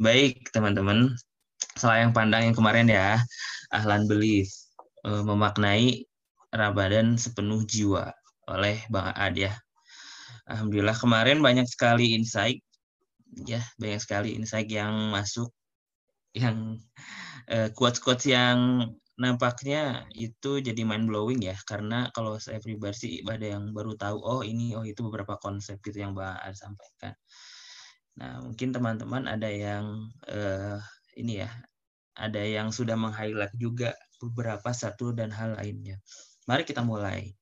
Baik, teman-teman. yang pandang yang kemarin ya, Ahlan Belief eh, memaknai Ramadan sepenuh jiwa oleh Bang Aad ya. Alhamdulillah kemarin banyak sekali insight ya, banyak sekali insight yang masuk yang uh, quotes-quotes yang nampaknya itu jadi mind blowing ya karena kalau saya pribadi ada yang baru tahu oh ini oh itu beberapa konsep gitu yang Mbak Ad sampaikan. Nah mungkin teman-teman ada yang uh, ini ya ada yang sudah meng-highlight juga beberapa satu dan hal lainnya. Mari kita mulai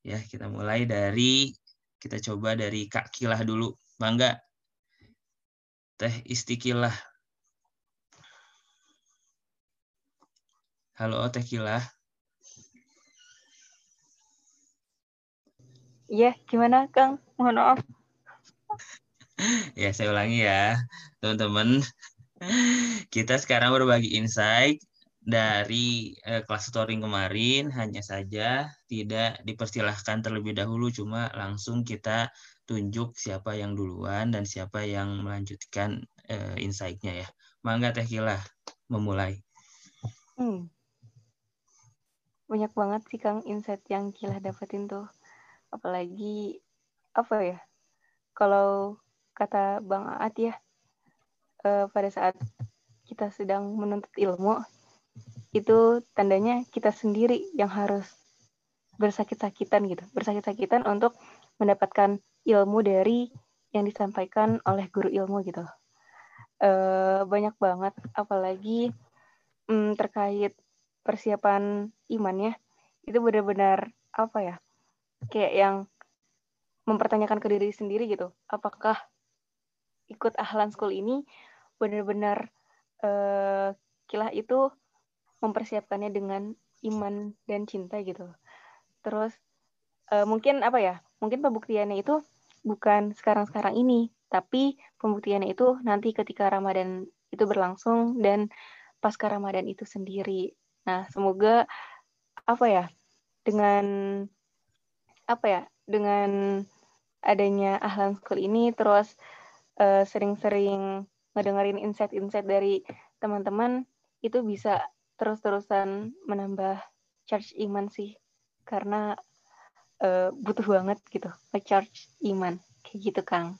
ya kita mulai dari kita coba dari Kak Kilah dulu, bangga. Teh Istiqilah Halo, Teh Kila. Iya, gimana Kang? Mohon maaf. Ya, saya ulangi ya. Teman-teman, kita sekarang berbagi insight dari eh, kelas tutoring kemarin. Hanya saja tidak dipersilahkan terlebih dahulu, cuma langsung kita tunjuk siapa yang duluan dan siapa yang melanjutkan eh, insight-nya ya. Mangga Teh Kila memulai. Hmm banyak banget sih Kang insight yang Kila dapetin tuh. Apalagi apa ya? Kalau kata Bang Aat ya, eh, pada saat kita sedang menuntut ilmu, itu tandanya kita sendiri yang harus bersakit-sakitan gitu, bersakit-sakitan untuk mendapatkan ilmu dari yang disampaikan oleh guru ilmu gitu. Eh, banyak banget, apalagi mm, terkait persiapan iman ya itu benar-benar apa ya kayak yang mempertanyakan ke diri sendiri gitu apakah ikut ahlan school ini benar-benar uh, kilah itu mempersiapkannya dengan iman dan cinta gitu. Terus uh, mungkin apa ya mungkin pembuktiannya itu bukan sekarang-sekarang ini tapi pembuktiannya itu nanti ketika Ramadan itu berlangsung dan pasca Ramadan itu sendiri. Nah, semoga apa ya dengan apa ya dengan adanya Ahlan School ini terus uh, sering-sering ngedengerin insight-insight dari teman-teman itu bisa terus-terusan menambah charge iman sih karena uh, butuh banget gitu nge-charge iman kayak gitu Kang.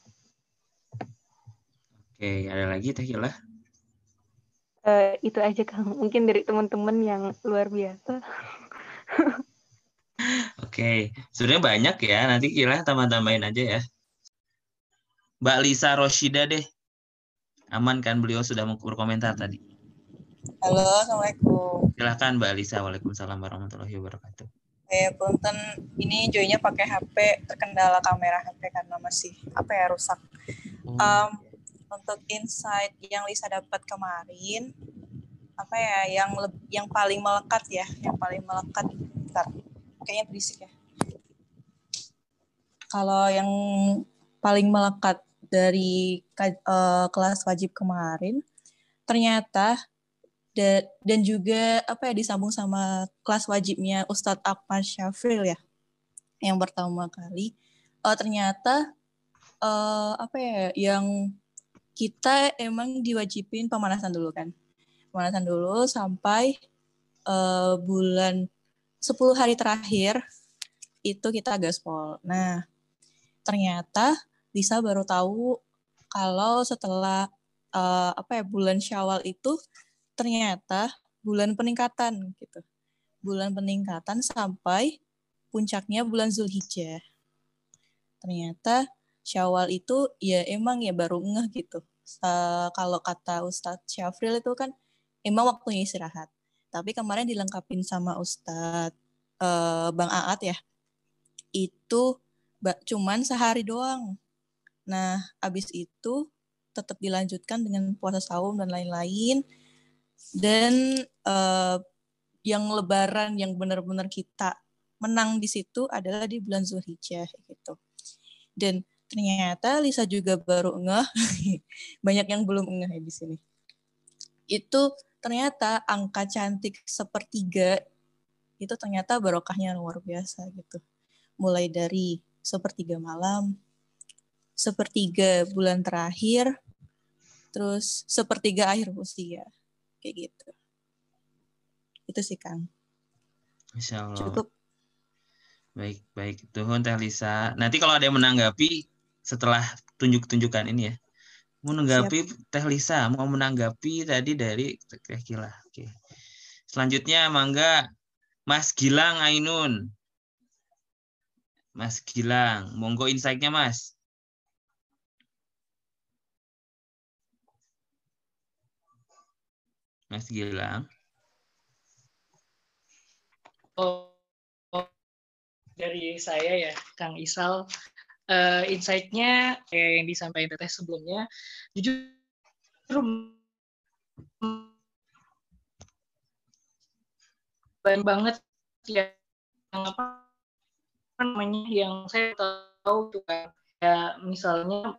Oke, ada lagi Teh uh, itu aja Kang. Mungkin dari teman-teman yang luar biasa. Oke, sebenarnya banyak ya. Nanti kira tambah-tambahin aja ya. Mbak Lisa Roshida deh. Aman kan beliau sudah berkomentar tadi. Halo, Assalamualaikum. Silahkan Mbak Lisa. Waalaikumsalam warahmatullahi wabarakatuh. Eh, punten ini joinnya pakai HP terkendala kamera HP karena masih apa ya rusak. Um, untuk insight yang Lisa dapat kemarin apa ya yang yang paling melekat ya yang paling melekat bentar kayaknya berisik ya kalau yang paling melekat dari uh, kelas wajib kemarin ternyata da, dan juga apa ya disambung sama kelas wajibnya Ustadz Akmal Syafril ya yang pertama kali uh, ternyata uh, apa ya yang kita emang diwajibin pemanasan dulu kan. Pemanasan dulu sampai uh, bulan 10 hari terakhir itu kita gaspol. Nah, ternyata Lisa baru tahu kalau setelah uh, apa ya bulan Syawal itu ternyata bulan peningkatan gitu. Bulan peningkatan sampai puncaknya bulan Zulhijjah. Ternyata Syawal itu ya emang ya baru ngeh gitu. Uh, kalau kata Ustadz Syafril itu kan emang waktunya istirahat. Tapi kemarin dilengkapin sama Ustadz uh, Bang Aat ya. Itu cuman sehari doang. Nah, abis itu tetap dilanjutkan dengan puasa saum dan lain-lain. Dan uh, yang lebaran yang benar-benar kita menang di situ adalah di bulan Zulhijjah gitu. Dan ternyata Lisa juga baru ngeh banyak yang belum ngeh di sini itu ternyata angka cantik sepertiga itu ternyata barokahnya luar biasa gitu mulai dari sepertiga malam sepertiga bulan terakhir terus sepertiga akhir usia kayak gitu itu sih kang Masya Allah. cukup Baik, baik. Tuhun Teh Lisa. Nanti kalau ada yang menanggapi setelah tunjuk-tunjukkan ini ya. Mau menanggapi Teh Lisa, mau menanggapi tadi dari Teh Gila. Oke. Selanjutnya Mangga Mas Gilang Ainun. Mas Gilang, monggo insight-nya Mas. Mas Gilang. Oh, oh, dari saya ya, Kang Isal, uh, insight-nya kayak yang disampaikan Teteh sebelumnya, jujur banyak banget yang apa namanya yang saya tahu tuh ya misalnya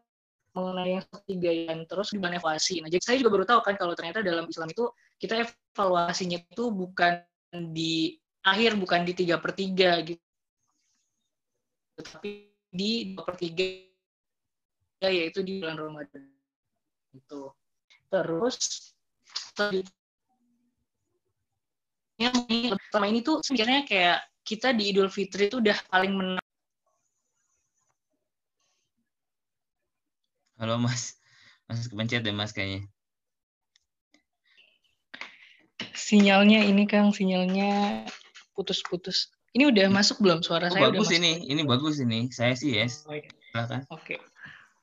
mengenai yang ketiga yang terus di evaluasi. Nah, jadi saya juga baru tahu kan kalau ternyata dalam Islam itu kita evaluasinya itu bukan di akhir, bukan di tiga per tiga gitu, tapi di dua per tiga yaitu di bulan Ramadan. Itu. Terus yang selama ini tuh sebenarnya kayak kita di Idul Fitri itu udah paling menang Halo Mas. Mas kepencet deh Mas kayaknya. Sinyalnya ini Kang, sinyalnya putus-putus. Ini udah masuk belum suara oh, saya? Bagus udah ini, ini bagus ini. Saya sih yes. Oh, iya. Silakan. Oke.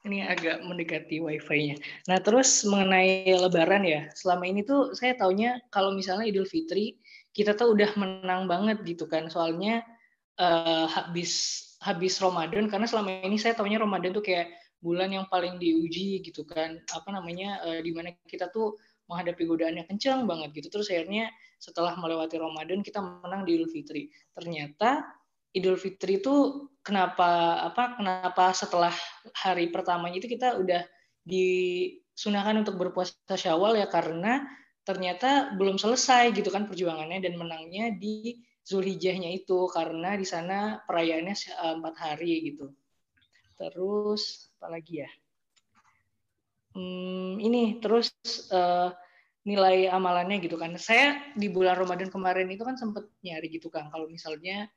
Ini agak mendekati wifi-nya. Nah, terus mengenai lebaran ya, selama ini tuh saya taunya kalau misalnya Idul Fitri, kita tuh udah menang banget gitu kan. Soalnya uh, habis habis Ramadan, karena selama ini saya taunya Ramadan tuh kayak bulan yang paling diuji gitu kan. Apa namanya uh, di mana kita tuh menghadapi godaannya kencang banget gitu. Terus akhirnya setelah melewati Ramadan kita menang di Idul Fitri. Ternyata Idul Fitri itu kenapa apa kenapa setelah hari pertamanya itu kita udah disunahkan untuk berpuasa Syawal ya karena ternyata belum selesai gitu kan perjuangannya dan menangnya di Zulhijjahnya itu. Karena di sana perayaannya eh, empat hari gitu. Terus apa lagi ya? Hmm, ini terus uh, nilai amalannya gitu kan. Saya di bulan Ramadan kemarin itu kan sempat nyari gitu kan. Kalau misalnya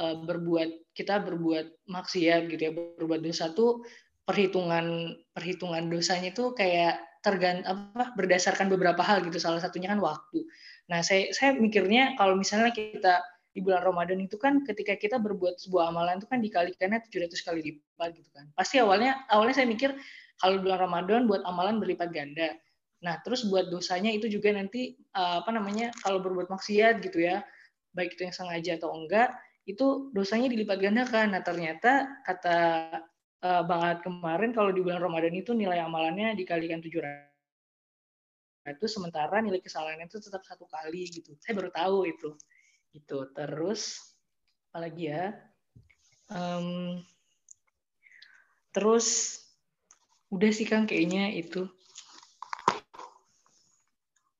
uh, berbuat kita berbuat maksiat gitu ya, berbuat dosa tuh perhitungan perhitungan dosanya itu kayak tergant apa berdasarkan beberapa hal gitu. Salah satunya kan waktu. Nah, saya saya mikirnya kalau misalnya kita di bulan Ramadan itu kan ketika kita berbuat sebuah amalan itu kan dikalikannya 700 kali lipat gitu kan. Pasti awalnya awalnya saya mikir kalau bulan Ramadan buat amalan berlipat ganda. Nah, terus buat dosanya itu juga nanti uh, apa namanya kalau berbuat maksiat gitu ya, baik itu yang sengaja atau enggak, itu dosanya dilipat gandakan. Nah, ternyata kata uh, Bang kemarin kalau di bulan Ramadan itu nilai amalannya dikalikan 700 itu sementara nilai kesalahannya itu tetap satu kali gitu. Saya baru tahu itu gitu. Terus apalagi ya? Um, terus udah sih kang kayaknya itu.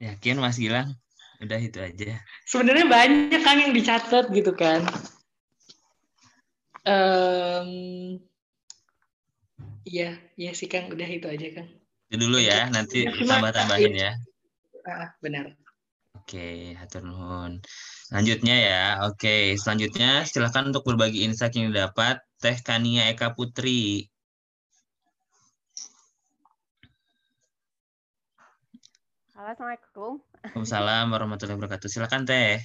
Yakin mas Gilang? Udah itu aja. Sebenarnya banyak kan yang dicatat gitu kan. Um, iya iya sih kang. Udah itu aja kang. Itu dulu ya nanti tambah tambahin ya. Ah, benar Oke, hatur nuhun. Selanjutnya ya, oke. Selanjutnya silakan untuk berbagi insight yang didapat Teh Kania Eka Putri. Halo, Assalamualaikum. Waalaikumsalam warahmatullahi wabarakatuh. Silakan Teh.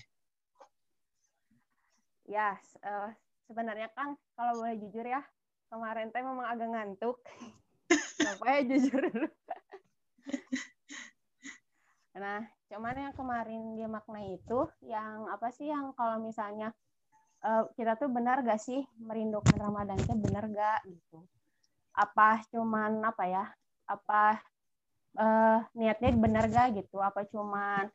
Ya, uh, sebenarnya Kang, kalau boleh jujur ya, kemarin Teh memang agak ngantuk. Sampai jujur dulu. Nah, cuman yang kemarin dia makna itu yang apa sih yang kalau misalnya uh, kita tuh benar gak sih merindukan Ramadan itu benar gak gitu? Apa cuman apa ya? Apa uh, niatnya benar gak gitu? Apa cuman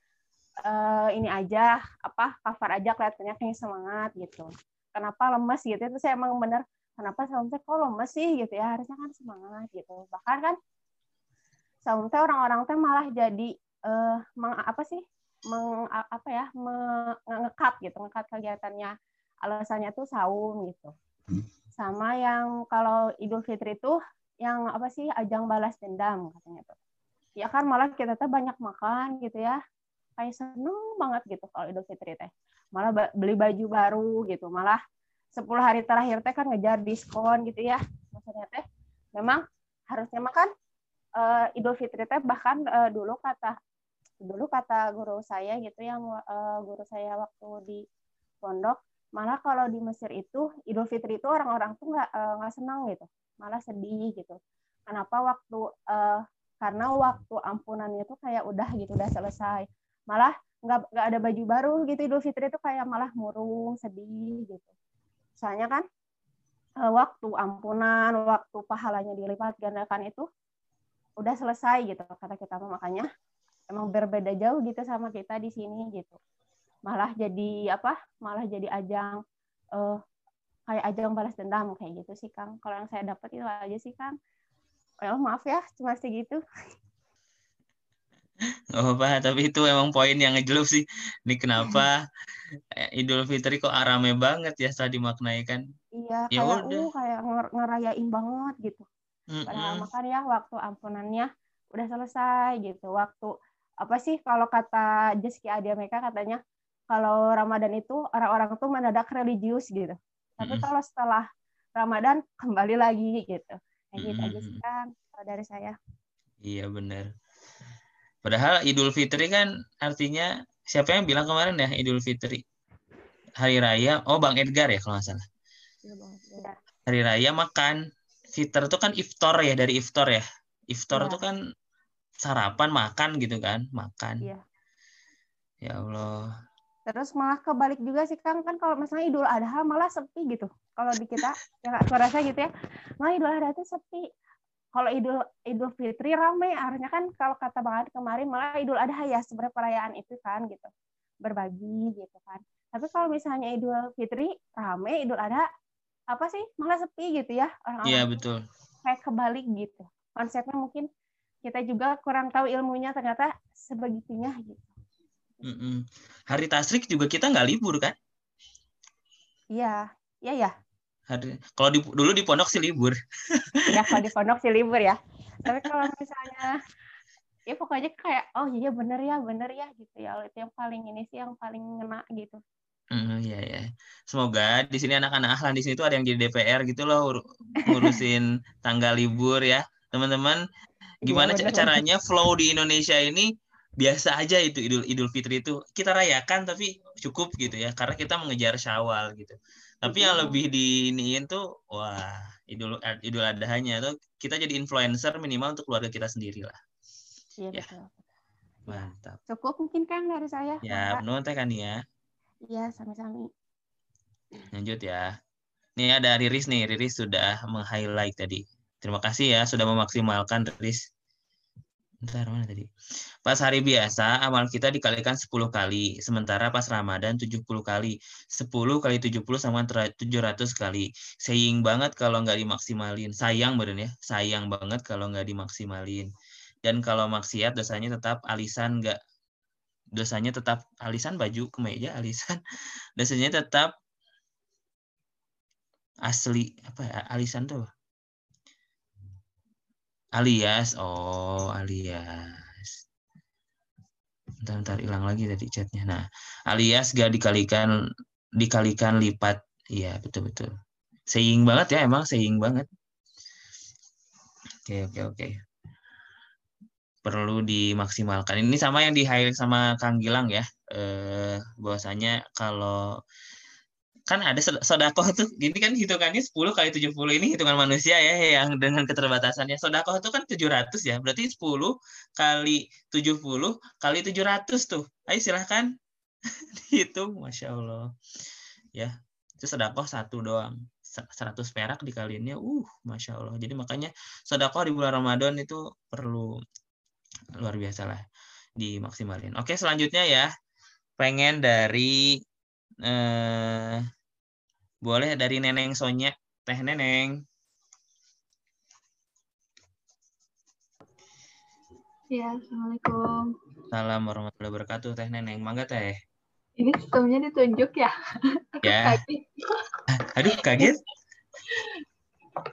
uh, ini aja apa cover aja kelihatannya kayak semangat gitu? Kenapa lemes gitu? Itu saya emang benar kenapa sampai kok lemes sih gitu ya? Harusnya kan semangat gitu. Bahkan kan sampai orang-orang teh malah jadi uh, meng, apa sih meng, apa ya mengekat gitu ngekat kegiatannya. Alasannya tuh saum gitu. Sama yang kalau Idul Fitri itu yang apa sih ajang balas dendam katanya tuh. Ya kan malah kita tuh banyak makan gitu ya. Kayak seneng banget gitu kalau Idul Fitri teh. Malah beli baju baru gitu. Malah 10 hari terakhir teh kan ngejar diskon gitu ya. Maksudnya teh memang harusnya makan uh, Idul Fitri teh bahkan uh, dulu kata dulu kata guru saya gitu yang uh, guru saya waktu di pondok malah kalau di Mesir itu Idul Fitri itu orang-orang tuh nggak nggak uh, senang gitu malah sedih gitu. Kenapa waktu uh, karena waktu ampunannya tuh kayak udah gitu udah selesai. Malah nggak nggak ada baju baru gitu Idul Fitri itu kayak malah murung sedih gitu. Soalnya kan uh, waktu ampunan waktu pahalanya dilipat gandakan itu udah selesai gitu kata kita makanya emang berbeda jauh gitu sama kita di sini gitu malah jadi apa malah jadi ajang uh, kayak ajang balas dendam kayak gitu sih Kang kalau yang saya dapat itu aja sih Kang well maaf ya cuma segitu Oh, apa tapi itu emang poin yang ngejelup sih. Ini kenapa Idul Fitri kok rame banget ya setelah dimaknai kan? Iya, ya kayak udah. uh kayak ngerayain banget gitu. Mm -mm. Padahal makan ya waktu ampunannya udah selesai gitu. Waktu apa sih kalau kata Jeski Adia mereka katanya kalau Ramadan itu orang-orang tuh mendadak religius gitu. Tapi mm -hmm. kalau setelah Ramadan kembali lagi gitu. Kayak gitu aja sih kan dari saya. Iya benar. Padahal Idul Fitri kan artinya siapa yang bilang kemarin ya Idul Fitri? Hari Raya. Oh Bang Edgar ya kalau nggak salah. Iya, Hari Raya makan. Fitr itu kan iftar ya dari iftar ya. Iftar itu ya. kan sarapan makan gitu kan makan. Iya. ya Allah. Terus malah kebalik juga sih Kang. Kan kalau misalnya Idul Adha malah sepi gitu. Kalau di kita ya suara saya gitu ya. Malah Idul Adha itu sepi. Kalau Idul Idul Fitri ramai artinya kan kalau kata Bang Adi kemarin malah Idul Adha ya sebenarnya perayaan itu kan gitu. Berbagi gitu kan. Tapi kalau misalnya Idul Fitri ramai Idul Adha apa sih? Malah sepi gitu ya orang-orang. Iya betul. Kayak kebalik gitu. Konsepnya mungkin kita juga kurang tahu ilmunya ternyata sebegitunya gitu. Mm-mm. Hari tasrik juga kita nggak libur kan? Iya, iya ya. Hari kalau di, dulu di pondok sih libur. ya kalau di pondok sih libur ya. Tapi kalau misalnya ya pokoknya kayak oh iya bener ya bener ya gitu ya itu yang paling ini sih yang paling ngena gitu. Mm, iya ya. Semoga di sini anak-anak ahlan di sini tuh ada yang jadi DPR gitu loh ngurusin tanggal libur ya. Teman-teman Gimana ya, caranya flow di Indonesia ini biasa aja itu Idul Idul Fitri itu kita rayakan tapi cukup gitu ya karena kita mengejar Syawal gitu. Tapi yang lebih diiniin tuh wah Idul Idul Adhanya tuh kita jadi influencer minimal untuk keluarga kita sendiri lah. Iya ya. betul. Mantap. Cukup mungkin kan dari saya. Ya, menurut teh kan ya. Iya, sami-sami. Lanjut ya. Nih ada Riris nih, Riris sudah meng-highlight tadi. Terima kasih ya sudah memaksimalkan Riz. Bentar, mana tadi? Pas hari biasa, amal kita dikalikan 10 kali. Sementara pas Ramadan 70 kali. 10 kali 70 sama 700 kali. Sayang banget kalau nggak dimaksimalin. Sayang bener ya. Sayang banget kalau nggak dimaksimalin. Dan kalau maksiat dosanya tetap alisan nggak dosanya tetap alisan baju kemeja alisan dosanya tetap asli apa ya alisan tuh Alias, oh alias. Bentar, bentar hilang lagi tadi chatnya. Nah, alias gak dikalikan dikalikan lipat. Iya betul betul. Saying banget ya emang saying banget. Oke oke oke. Perlu dimaksimalkan. Ini sama yang di highlight sama Kang Gilang ya. Eh, bahwasanya kalau kan ada sodakoh tuh. Gini kan hitungannya 10 kali 70 ini hitungan manusia ya yang dengan keterbatasannya. Sodakoh itu kan 700 ya. Berarti 10 kali 70 kali 700 tuh. Ayo silahkan. Dihitung. Masya Allah. Ya itu sodakoh satu doang. 100 perak dikaliinnya uh Masya Allah. Jadi makanya sodakoh di bulan Ramadan itu perlu luar biasa lah dimaksimalin. Oke selanjutnya ya. Pengen dari eh, boleh dari Neneng Sonya. Teh Neneng. Ya, Assalamualaikum. Salam warahmatullahi wabarakatuh, Teh Neneng. Mangga Teh. Ini sistemnya ditunjuk ya? ya. Kaget. Aduh, kaget.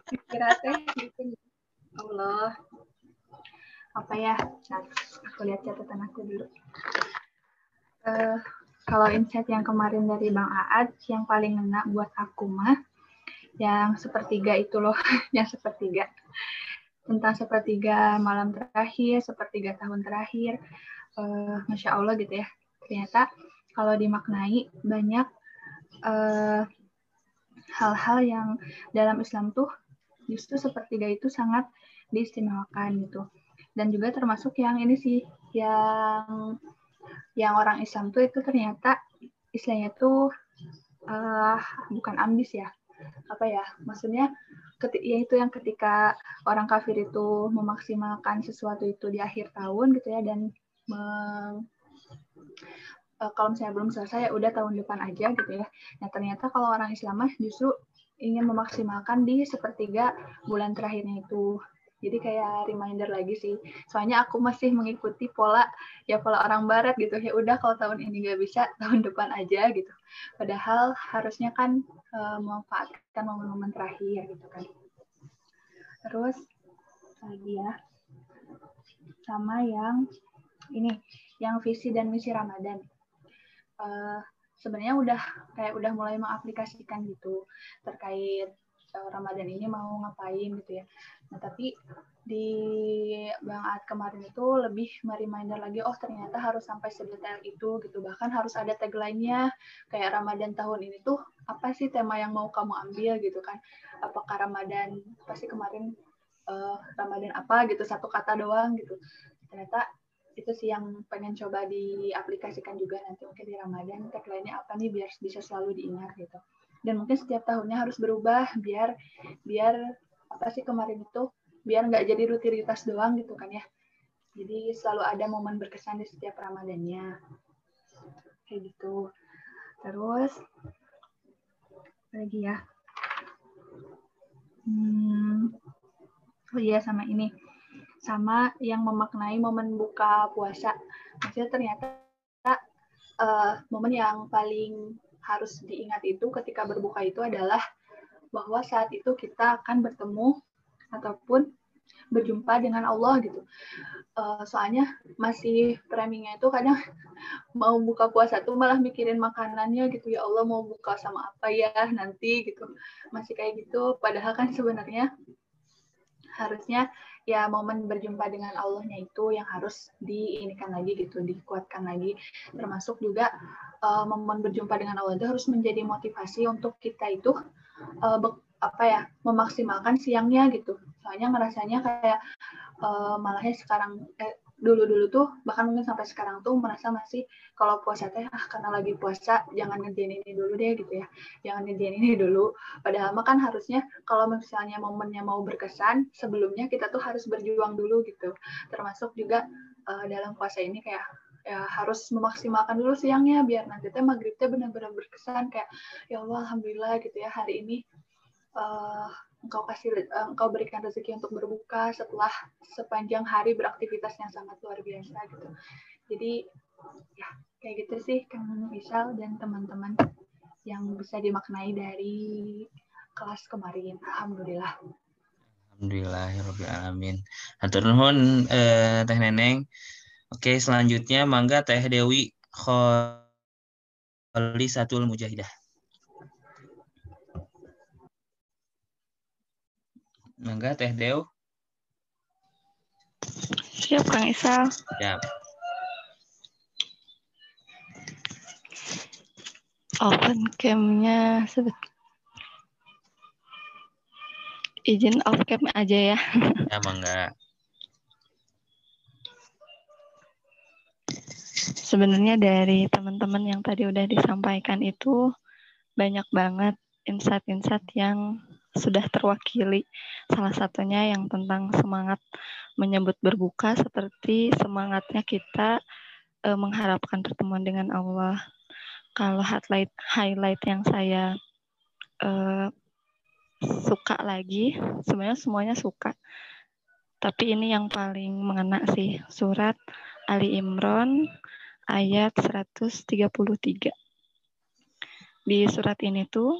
Kira Teh gitu. Allah. apa ya? Aku lihat catatan aku dulu. Uh, kalau insight yang kemarin dari Bang Aad, yang paling ngena buat aku mah, yang sepertiga itu loh, yang sepertiga. Tentang sepertiga malam terakhir, sepertiga tahun terakhir. Uh, Masya Allah gitu ya. Ternyata kalau dimaknai banyak hal hal-hal yang dalam Islam tuh justru sepertiga itu sangat diistimewakan gitu. Dan juga termasuk yang ini sih, yang yang orang Islam tuh itu ternyata istilahnya tuh uh, bukan ambis ya. Apa ya? Maksudnya ya itu yang ketika orang kafir itu memaksimalkan sesuatu itu di akhir tahun gitu ya dan meng, uh, kalau misalnya belum selesai ya udah tahun depan aja gitu ya. Nah ternyata kalau orang Islam justru ingin memaksimalkan di sepertiga bulan terakhirnya itu jadi kayak reminder lagi sih. Soalnya aku masih mengikuti pola ya pola orang barat gitu. Ya udah kalau tahun ini nggak bisa, tahun depan aja gitu. Padahal harusnya kan uh, memanfaatkan momen-momen terakhir gitu kan. Terus lagi ya sama yang ini yang visi dan misi Ramadan. Uh, sebenarnya udah kayak udah mulai mengaplikasikan gitu terkait uh, Ramadan ini mau ngapain gitu ya. Nah, tapi di Bang Ad kemarin itu lebih mereminder lagi, oh ternyata harus sampai sedetail itu gitu. Bahkan harus ada tagline-nya kayak Ramadan tahun ini tuh apa sih tema yang mau kamu ambil gitu kan. Apakah Ramadan pasti kemarin uh, Ramadan apa gitu satu kata doang gitu. Ternyata itu sih yang pengen coba diaplikasikan juga nanti mungkin di Ramadan tagline-nya apa nih biar bisa selalu diingat gitu dan mungkin setiap tahunnya harus berubah biar biar apa sih kemarin itu biar nggak jadi rutinitas doang gitu kan ya. Jadi selalu ada momen berkesan di setiap ramadannya. Kayak gitu. Terus lagi ya? Hmm, oh iya sama ini. Sama yang memaknai momen buka puasa. Maksudnya ternyata uh, momen yang paling harus diingat itu ketika berbuka itu adalah bahwa saat itu kita akan bertemu ataupun berjumpa dengan Allah gitu. Uh, soalnya masih framingnya itu kadang mau buka puasa tuh malah mikirin makanannya gitu ya Allah mau buka sama apa ya nanti gitu masih kayak gitu. Padahal kan sebenarnya harusnya ya momen berjumpa dengan Allahnya itu yang harus diinikan lagi gitu, dikuatkan lagi. Termasuk juga uh, momen berjumpa dengan Allah itu harus menjadi motivasi untuk kita itu uh, apa ya memaksimalkan siangnya gitu. Soalnya ngerasanya kayak uh, malahnya sekarang eh, dulu-dulu tuh bahkan mungkin sampai sekarang tuh merasa masih kalau puasa teh ah karena lagi puasa jangan ngerjain ini dulu deh gitu ya. Jangan ngerjain ini dulu. Padahal mah kan harusnya kalau misalnya momennya mau berkesan sebelumnya kita tuh harus berjuang dulu gitu. Termasuk juga uh, dalam puasa ini kayak ya harus memaksimalkan dulu siangnya biar nanti teh maghribnya benar-benar berkesan kayak ya Allah alhamdulillah gitu ya hari ini uh, engkau kasih uh, engkau berikan rezeki untuk berbuka setelah sepanjang hari beraktivitas yang sangat luar biasa gitu. Jadi ya kayak gitu sih Kang Isal dan teman-teman yang bisa dimaknai dari kelas kemarin. Alhamdulillah. Alhamdulillah ya alamin. Nuhun eh, Teh Neneng. Oke, selanjutnya mangga Teh Dewi Kholisatul Mujahidah. Mangga Teh Dew. Siap Kang Isal. Siap. Open cam-nya sebut. Izin off cam aja ya. Ya, mangga. Sebenarnya dari teman-teman yang tadi udah disampaikan itu banyak banget insight-insight yang sudah terwakili. Salah satunya yang tentang semangat menyebut berbuka seperti semangatnya kita e, mengharapkan pertemuan dengan Allah. Kalau highlight highlight yang saya e, suka lagi, sebenarnya semuanya suka. Tapi ini yang paling mengena sih, surat Ali Imran ayat 133. Di surat ini tuh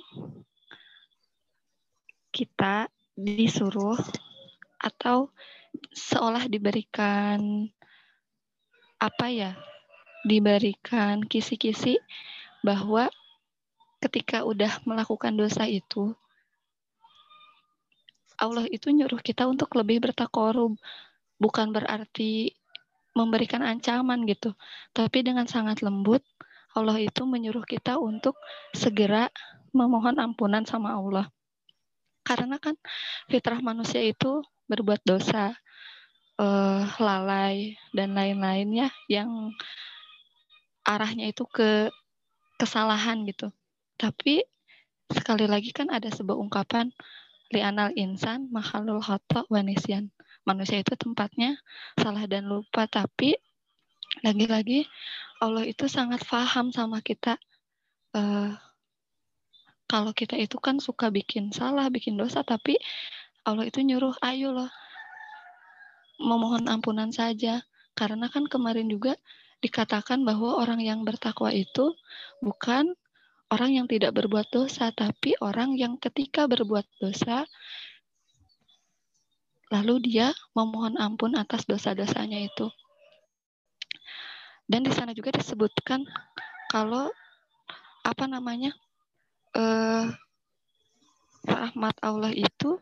kita disuruh atau seolah diberikan apa ya diberikan kisi-kisi bahwa ketika udah melakukan dosa itu Allah itu nyuruh kita untuk lebih bertakorub bukan berarti memberikan ancaman gitu tapi dengan sangat lembut Allah itu menyuruh kita untuk segera memohon ampunan sama Allah karena kan fitrah manusia itu berbuat dosa uh, lalai dan lain-lainnya yang arahnya itu ke kesalahan gitu. Tapi sekali lagi kan ada sebuah ungkapan li'anal insan mahalul hata wanisian. Manusia itu tempatnya salah dan lupa, tapi lagi-lagi Allah itu sangat paham sama kita. Uh, kalau kita itu kan suka bikin salah, bikin dosa, tapi Allah itu nyuruh, ayo loh, memohon ampunan saja. Karena kan kemarin juga dikatakan bahwa orang yang bertakwa itu bukan orang yang tidak berbuat dosa, tapi orang yang ketika berbuat dosa, lalu dia memohon ampun atas dosa-dosanya itu. Dan di sana juga disebutkan kalau apa namanya eh, rahmat Allah itu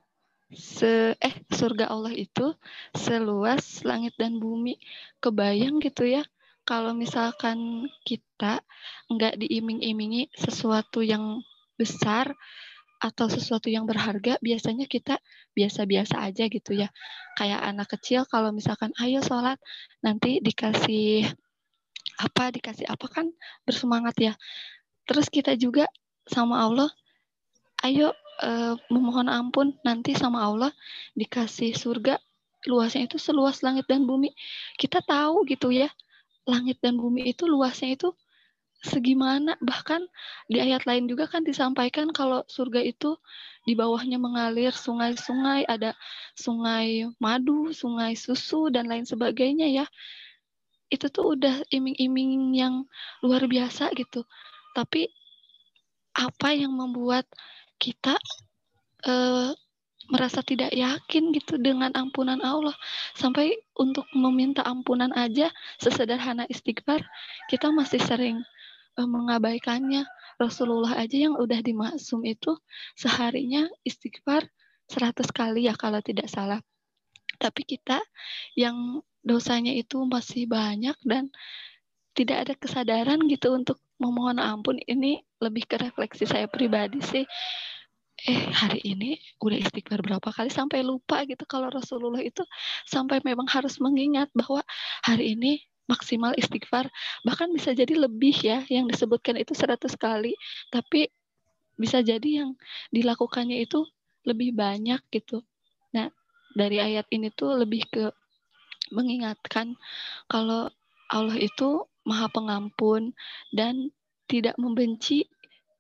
se eh surga Allah itu seluas langit dan bumi. Kebayang gitu ya kalau misalkan kita nggak diiming-imingi sesuatu yang besar atau sesuatu yang berharga, biasanya kita biasa-biasa aja gitu ya. Kayak anak kecil kalau misalkan ayo sholat, nanti dikasih apa, dikasih apa kan bersemangat ya. Terus kita juga sama Allah, ayo uh, memohon ampun nanti sama Allah dikasih surga luasnya itu seluas langit dan bumi. Kita tahu gitu ya, langit dan bumi itu luasnya itu segimana. Bahkan di ayat lain juga kan disampaikan kalau surga itu di bawahnya mengalir sungai-sungai, ada sungai madu, sungai susu dan lain sebagainya ya. Itu tuh udah iming-iming yang luar biasa gitu. Tapi apa yang membuat kita uh, merasa tidak yakin gitu dengan ampunan Allah? Sampai untuk meminta ampunan aja sesederhana istighfar kita masih sering uh, mengabaikannya. Rasulullah aja yang udah dimaksum itu seharinya istighfar 100 kali ya kalau tidak salah. Tapi kita yang dosanya itu masih banyak dan tidak ada kesadaran gitu untuk memohon ampun ini lebih ke refleksi saya pribadi sih. Eh hari ini udah istighfar berapa kali sampai lupa gitu kalau Rasulullah itu sampai memang harus mengingat bahwa hari ini maksimal istighfar. Bahkan bisa jadi lebih ya yang disebutkan itu 100 kali. Tapi bisa jadi yang dilakukannya itu lebih banyak gitu. Nah dari ayat ini tuh lebih ke mengingatkan kalau Allah itu maha pengampun dan tidak membenci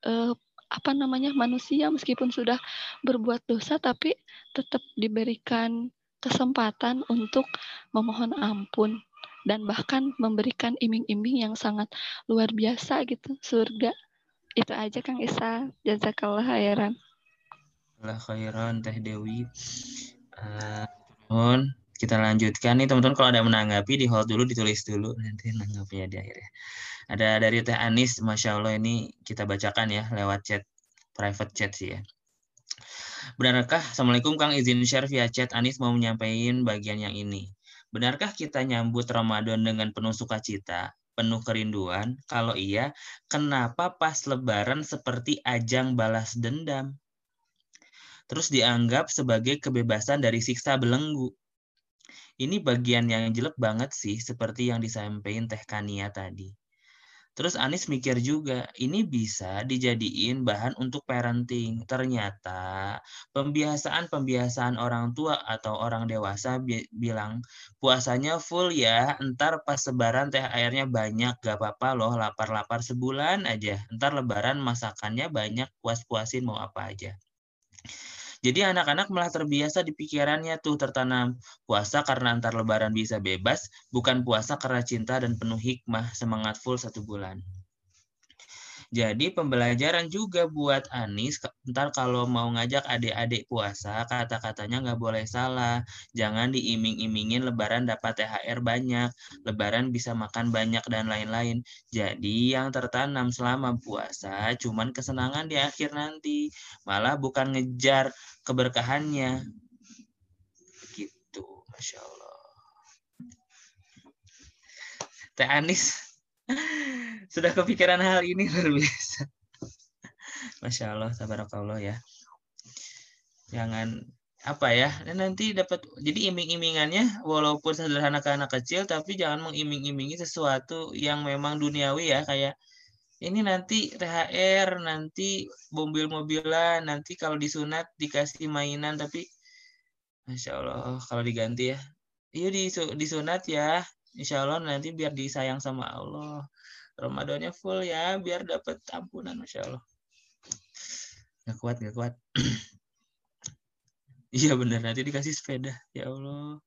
uh, apa namanya manusia meskipun sudah berbuat dosa tapi tetap diberikan kesempatan untuk memohon ampun dan bahkan memberikan iming-iming yang sangat luar biasa gitu surga. Itu aja Kang Isa. Jazakallah khairan. Allah khairan Teh Dewi. Uh, kita lanjutkan nih teman-teman kalau ada menanggapi di hold dulu ditulis dulu nanti menanggapinya di akhir ya ada dari Teh Anis, Masya Allah ini kita bacakan ya lewat chat, private chat sih ya. Benarkah, Assalamualaikum Kang izin share via chat, Anis mau menyampaikan bagian yang ini. Benarkah kita nyambut Ramadan dengan penuh sukacita, penuh kerinduan? Kalau iya, kenapa pas lebaran seperti ajang balas dendam? Terus dianggap sebagai kebebasan dari siksa belenggu. Ini bagian yang jelek banget sih, seperti yang disampaikan Teh Kania tadi. Terus Anis mikir juga, ini bisa dijadiin bahan untuk parenting. Ternyata pembiasaan-pembiasaan orang tua atau orang dewasa bi bilang puasanya full ya, ntar pas sebaran teh airnya banyak, gak apa-apa loh lapar-lapar sebulan aja. Ntar lebaran masakannya banyak, puas-puasin mau apa aja. Jadi anak-anak malah terbiasa di pikirannya tuh tertanam puasa karena antar lebaran bisa bebas, bukan puasa karena cinta dan penuh hikmah, semangat full satu bulan. Jadi pembelajaran juga buat Anis, ntar kalau mau ngajak adik-adik puasa, kata-katanya nggak boleh salah. Jangan diiming-imingin lebaran dapat THR banyak, lebaran bisa makan banyak dan lain-lain. Jadi yang tertanam selama puasa cuman kesenangan di akhir nanti, malah bukan ngejar keberkahannya. Gitu, Masya Allah. Teh Anis sudah kepikiran hal ini luar biasa. Masya Allah, tabarakallah ya. Jangan apa ya dan nanti dapat jadi iming-imingannya walaupun sederhana ke anak kecil tapi jangan mengiming-imingi sesuatu yang memang duniawi ya kayak ini nanti THR nanti mobil-mobilan nanti kalau disunat dikasih mainan tapi Masya Allah kalau diganti ya iya disunat ya Insya Allah nanti biar disayang sama Allah. Ramadannya full ya biar dapat ampunan Masya Allah. Gak kuat gak kuat. Iya benar nanti dikasih sepeda. Ya Allah.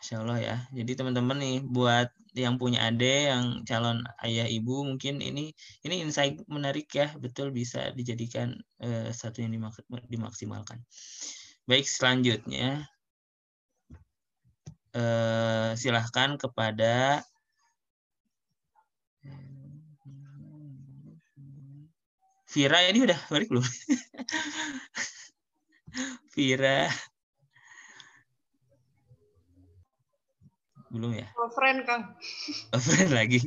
Insya Allah ya. Jadi teman-teman nih buat yang punya ade yang calon ayah ibu mungkin ini ini insight menarik ya. Betul bisa dijadikan uh, satu yang dimak dimaksimalkan. Baik selanjutnya uh, silahkan kepada Vira ini udah balik belum? Vira. Belum ya? Oh, friend, Kang. Oh, friend lagi.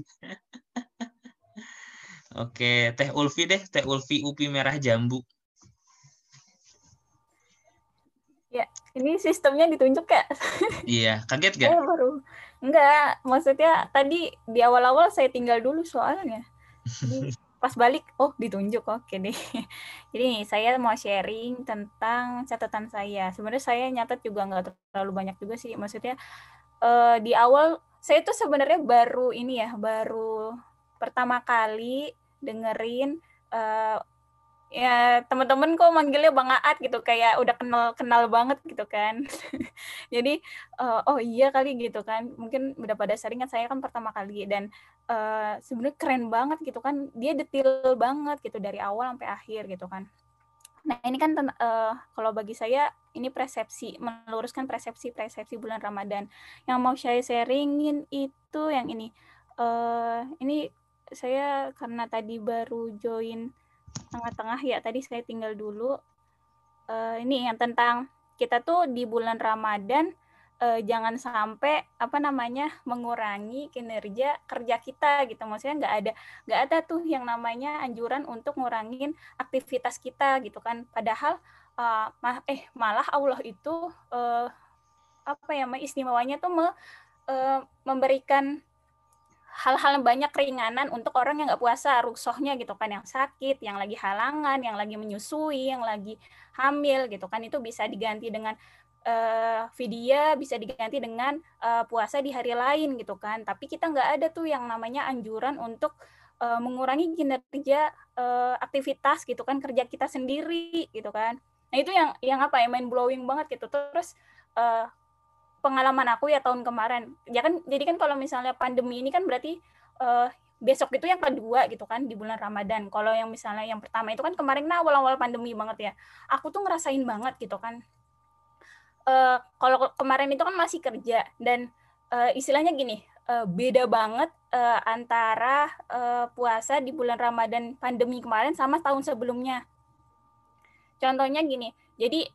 Oke, Teh Ulfi deh, Teh Ulfi UPI Merah Jambu. Ya, ini sistemnya ditunjuk ya? iya, kaget gak? Oh, baru. Enggak, maksudnya tadi di awal-awal saya tinggal dulu soalnya. Jadi pas balik oh ditunjuk oke deh jadi nih saya mau sharing tentang catatan saya sebenarnya saya nyatet juga nggak terlalu banyak juga sih maksudnya uh, di awal saya tuh sebenarnya baru ini ya baru pertama kali dengerin uh, ya teman-teman kok manggilnya Bang Aat gitu kayak udah kenal kenal banget gitu kan. Jadi uh, oh iya kali gitu kan. Mungkin udah pada sering kan saya kan pertama kali dan uh, sebenarnya keren banget gitu kan. Dia detail banget gitu dari awal sampai akhir gitu kan. Nah ini kan uh, kalau bagi saya ini persepsi meluruskan persepsi persepsi bulan Ramadan. Yang mau saya sharingin itu yang ini. Uh, ini saya karena tadi baru join tengah-tengah ya tadi saya tinggal dulu. Uh, ini yang tentang kita tuh di bulan Ramadan uh, jangan sampai apa namanya mengurangi kinerja kerja kita gitu. Maksudnya nggak ada nggak ada tuh yang namanya anjuran untuk ngurangin aktivitas kita gitu kan. Padahal uh, eh malah Allah itu uh, apa ya istimewanya tuh me, uh, memberikan hal-hal banyak keringanan untuk orang yang nggak puasa ruksohnya gitu kan yang sakit yang lagi halangan yang lagi menyusui yang lagi hamil gitu kan itu bisa diganti dengan uh, vidya bisa diganti dengan uh, puasa di hari lain gitu kan. Tapi kita nggak ada tuh yang namanya anjuran untuk uh, mengurangi kinerja uh, aktivitas gitu kan kerja kita sendiri gitu kan. Nah itu yang yang apa ya main blowing banget gitu. Terus uh, pengalaman aku ya tahun kemarin. Ya kan jadi kan kalau misalnya pandemi ini kan berarti uh, besok itu yang kedua gitu kan di bulan Ramadan. Kalau yang misalnya yang pertama itu kan kemarin nah awal-awal pandemi banget ya. Aku tuh ngerasain banget gitu kan. Uh, kalau kemarin itu kan masih kerja dan uh, istilahnya gini uh, beda banget uh, antara uh, puasa di bulan Ramadan pandemi kemarin sama tahun sebelumnya. Contohnya gini jadi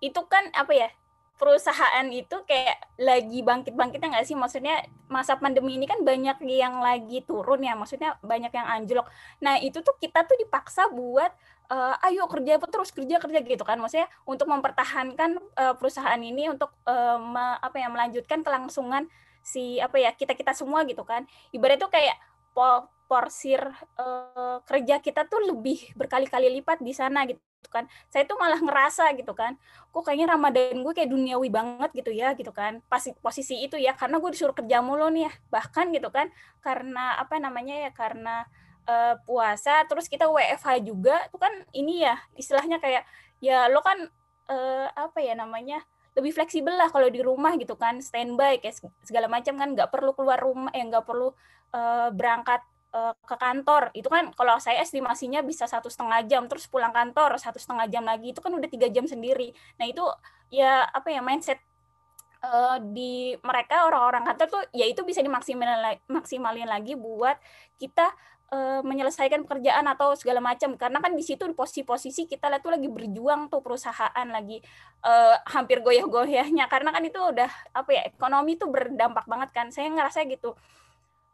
itu kan apa ya perusahaan itu kayak lagi bangkit-bangkitnya nggak sih? Maksudnya masa pandemi ini kan banyak yang lagi turun ya, maksudnya banyak yang anjlok. Nah itu tuh kita tuh dipaksa buat uh, ayo kerja terus kerja kerja gitu kan, maksudnya untuk mempertahankan uh, perusahaan ini untuk uh, me, apa ya melanjutkan kelangsungan si apa ya kita kita semua gitu kan. Ibarat tuh kayak po, porsir uh, kerja kita tuh lebih berkali-kali lipat di sana gitu kan. Saya tuh malah ngerasa gitu kan kok kayaknya Ramadan gue kayak duniawi banget gitu ya gitu kan. Pas posisi itu ya karena gue disuruh kerja mulu nih ya bahkan gitu kan karena apa namanya ya karena uh, puasa terus kita WFH juga tuh kan ini ya istilahnya kayak ya lo kan uh, apa ya namanya lebih fleksibel lah kalau di rumah gitu kan standby kayak segala macam kan nggak perlu keluar rumah ya nggak perlu uh, berangkat uh, ke kantor. Itu kan kalau saya estimasinya bisa satu setengah jam terus pulang kantor satu setengah jam lagi itu kan udah tiga jam sendiri. Nah itu ya apa ya mindset uh, di mereka orang-orang kantor tuh ya itu bisa dimaksimalin maksimalin lagi buat kita uh, menyelesaikan pekerjaan atau segala macam. Karena kan di situ di posisi-posisi kita lihat tuh lagi berjuang tuh perusahaan lagi uh, hampir goyah-goyahnya. Karena kan itu udah apa ya ekonomi tuh berdampak banget kan. Saya ngerasa gitu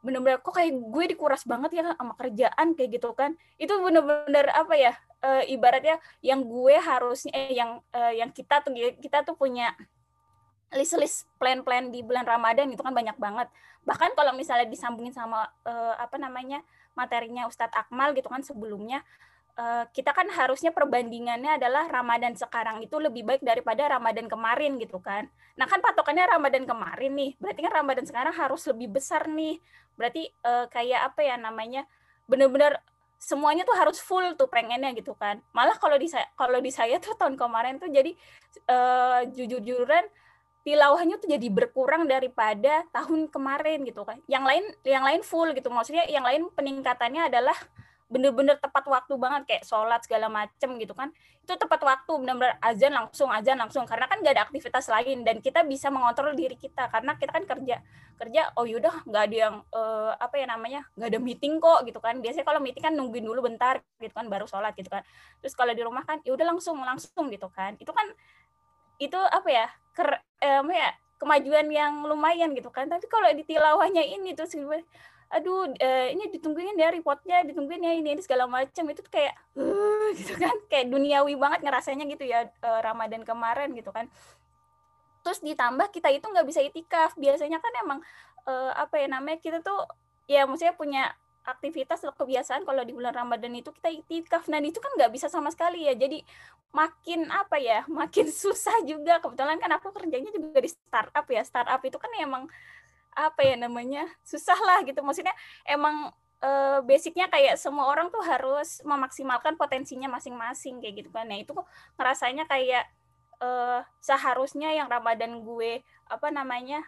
bener-bener kok kayak gue dikuras banget ya sama kerjaan kayak gitu kan. Itu bener-bener apa ya uh, ibaratnya yang gue harusnya eh, yang uh, yang kita tuh kita tuh punya list-list plan-plan di bulan Ramadan itu kan banyak banget. Bahkan kalau misalnya disambungin sama uh, apa namanya materinya Ustadz Akmal gitu kan sebelumnya kita kan harusnya perbandingannya adalah Ramadan sekarang itu lebih baik daripada Ramadan kemarin gitu kan. Nah kan patokannya Ramadan kemarin nih, berarti kan Ramadan sekarang harus lebih besar nih. Berarti uh, kayak apa ya namanya benar-benar semuanya tuh harus full tuh pengennya gitu kan. Malah kalau di saya kalau di saya tuh tahun kemarin tuh jadi uh, jujur-jujuran tilawahnya tuh jadi berkurang daripada tahun kemarin gitu kan. Yang lain yang lain full gitu. Maksudnya yang lain peningkatannya adalah bener-bener tepat waktu banget kayak sholat segala macem gitu kan. Itu tepat waktu bener-bener azan langsung azan langsung. Karena kan gak ada aktivitas lain dan kita bisa mengontrol diri kita. Karena kita kan kerja kerja oh yaudah nggak ada yang uh, apa ya namanya nggak ada meeting kok gitu kan. Biasanya kalau meeting kan nungguin dulu bentar gitu kan baru sholat gitu kan. Terus kalau di rumah kan ya udah langsung langsung gitu kan. Itu kan itu apa ya ker, eh, ya kemajuan yang lumayan gitu kan. Tapi kalau di tilawahnya ini tuh aduh uh, ini ditungguin ya reportnya ditungguin ya ini, ini segala macam itu tuh kayak uh, gitu kan. Kayak duniawi banget ngerasanya gitu ya uh, Ramadan kemarin gitu kan. Terus ditambah kita itu nggak bisa itikaf. Biasanya kan emang uh, apa ya namanya kita tuh ya maksudnya punya aktivitas atau kebiasaan kalau di bulan Ramadan itu kita itikaf. Nah itu kan nggak bisa sama sekali ya. Jadi makin apa ya makin susah juga. Kebetulan kan aku kerjanya juga di startup ya. Startup itu kan emang apa ya namanya susah lah gitu. Maksudnya emang uh, basicnya kayak semua orang tuh harus memaksimalkan potensinya masing-masing kayak gitu kan. Nah itu kok ngerasanya kayak uh, seharusnya yang Ramadan gue apa namanya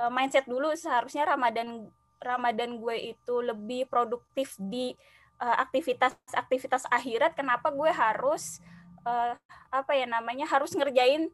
uh, mindset dulu seharusnya Ramadan Ramadan gue itu lebih produktif di aktivitas-aktivitas uh, akhirat. Kenapa gue harus uh, apa ya namanya harus ngerjain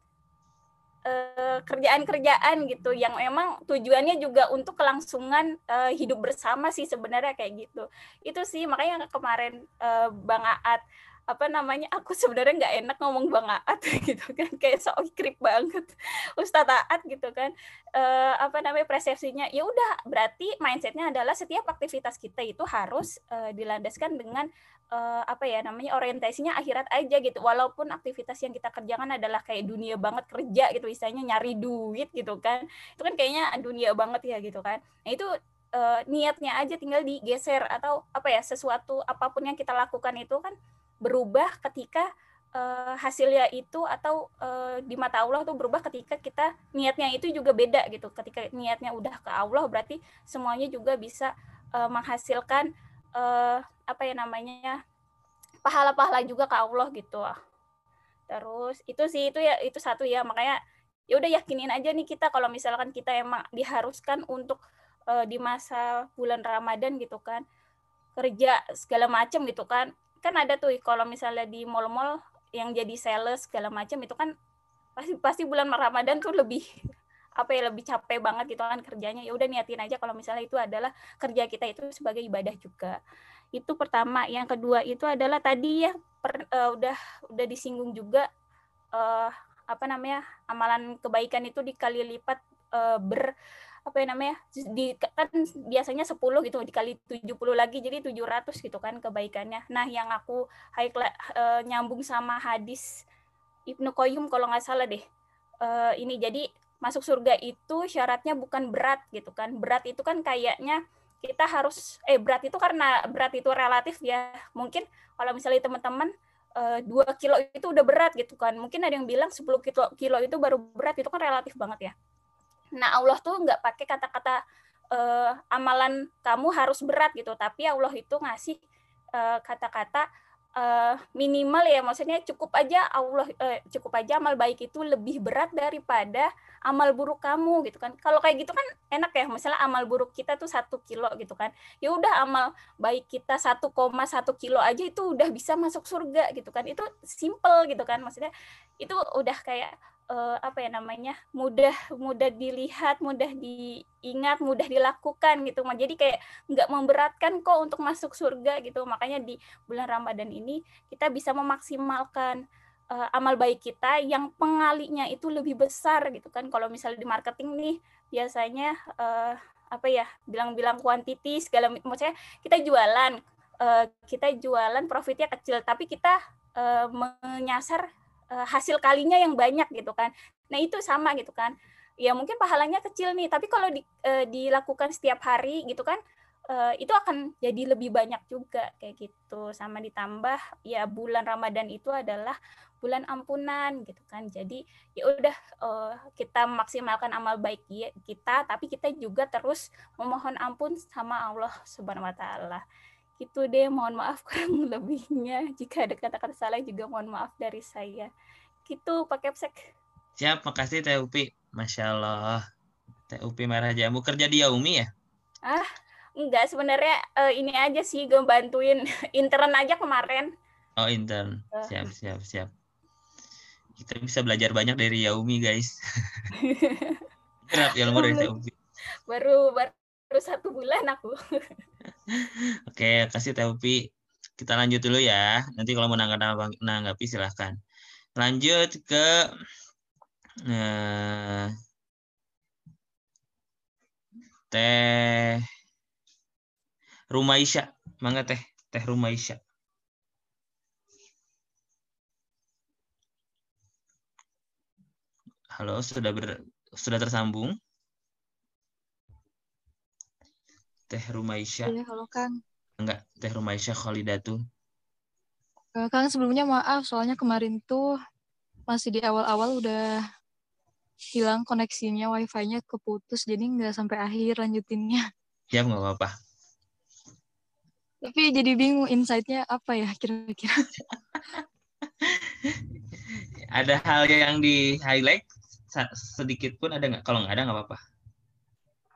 kerjaan-kerjaan gitu yang memang tujuannya juga untuk kelangsungan uh, hidup bersama sih sebenarnya kayak gitu. Itu sih makanya kemarin uh, Bang Aat apa namanya aku sebenarnya nggak enak ngomong Bang Aat gitu kan kayak so krip banget. Ustadz Aat gitu kan e, apa namanya persepsinya ya udah berarti mindsetnya adalah setiap aktivitas kita itu harus e, dilandaskan dengan e, apa ya namanya orientasinya akhirat aja gitu. Walaupun aktivitas yang kita kerjakan adalah kayak dunia banget kerja gitu misalnya nyari duit gitu kan. Itu kan kayaknya dunia banget ya gitu kan. Nah itu uh, niatnya aja tinggal digeser atau apa ya sesuatu apa pun yang kita lakukan itu kan berubah ketika uh, hasilnya itu atau uh, di mata Allah tuh berubah ketika kita niatnya itu juga beda gitu. Ketika niatnya udah ke Allah berarti semuanya juga bisa uh, menghasilkan uh, apa ya namanya pahala-pahala juga ke Allah gitu. Terus itu sih itu ya itu satu ya makanya ya udah yakinin aja nih kita kalau misalkan kita emang diharuskan untuk uh, di masa bulan Ramadan gitu kan kerja segala macam gitu kan kan ada tuh kalau misalnya di mall-mall yang jadi sales segala macam itu kan pasti pasti bulan Ramadan tuh lebih apa ya lebih capek banget gitu kan kerjanya ya udah niatin aja kalau misalnya itu adalah kerja kita itu sebagai ibadah juga itu pertama yang kedua itu adalah tadi ya per, uh, udah udah disinggung juga uh, apa namanya amalan kebaikan itu dikali lipat uh, ber apa ya namanya di kan biasanya 10 gitu dikali 70 lagi jadi 700 gitu kan kebaikannya. Nah, yang aku high uh, nyambung sama hadis Ibnu Qayyim kalau nggak salah deh. Uh, ini jadi masuk surga itu syaratnya bukan berat gitu kan. Berat itu kan kayaknya kita harus eh berat itu karena berat itu relatif ya. Mungkin kalau misalnya teman-teman uh, dua kilo itu udah berat gitu kan. Mungkin ada yang bilang 10 kilo, kilo itu baru berat itu kan relatif banget ya Nah Allah tuh nggak pakai kata-kata uh, amalan kamu harus berat gitu, tapi Allah itu ngasih eh, kata-kata uh, minimal ya maksudnya cukup aja Allah uh, cukup aja amal baik itu lebih berat daripada amal buruk kamu gitu kan. Kalau kayak gitu kan enak ya misalnya amal buruk kita tuh satu kilo gitu kan. Ya udah amal baik kita 1,1 kilo aja itu udah bisa masuk surga gitu kan. Itu simple gitu kan maksudnya itu udah kayak uh, apa ya namanya mudah mudah dilihat mudah diingat mudah dilakukan gitu jadi kayak nggak memberatkan kok untuk masuk surga gitu. Makanya di bulan Ramadan ini kita bisa memaksimalkan uh, amal baik kita yang pengalinya itu lebih besar gitu kan. Kalau misalnya di marketing nih biasanya uh, apa ya bilang-bilang kuantiti segala maksudnya kita jualan uh, kita jualan profitnya kecil tapi kita uh, menyasar uh, hasil kalinya yang banyak gitu kan. Nah itu sama gitu kan. Ya mungkin pahalanya kecil nih, tapi kalau di, uh, dilakukan setiap hari gitu kan, uh, itu akan jadi lebih banyak juga kayak gitu. Sama ditambah ya bulan Ramadan itu adalah bulan ampunan gitu kan. Jadi ya udah uh, kita maksimalkan amal baik kita, tapi kita juga terus memohon ampun sama Allah Subhanahu wa taala itu deh mohon maaf kurang lebihnya. Jika ada kata-kata salah juga mohon maaf dari saya. Gitu Pak Kepsek. Siap makasih Teh Upi. Masya Allah. Teh Upi Merah Jambu kerja di Yaumi ya? Ah enggak. Sebenarnya uh, ini aja sih gue bantuin. Intern aja kemarin. Oh intern. Uh. siap siap siap. Kita bisa belajar banyak dari Yaumi guys. Kenapa ilmu dari Teh Upi. Baru baru baru satu bulan aku. Oke, kasih Teupi. Kita lanjut dulu ya. Nanti kalau mau nanggapi silahkan. Lanjut ke eh, Teh Rumaisya. Mangga Teh, Teh Rumaisya. Halo, sudah ber, sudah tersambung? Teh Rumaisya. Iya, halo Kang. Enggak, Teh Rumaisya Khalidatu. Uh, Kang, sebelumnya maaf, soalnya kemarin tuh masih di awal-awal udah hilang koneksinya, wifi-nya keputus, jadi nggak sampai akhir lanjutinnya. Ya, nggak apa-apa. Tapi jadi bingung insight-nya apa ya kira-kira. ada hal yang di-highlight sedikit pun ada nggak? Kalau nggak ada nggak apa-apa.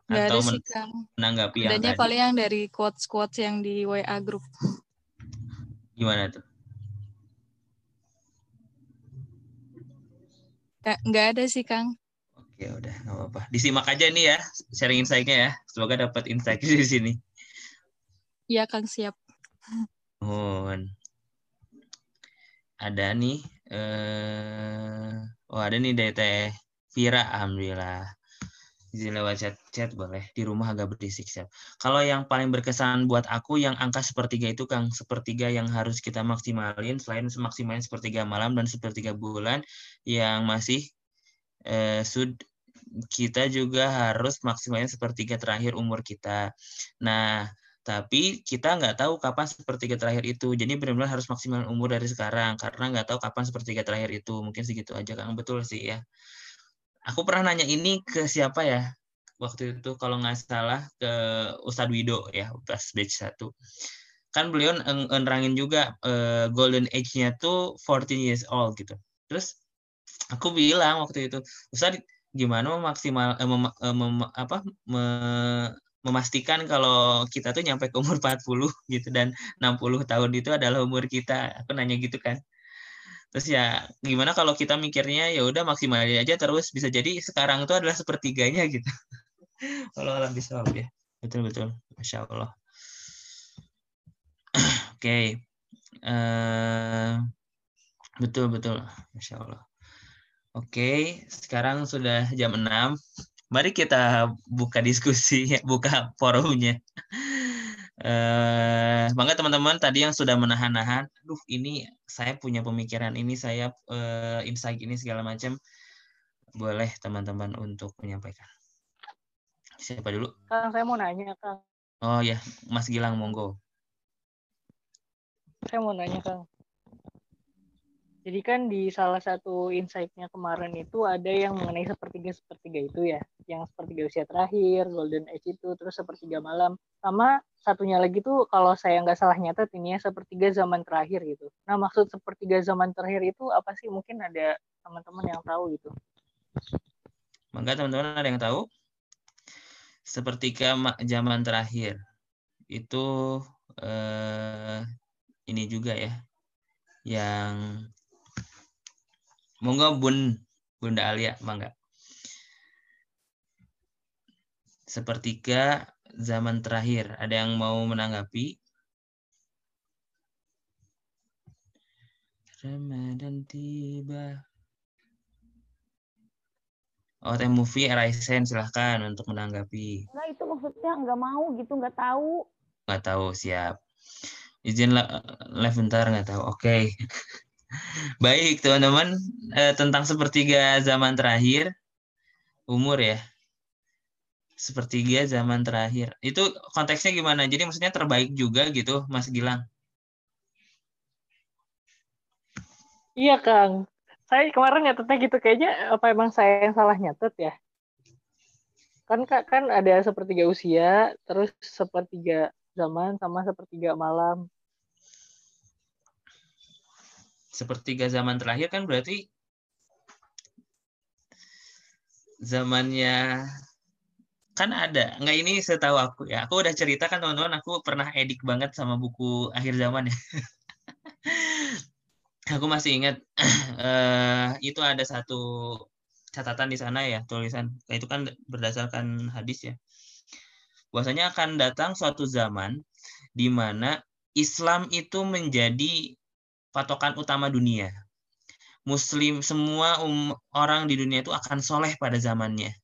Gak atau ada sih, Kang. menanggapi yang Adanya tadi? paling yang dari quotes-quotes yang di WA group. Gimana tuh? Nggak ada sih, Kang. Oke, udah. Nggak apa-apa. Disimak aja nih ya, sharing insight-nya ya. Semoga dapat insight di sini. Iya, Kang. Siap. Mohon. Ada nih. Eh... Oh, ada nih DT Vira. Alhamdulillah izin lewat chat chat boleh. Di rumah agak berisik siap kalau yang paling berkesan buat aku yang angka sepertiga itu kang sepertiga yang harus kita maksimalin selain semaksimalin sepertiga malam dan sepertiga bulan yang masih eh, sud kita juga harus maksimalin sepertiga terakhir umur kita. Nah tapi kita nggak tahu kapan sepertiga terakhir itu. Jadi benar-benar harus maksimalin umur dari sekarang karena nggak tahu kapan sepertiga terakhir itu. Mungkin segitu aja kang. Betul sih ya aku pernah nanya ini ke siapa ya waktu itu kalau nggak salah ke Ustadz Wido ya pas batch satu. Kan beliau nerangin juga uh, golden age-nya tuh 14 years old gitu. Terus aku bilang waktu itu Ustadz gimana maksimal eh, mem, eh, mem, apa me, memastikan kalau kita tuh nyampe ke umur 40 gitu dan 60 tahun itu adalah umur kita? Aku nanya gitu kan terus ya gimana kalau kita mikirnya ya udah maksimalin aja terus bisa jadi sekarang itu adalah sepertiganya gitu. Kalau alam bisa ya betul betul. Masya allah. Oke. Okay. uh, betul betul. Masya allah. Oke okay. sekarang sudah jam 6 mari kita buka diskusi buka forumnya Eh, bangga teman-teman tadi yang sudah menahan-nahan. Aduh, ini saya punya pemikiran ini, saya uh, insight ini segala macam. Boleh teman-teman untuk menyampaikan. Siapa dulu? Kang, saya mau nanya, Kang. Oh ya, Mas Gilang, monggo. Saya mau nanya, Kang. Jadi kan di salah satu insight-nya kemarin itu ada yang mengenai sepertiga-sepertiga itu ya. yang sepertiga usia terakhir, golden age itu, terus sepertiga malam. Sama satunya lagi tuh kalau saya nggak salah nyatet ini ya sepertiga zaman terakhir gitu. Nah maksud sepertiga zaman terakhir itu apa sih? Mungkin ada teman-teman yang tahu gitu. Maka teman-teman ada yang tahu? Sepertiga zaman terakhir itu eh, ini juga ya, yang monggo Bun Bunda Alia, mangga. Sepertiga zaman terakhir. Ada yang mau menanggapi? Ramadan tiba. Oh, teh movie Raisen silahkan untuk menanggapi. Enggak, itu maksudnya nggak mau gitu, nggak tahu. Nggak tahu, siap. Izin live bentar, nggak tahu. Oke. Okay. Baik, teman-teman. Eh, tentang sepertiga zaman terakhir, umur ya. Sepertiga zaman terakhir. Itu konteksnya gimana? Jadi maksudnya terbaik juga gitu, Mas Gilang? Iya, Kang saya kemarin nyatetnya gitu kayaknya apa emang saya yang salah nyatet ya kan kan ada sepertiga usia terus sepertiga zaman sama sepertiga malam sepertiga zaman terakhir kan berarti zamannya kan ada. Nggak ini setahu aku ya. Aku udah cerita kan teman-teman. Aku pernah edik banget sama buku akhir zaman ya. Aku masih ingat uh, itu ada satu catatan di sana ya tulisan. Itu kan berdasarkan hadis ya. Bahwasanya akan datang suatu zaman di mana Islam itu menjadi patokan utama dunia Muslim semua um, orang di dunia itu akan soleh pada zamannya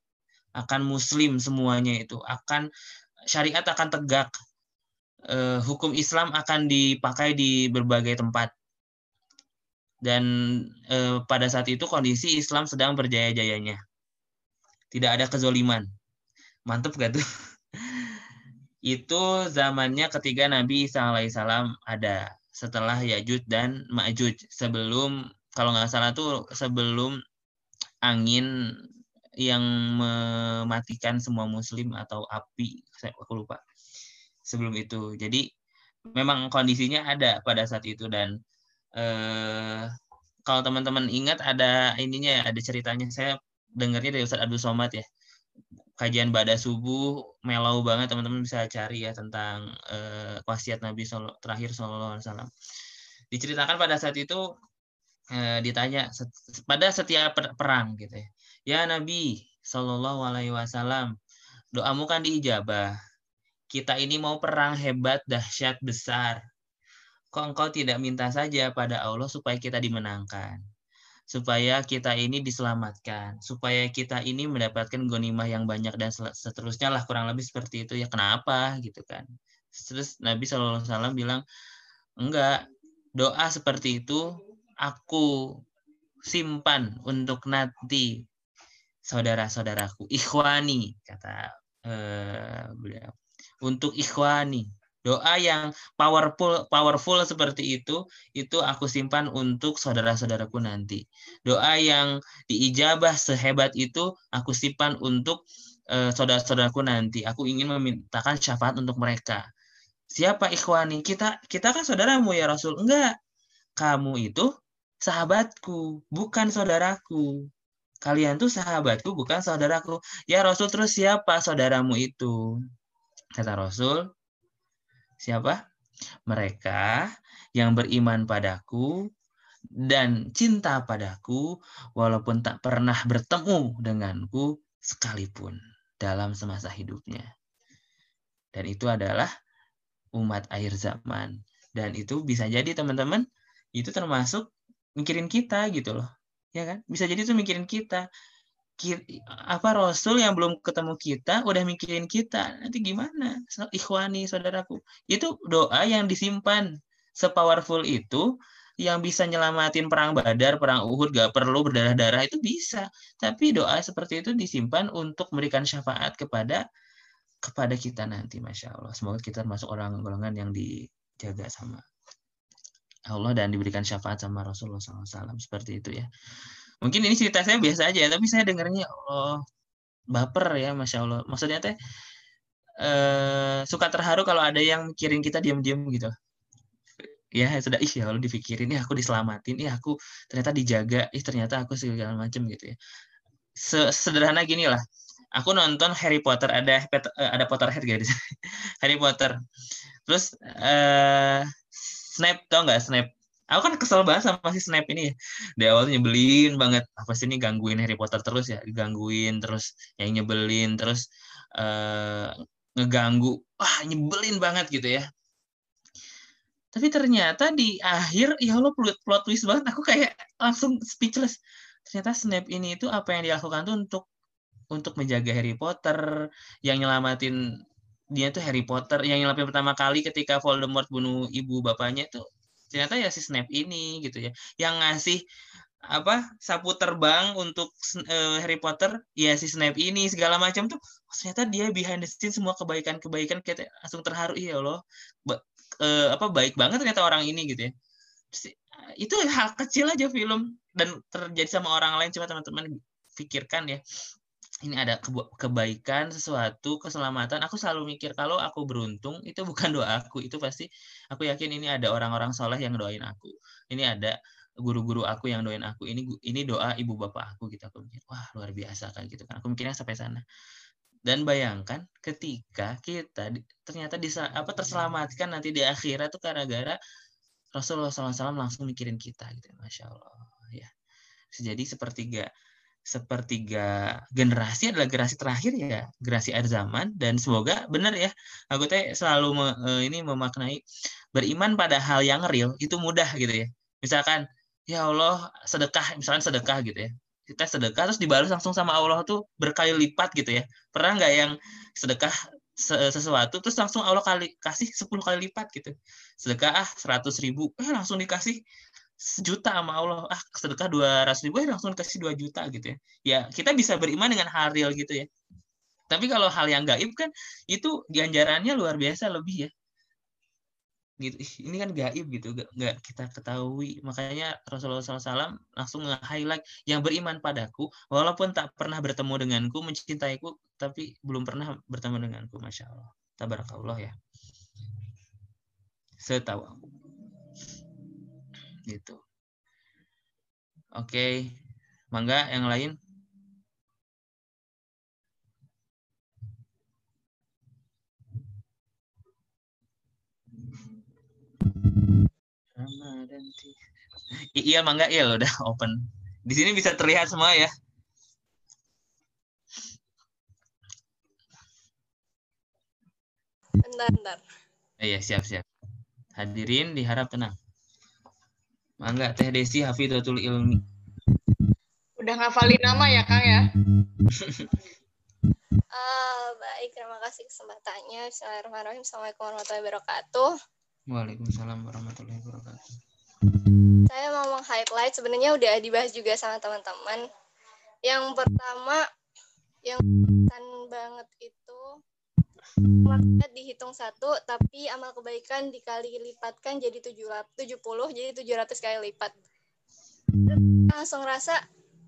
akan Muslim semuanya itu akan syariat akan tegak uh, hukum Islam akan dipakai di berbagai tempat dan eh, pada saat itu kondisi Islam sedang berjaya-jayanya. Tidak ada kezoliman. Mantap gak tuh? itu zamannya ketika Nabi Isa alaihissalam ada setelah Yajud dan Ma'juj sebelum kalau nggak salah tuh sebelum angin yang mematikan semua muslim atau api saya aku lupa sebelum itu jadi memang kondisinya ada pada saat itu dan eh, kalau teman-teman ingat ada ininya ya, ada ceritanya. Saya dengarnya dari Ustadz Abdul Somad ya. Kajian pada subuh melau banget teman-teman bisa cari ya tentang eh, wasiat Nabi Solo, terakhir Sallallahu Alaihi Wasallam. Diceritakan pada saat itu eh, ditanya pada setiap perang gitu ya. Ya Nabi Shallallahu Alaihi Wasallam, doamu kan diijabah. Kita ini mau perang hebat, dahsyat, besar kok engkau tidak minta saja pada Allah supaya kita dimenangkan supaya kita ini diselamatkan supaya kita ini mendapatkan gonimah yang banyak dan seterusnya lah kurang lebih seperti itu. Ya kenapa? Gitu kan. Terus Nabi Shallallahu Alaihi Wasallam bilang enggak doa seperti itu aku simpan untuk nanti saudara-saudaraku ikhwani kata eh, beliau. Untuk ikhwani Doa yang powerful powerful seperti itu itu aku simpan untuk saudara-saudaraku nanti. Doa yang diijabah sehebat itu aku simpan untuk uh, saudara-saudaraku nanti. Aku ingin memintakan syafaat untuk mereka. Siapa ikhwani? Kita kita kan saudaramu ya Rasul. Enggak. Kamu itu sahabatku, bukan saudaraku. Kalian tuh sahabatku, bukan saudaraku. Ya Rasul terus siapa saudaramu itu? Kata Rasul, Siapa? Mereka yang beriman padaku dan cinta padaku walaupun tak pernah bertemu denganku sekalipun dalam semasa hidupnya. Dan itu adalah umat akhir zaman. Dan itu bisa jadi teman-teman itu termasuk mikirin kita gitu loh. Ya kan? Bisa jadi itu mikirin kita apa Rasul yang belum ketemu kita udah mikirin kita nanti gimana ikhwani saudaraku itu doa yang disimpan sepowerful itu yang bisa nyelamatin perang Badar, perang Uhud gak perlu berdarah-darah itu bisa. Tapi doa seperti itu disimpan untuk memberikan syafaat kepada kepada kita nanti, masya Allah. Semoga kita termasuk orang golongan yang dijaga sama Allah dan diberikan syafaat sama Rasulullah SAW seperti itu ya. Mungkin ini cerita saya biasa aja, tapi saya dengarnya, oh baper ya masya Allah. Maksudnya teh eh, suka terharu kalau ada yang mikirin kita diam-diam gitu. Ya sudah ih ya Allah dipikirin ih aku diselamatin ih aku ternyata dijaga ih ternyata aku segala macam gitu ya. Sederhana gini lah. Aku nonton Harry Potter ada eh, ada Potterhead guys. Harry Potter. Terus uh, Snape tau nggak Snape aku kan kesel banget sama si Snape ini ya. Di awal nyebelin banget. Apa sih ini gangguin Harry Potter terus ya? Digangguin terus yang nyebelin terus uh, ngeganggu. Wah, nyebelin banget gitu ya. Tapi ternyata di akhir ya Allah plot, plot twist banget. Aku kayak langsung speechless. Ternyata Snape ini itu apa yang dilakukan tuh untuk untuk menjaga Harry Potter, yang nyelamatin dia tuh Harry Potter yang nyelamatin pertama kali ketika Voldemort bunuh ibu bapaknya tuh ternyata ya si Snape ini gitu ya yang ngasih apa sapu terbang untuk uh, Harry Potter ya si Snape ini segala macam tuh oh, ternyata dia behind the scene semua kebaikan-kebaikan kita langsung terharu iya loh uh, apa baik banget ternyata orang ini gitu ya. Itu hal kecil aja film dan terjadi sama orang lain cuma teman-teman pikirkan ya ini ada kebaikan sesuatu keselamatan aku selalu mikir kalau aku beruntung itu bukan doa aku itu pasti aku yakin ini ada orang-orang soleh yang doain aku. Ini ada guru-guru aku yang doain aku ini ini doa ibu bapak aku gitu aku mikir wah luar biasa kan gitu kan. Aku mikirnya sampai sana. Dan bayangkan ketika kita ternyata bisa apa terselamatkan nanti di akhirat tuh gara-gara Rasulullah SAW langsung mikirin kita gitu masya Allah ya. Jadi sepertiga sepertiga generasi adalah generasi terakhir ya generasi akhir zaman. Dan semoga benar ya aku teh selalu me, eh, ini memaknai beriman pada hal yang real itu mudah gitu ya. Misalkan ya Allah sedekah misalkan sedekah gitu ya. Kita sedekah terus dibalas langsung sama Allah tuh berkali lipat gitu ya. Pernah nggak yang sedekah sesuatu terus langsung Allah kali kasih 10 kali lipat gitu. Sedekah ah seratus ribu eh langsung dikasih sejuta sama Allah. Ah sedekah dua ratus ribu ya langsung kasih dua juta gitu ya. Ya kita bisa beriman dengan hal real gitu ya. Tapi kalau hal yang gaib kan itu ganjarannya luar biasa lebih ya. Gitu. Ini kan gaib gitu nggak kita ketahui. Makanya Rasulullah SAW langsung nge-highlight yang beriman padaku walaupun tak pernah bertemu denganku mencintaiku tapi belum pernah bertemu denganku masya Allah. Tabarakallah ya. Setahu aku gitu. Oke, mangga yang lain. Ramadan Iya mangga iya lo udah open. Di sini bisa terlihat semua ya. Bentar, bentar. Iya, siap, siap. Hadirin diharap tenang. Mangga Teh Desi Hafidatul Ilmi. Udah ngafalin nama ya Kang ya? uh, baik, terima kasih kesempatannya. Bismillahirrahmanirrahim. Assalamualaikum warahmatullahi wabarakatuh. Waalaikumsalam warahmatullahi wabarakatuh. Saya mau meng-highlight sebenarnya udah dibahas juga sama teman-teman. Yang pertama yang banget itu Maksudnya dihitung satu, tapi amal kebaikan dikali lipatkan jadi 70, jadi 700 kali lipat. langsung rasa,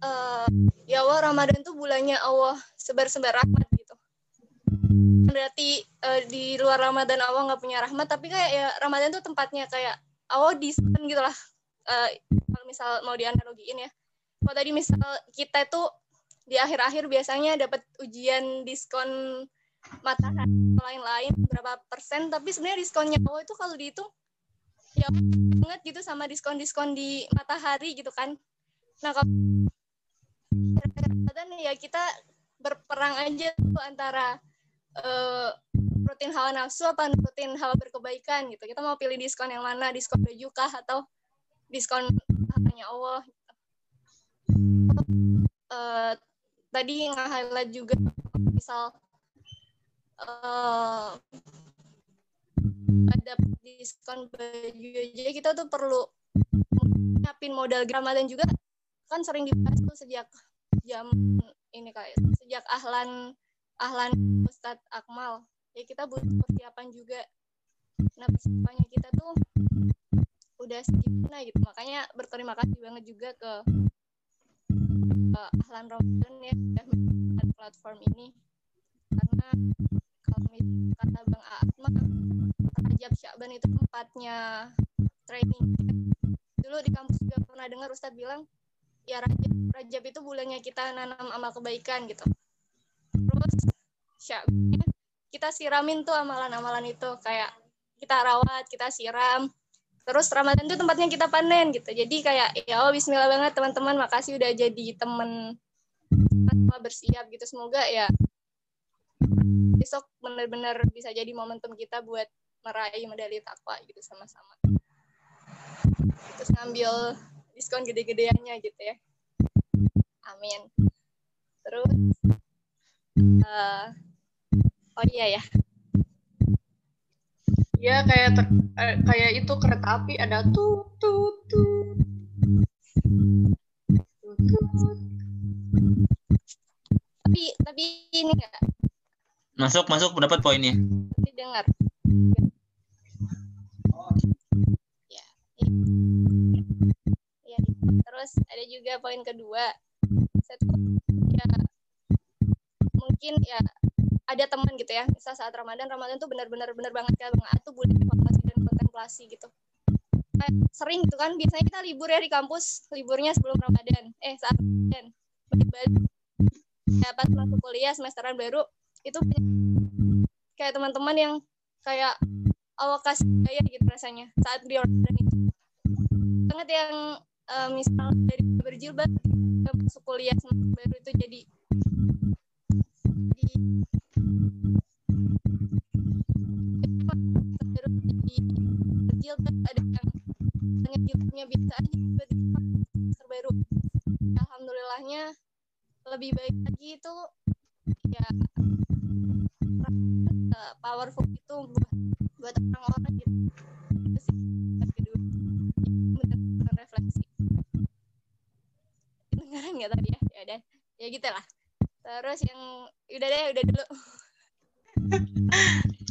uh, ya Allah Ramadan tuh bulannya Allah sebar-sebar rahmat gitu. Berarti uh, di luar Ramadan Allah nggak punya rahmat, tapi kayak ya Ramadan tuh tempatnya kayak Allah diskon gitu lah. Uh, kalau misal mau dianalogiin ya. Kalau tadi misal kita tuh di akhir-akhir biasanya dapat ujian diskon matahari lain-lain berapa persen. Tapi sebenarnya diskonnya oh itu kalau dihitung ya banget gitu sama diskon-diskon di matahari gitu kan. Nah kalau ya kita berperang aja tuh antara uh, rutin hal nafsu apa rutin hal berkebaikan gitu. Kita mau pilih diskon yang mana diskon baju atau diskon hanya Allah? Uh, tadi nge-highlight juga misal uh, ada diskon baju aja. Kita tuh perlu nyiapin modal Ramadan juga. Kan sering dibahas tuh sejak jam ini kayak sejak ahlan ahlan Ustadz Akmal. Ya kita butuh persiapan juga. Nah persiapannya kita tuh udah segimana gitu. Makanya berterima kasih banget juga ke uh, ahlan Ramadan ya platform ini. Karena kalau misalnya kata Bang Aat mah Rajab Syaban itu tempatnya training. Dulu di kampus juga pernah dengar Ustadz bilang ya Rajab, Rajab itu bulannya kita nanam amal kebaikan gitu. Terus Syaban kita siramin tuh amalan-amalan itu. Kayak kita rawat kita siram. Terus Ramadan itu tempatnya kita panen gitu. Jadi kayak ya oh Bismillah banget teman-teman. Makasih udah jadi temen bersiap gitu. Semoga ya besok benar-benar bisa jadi momentum kita buat meraih medali takwa gitu sama-sama. Terus ngambil diskon gede-gedeannya gitu ya. Amin. Terus uh, oh iya ya. Ya kayak ter, eh, kayak itu kereta api ada tut tut tut. Tapi tapi ini enggak masuk masuk dapat poinnya. Dengar ya, ya. Terus ada juga poin kedua. Saya tuh ya mungkin ya ada teman gitu ya misal saat Ramadan Ramadan tuh benar-benar benar banget kan bang tuh boleh evaluasi dan kontemplasi gitu. Kayak sering gitu kan biasanya kita libur ya di kampus liburnya sebelum Ramadan. Eh saat Ramadan. Balik ya pas masuk kuliah semesteran baru itu kayak teman-teman yang kayak alokasi gaya gitu rasanya saat di Ramadan itu banget yang uh, misal dari berjilbab masuk kuliah semester baru itu jadi di ada yang jilbabnya biasa aja tiba-tiba terbaru alhamdulillahnya lebih baik lagi itu ya powerful itu buat buat orang-orang gitu. Kedua. Benar-benar refleksi. Dengaran nggak tadi ya? Ya udah. Ya gitu lah terus yang udah deh udah dulu.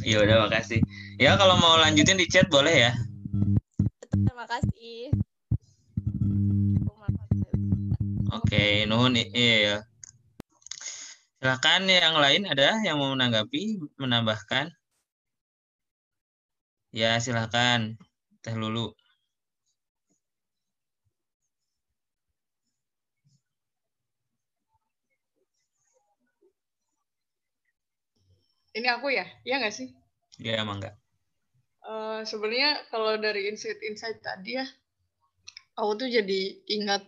Ya udah makasih. Ya kalau mau lanjutin di chat boleh ya? Terima kasih. Oke nuhun iya silakan yang lain ada yang mau menanggapi menambahkan? Ya silakan teh lulu. Ini aku ya? Ya nggak sih? Ya emang nggak. Uh, sebenarnya kalau dari insight-insight tadi ya aku tuh jadi ingat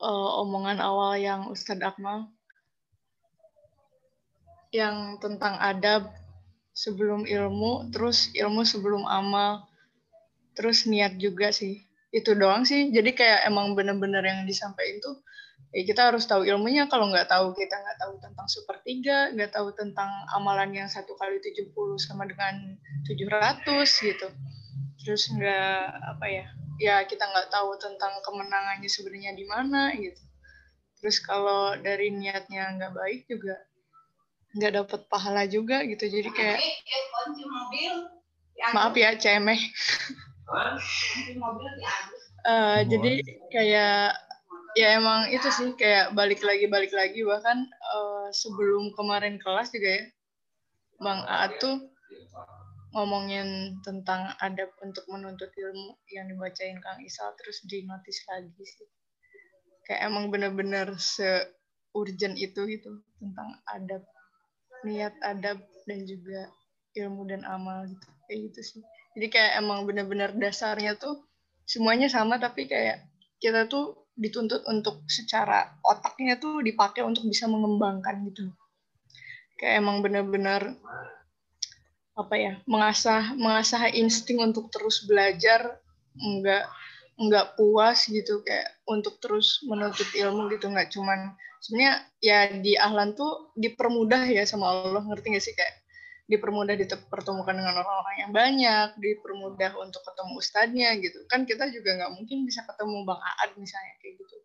uh, omongan awal yang Ustadz Akmal yang tentang adab sebelum ilmu terus ilmu sebelum amal terus niat juga sih. Itu doang sih. Jadi kayak emang bener-bener yang disampaikan tuh ya kita harus tahu ilmunya. Kalau nggak tahu kita nggak tahu tentang sepertiga nggak tahu tentang amalan yang satu kali 70 sama dengan 700 gitu. Terus nggak apa ya ya kita nggak tahu tentang kemenangannya sebenarnya di mana gitu. Terus kalau dari niatnya nggak baik juga nggak dapet pahala juga gitu. Jadi kayak maaf ya cemeh uh, jadi kayak ya emang itu sih kayak balik lagi balik lagi. Bahkan uh, sebelum kemarin kelas juga ya bang A tuh ngomongin tentang adab untuk menuntut ilmu yang dibacain Kang Isal terus di notis lagi sih. Kayak emang bener-bener se urgent itu gitu tentang adab niat adab dan juga ilmu dan amal gitu. Kayak gitu sih. Jadi kayak emang bener-bener dasarnya tuh semuanya sama tapi kayak kita tuh dituntut untuk secara otaknya tuh dipakai untuk bisa mengembangkan gitu kayak emang benar-benar apa ya mengasah mengasah insting untuk terus belajar enggak enggak puas gitu. Kayak untuk terus menuntut ilmu gitu nggak cuman sebenarnya ya di ahlan tuh dipermudah ya sama Allah ngerti gak sih kayak dipermudah dipertemukan dengan orang-orang yang banyak, dipermudah untuk ketemu ustadznya gitu. Kan kita juga nggak mungkin bisa ketemu Bang Aad misalnya kayak gitu.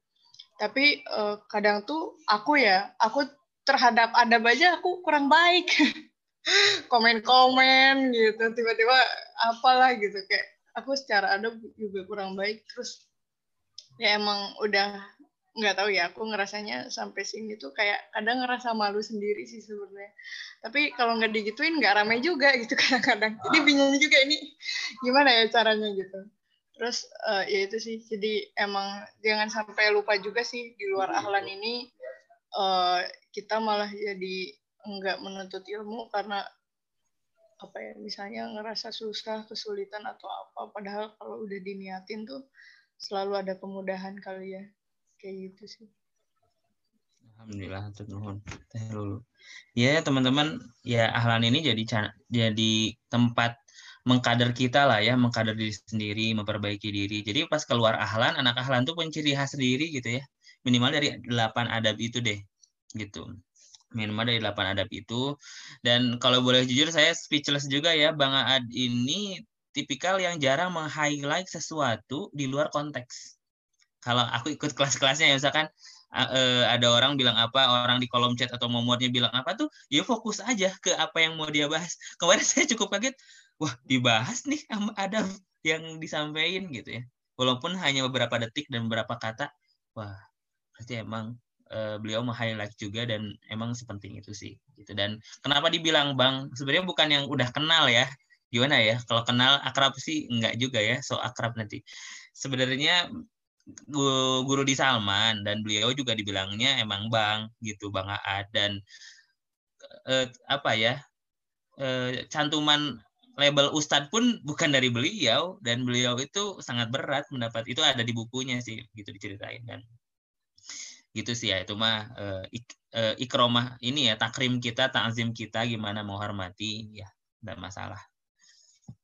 Tapi uh, kadang tuh aku ya, aku terhadap adab aja aku kurang baik. Komen-komen gitu, tiba-tiba apalah gitu kayak aku secara adab juga kurang baik. Terus ya emang udah nggak tahu ya aku ngerasanya sampai sini tuh kayak kadang ngerasa malu sendiri sih sebenarnya. Tapi kalau nggak digituin nggak ramai juga gitu kadang-kadang. Jadi bingung juga ini gimana ya caranya gitu. Terus uh, ya itu sih jadi emang jangan sampai lupa juga sih di luar ahlan ini uh, kita malah jadi nggak menuntut ilmu karena apa ya misalnya ngerasa susah kesulitan atau apa padahal kalau udah diniatin tuh selalu ada kemudahan kali ya kayak gitu sih Alhamdulillah lulu. Ya teman-teman, ya ahlan ini jadi jadi tempat mengkader kita lah ya, mengkader diri sendiri, memperbaiki diri. Jadi pas keluar ahlan, anak ahlan tuh punya ciri khas sendiri gitu ya. Minimal dari delapan adab itu deh, gitu. Minimal dari delapan adab itu. Dan kalau boleh jujur, saya speechless juga ya, Bang Aad ini tipikal yang jarang meng-highlight sesuatu di luar konteks. Kalau aku ikut kelas-kelasnya ya, misalkan uh, ada orang bilang apa, orang di kolom chat atau momornya bilang apa tuh, ya fokus aja ke apa yang mau dia bahas. Kemarin saya cukup kaget, wah dibahas nih ada yang disampaikan gitu ya. Walaupun hanya beberapa detik dan beberapa kata, wah berarti emang uh, beliau meng-highlight juga dan emang sepenting itu sih gitu. Dan kenapa dibilang Bang? Sebenarnya bukan yang udah kenal ya. Gimana ya? Kalau kenal akrab sih enggak juga ya, so akrab nanti. Sebenarnya guru di Salman dan beliau juga dibilangnya emang bang gitu bang Aad. Dan eh, apa ya eh, cantuman label ustadz pun bukan dari beliau dan beliau itu sangat berat mendapat itu ada di bukunya sih gitu diceritain kan. Gitu sih ya itu mah eh, ik, eh, ikromah ini ya takrim kita takzim kita gimana menghormati ya tidak masalah.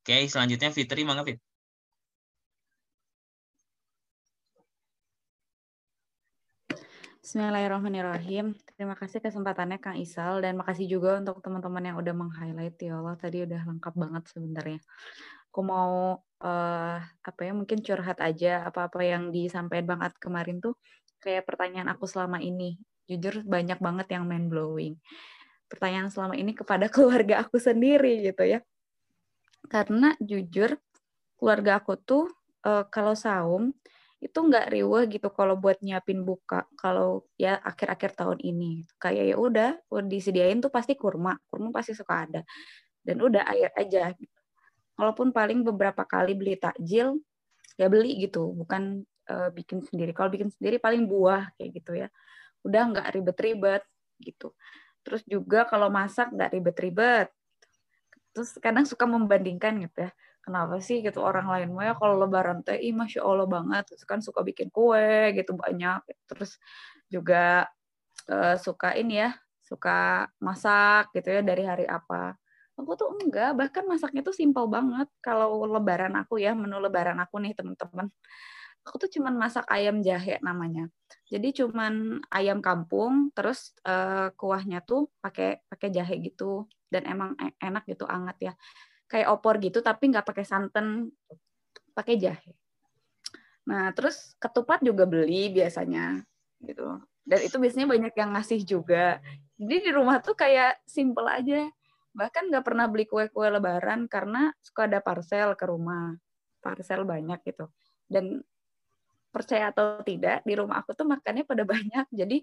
Oke selanjutnya Fitri mangga Fit Bismillahirrahmanirrahim. Terima kasih kesempatannya Kang Isal dan makasih juga untuk teman-teman yang udah meng-highlight ya Allah tadi udah lengkap banget sebenarnya. Aku mau uh, apa ya mungkin curhat aja apa-apa yang disampaikan Bang At kemarin tuh kayak pertanyaan aku selama ini. Jujur banyak banget yang mind blowing. Pertanyaan selama ini kepada keluarga aku sendiri gitu ya. Karena jujur keluarga aku tuh uh, kalau saum itu nggak riweh gitu kalau buat nyiapin buka kalau ya akhir-akhir tahun ini kayak ya udah disediain tuh pasti kurma kurma pasti suka ada. Dan udah air aja gitu. walaupun paling beberapa kali beli takjil ya beli gitu bukan uh, bikin sendiri. Kalau bikin sendiri paling buah kayak gitu ya. Udah nggak ribet-ribet gitu. Terus juga kalau masak nggak ribet-ribet terus kadang suka membandingkan gitu ya kenapa sih gitu orang lain? Mah kalau lebaran teh ih masya allah banget. Terus kan suka bikin kue gitu banyak. Terus juga uh, suka ini ya suka masak gitu ya dari hari apa. Aku tuh enggak bahkan masaknya tuh simpel banget. Kalau lebaran aku ya menu lebaran aku nih teman-teman. Aku tuh cuman masak ayam jahe namanya. Jadi cuman ayam kampung terus uh, kuahnya tuh pakai pakai jahe gitu. Dan emang e-, enak gitu anget ya kayak opor gitu tapi nggak pakai santan pakai jahe. Nah terus ketupat juga beli biasanya gitu. Dan itu biasanya banyak yang ngasih juga. Jadi di rumah tuh kayak simple aja. Bahkan nggak pernah beli kue-kue lebaran karena suka ada parcel ke rumah. Parcel banyak gitu. Dan percaya atau tidak di rumah aku tuh makannya pada banyak. Jadi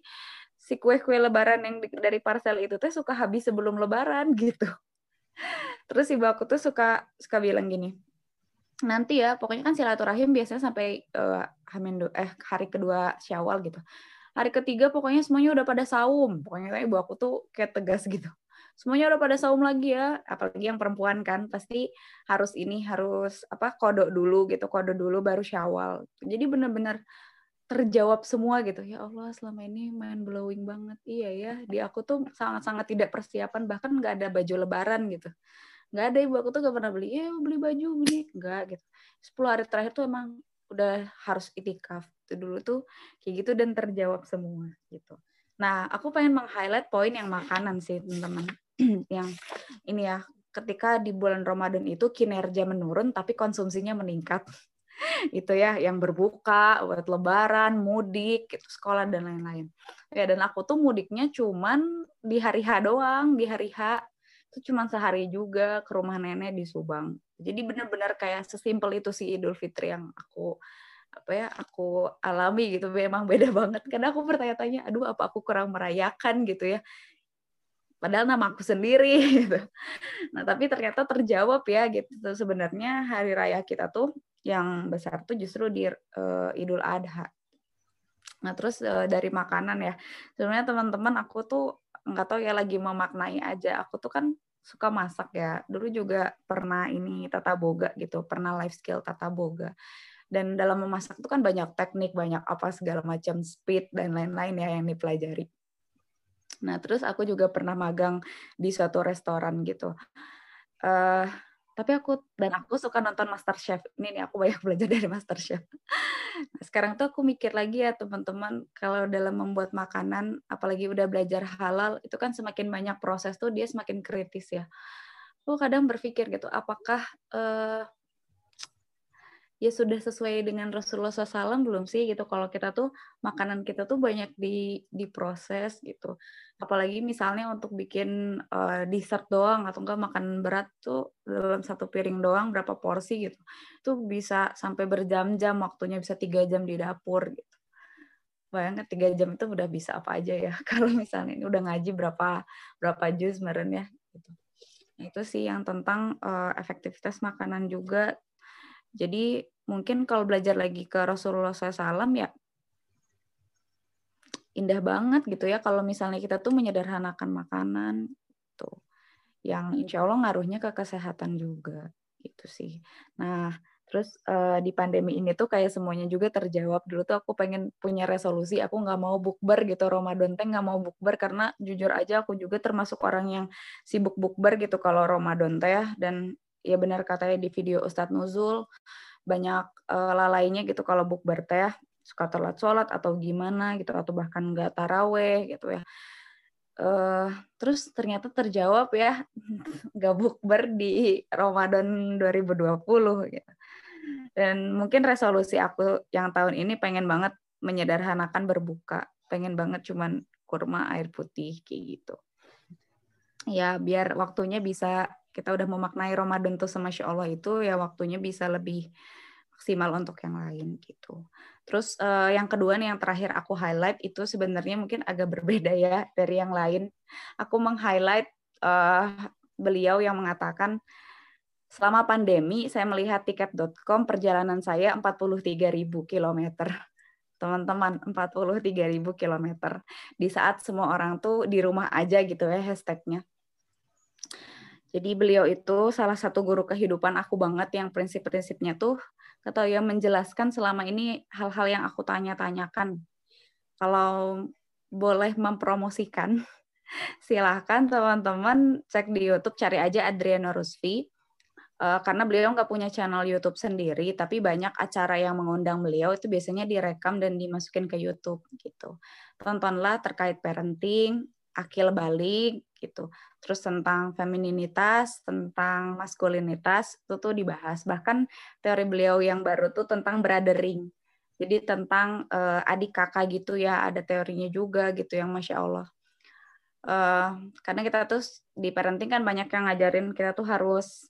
si kue-kue lebaran yang dari parcel itu tuh suka habis sebelum lebaran gitu Terus ibu aku tuh suka suka bilang gini, nanti ya pokoknya kan silaturahim biasanya sampai uh, eh hari kedua syawal gitu. Hari ketiga pokoknya semuanya udah pada saum. Pokoknya ibu aku tuh kayak tegas gitu. Semuanya udah pada saum lagi ya, apalagi yang perempuan kan pasti harus ini harus apa kodok dulu gitu, kodok dulu baru syawal. Jadi bener-bener terjawab semua gitu. Ya Allah selama ini main blowing banget. Iya ya di aku tuh sangat-sangat tidak persiapan bahkan nggak ada baju lebaran gitu. Nggak ada ibu aku tuh gak pernah beli ya beli baju beli. Nggak gitu. 10 hari terakhir tuh emang udah harus itikaf. Itu dulu tuh kayak gitu dan terjawab semua gitu. Nah aku pengen meng-highlight poin yang makanan sih teman-teman. Yang ini ya ketika di bulan Ramadan itu kinerja menurun tapi konsumsinya meningkat itu ya yang berbuka buat lebaran mudik gitu sekolah dan lain-lain. Ya dan aku tuh mudiknya cuman di hari H doang di hari H. Itu cuman sehari juga ke rumah nenek di Subang. Jadi benar-benar kayak sesimpel itu sih Idul Fitri yang aku apa ya aku alami gitu. Memang beda banget. Karena aku bertanya-tanya aduh apa aku kurang merayakan? gitu ya. Padahal nama aku sendiri gitu. Nah, tapi ternyata terjawab ya gitu. Sebenarnya hari raya kita tuh yang besar tuh justru di uh, Idul Adha. Nah, terus uh, dari makanan ya. Sebenarnya teman-teman aku tuh nggak tahu ya lagi memaknai aja. Aku tuh kan suka masak ya. Dulu juga pernah ini tata boga gitu, pernah life skill tata boga. Dan dalam memasak itu kan banyak teknik, banyak apa segala macam speed dan lain-lain ya yang dipelajari. Nah, terus aku juga pernah magang di suatu restoran gitu. Uh, tapi aku dan aku suka nonton Master Chef. Ini nih aku banyak belajar dari Master Chef. Nah, sekarang tuh aku mikir lagi ya teman-teman kalau dalam membuat makanan apalagi udah belajar halal itu kan semakin banyak proses tuh dia semakin kritis ya. Aku kadang berpikir gitu apakah uh, ya sudah sesuai dengan Rasulullah SAW belum sih gitu. Kalau kita tuh makanan kita tuh banyak di diproses gitu. Apalagi misalnya untuk bikin uh, dessert doang atau enggak makan berat tuh dalam satu piring doang berapa porsi gitu. Itu bisa sampai berjam-jam waktunya bisa tiga jam di dapur gitu. Bayangkan tiga jam itu udah bisa apa aja ya. Kalau misalnya ini udah ngaji berapa berapa jus meren ya gitu. Itu sih yang tentang uh, efektivitas makanan juga jadi mungkin kalau belajar lagi ke Rasulullah SAW ya indah banget gitu ya kalau misalnya kita tuh menyederhanakan makanan tuh yang insya Allah ngaruhnya ke kesehatan juga gitu sih. Nah terus uh, di pandemi ini tuh kayak semuanya juga terjawab. Dulu tuh aku pengen punya resolusi aku nggak mau bukber gitu. Ramadan teh nggak mau bukber karena jujur aja aku juga termasuk orang yang sibuk bukber gitu kalau Ramadan teh ya. Dan ya benar katanya di video Ustadz Nuzul banyak uh, lalainya gitu kalau bukber teh suka telat sholat atau gimana gitu atau bahkan nggak taraweh gitu ya. Uh, terus ternyata terjawab ya nggak bukber di Ramadan 2020 gitu. Dan mungkin resolusi aku yang tahun ini pengen banget menyederhanakan berbuka pengen banget cuman kurma air putih kayak gitu. Ya biar waktunya bisa kita udah memaknai Ramadan tuh sama Allah itu ya waktunya bisa lebih maksimal untuk yang lain gitu. Terus uh, yang kedua nih yang terakhir aku highlight itu sebenarnya mungkin agak berbeda ya dari yang lain. Aku meng-highlight uh, beliau yang mengatakan selama pandemi saya melihat tiket.com perjalanan saya 43.000 kilometer teman-teman 43.000 kilometer di saat semua orang tuh di rumah aja gitu ya hashtagnya jadi beliau itu salah satu guru kehidupan aku banget yang prinsip-prinsipnya tuh kata ya menjelaskan selama ini hal-hal yang aku tanya-tanyakan. Kalau boleh mempromosikan, silahkan teman-teman cek di YouTube cari aja Adriano Rusfi. Uh, karena beliau nggak punya channel YouTube sendiri, tapi banyak acara yang mengundang beliau itu biasanya direkam dan dimasukin ke YouTube gitu. Tontonlah terkait parenting, akil balik gitu terus tentang femininitas, tentang maskulinitas itu tuh dibahas. Bahkan teori beliau yang baru tuh tentang brothering. Jadi tentang uh, adik kakak gitu ya, ada teorinya juga gitu yang masya Allah. Uh, karena kita tuh di parenting kan banyak yang ngajarin kita tuh harus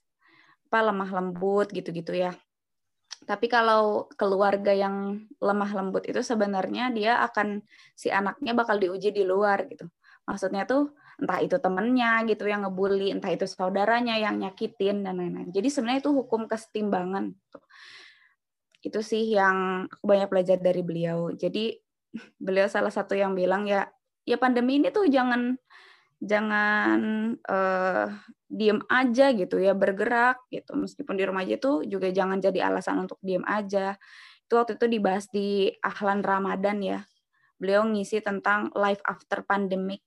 apa lemah lembut gitu-gitu ya. Tapi kalau keluarga yang lemah lembut itu sebenarnya dia akan si anaknya bakal diuji di luar gitu. Maksudnya tuh entah itu temennya gitu yang ngebully, entah itu saudaranya yang nyakitin dan lain-lain. Jadi sebenarnya itu hukum kesetimbangan. Itu sih yang aku banyak belajar dari beliau. Jadi beliau salah satu yang bilang ya ya pandemi ini tuh jangan jangan uh, diem aja gitu ya bergerak gitu meskipun di rumah aja tuh juga jangan jadi alasan untuk diem aja itu waktu itu dibahas di Ahlan Ramadan ya beliau ngisi tentang life after pandemic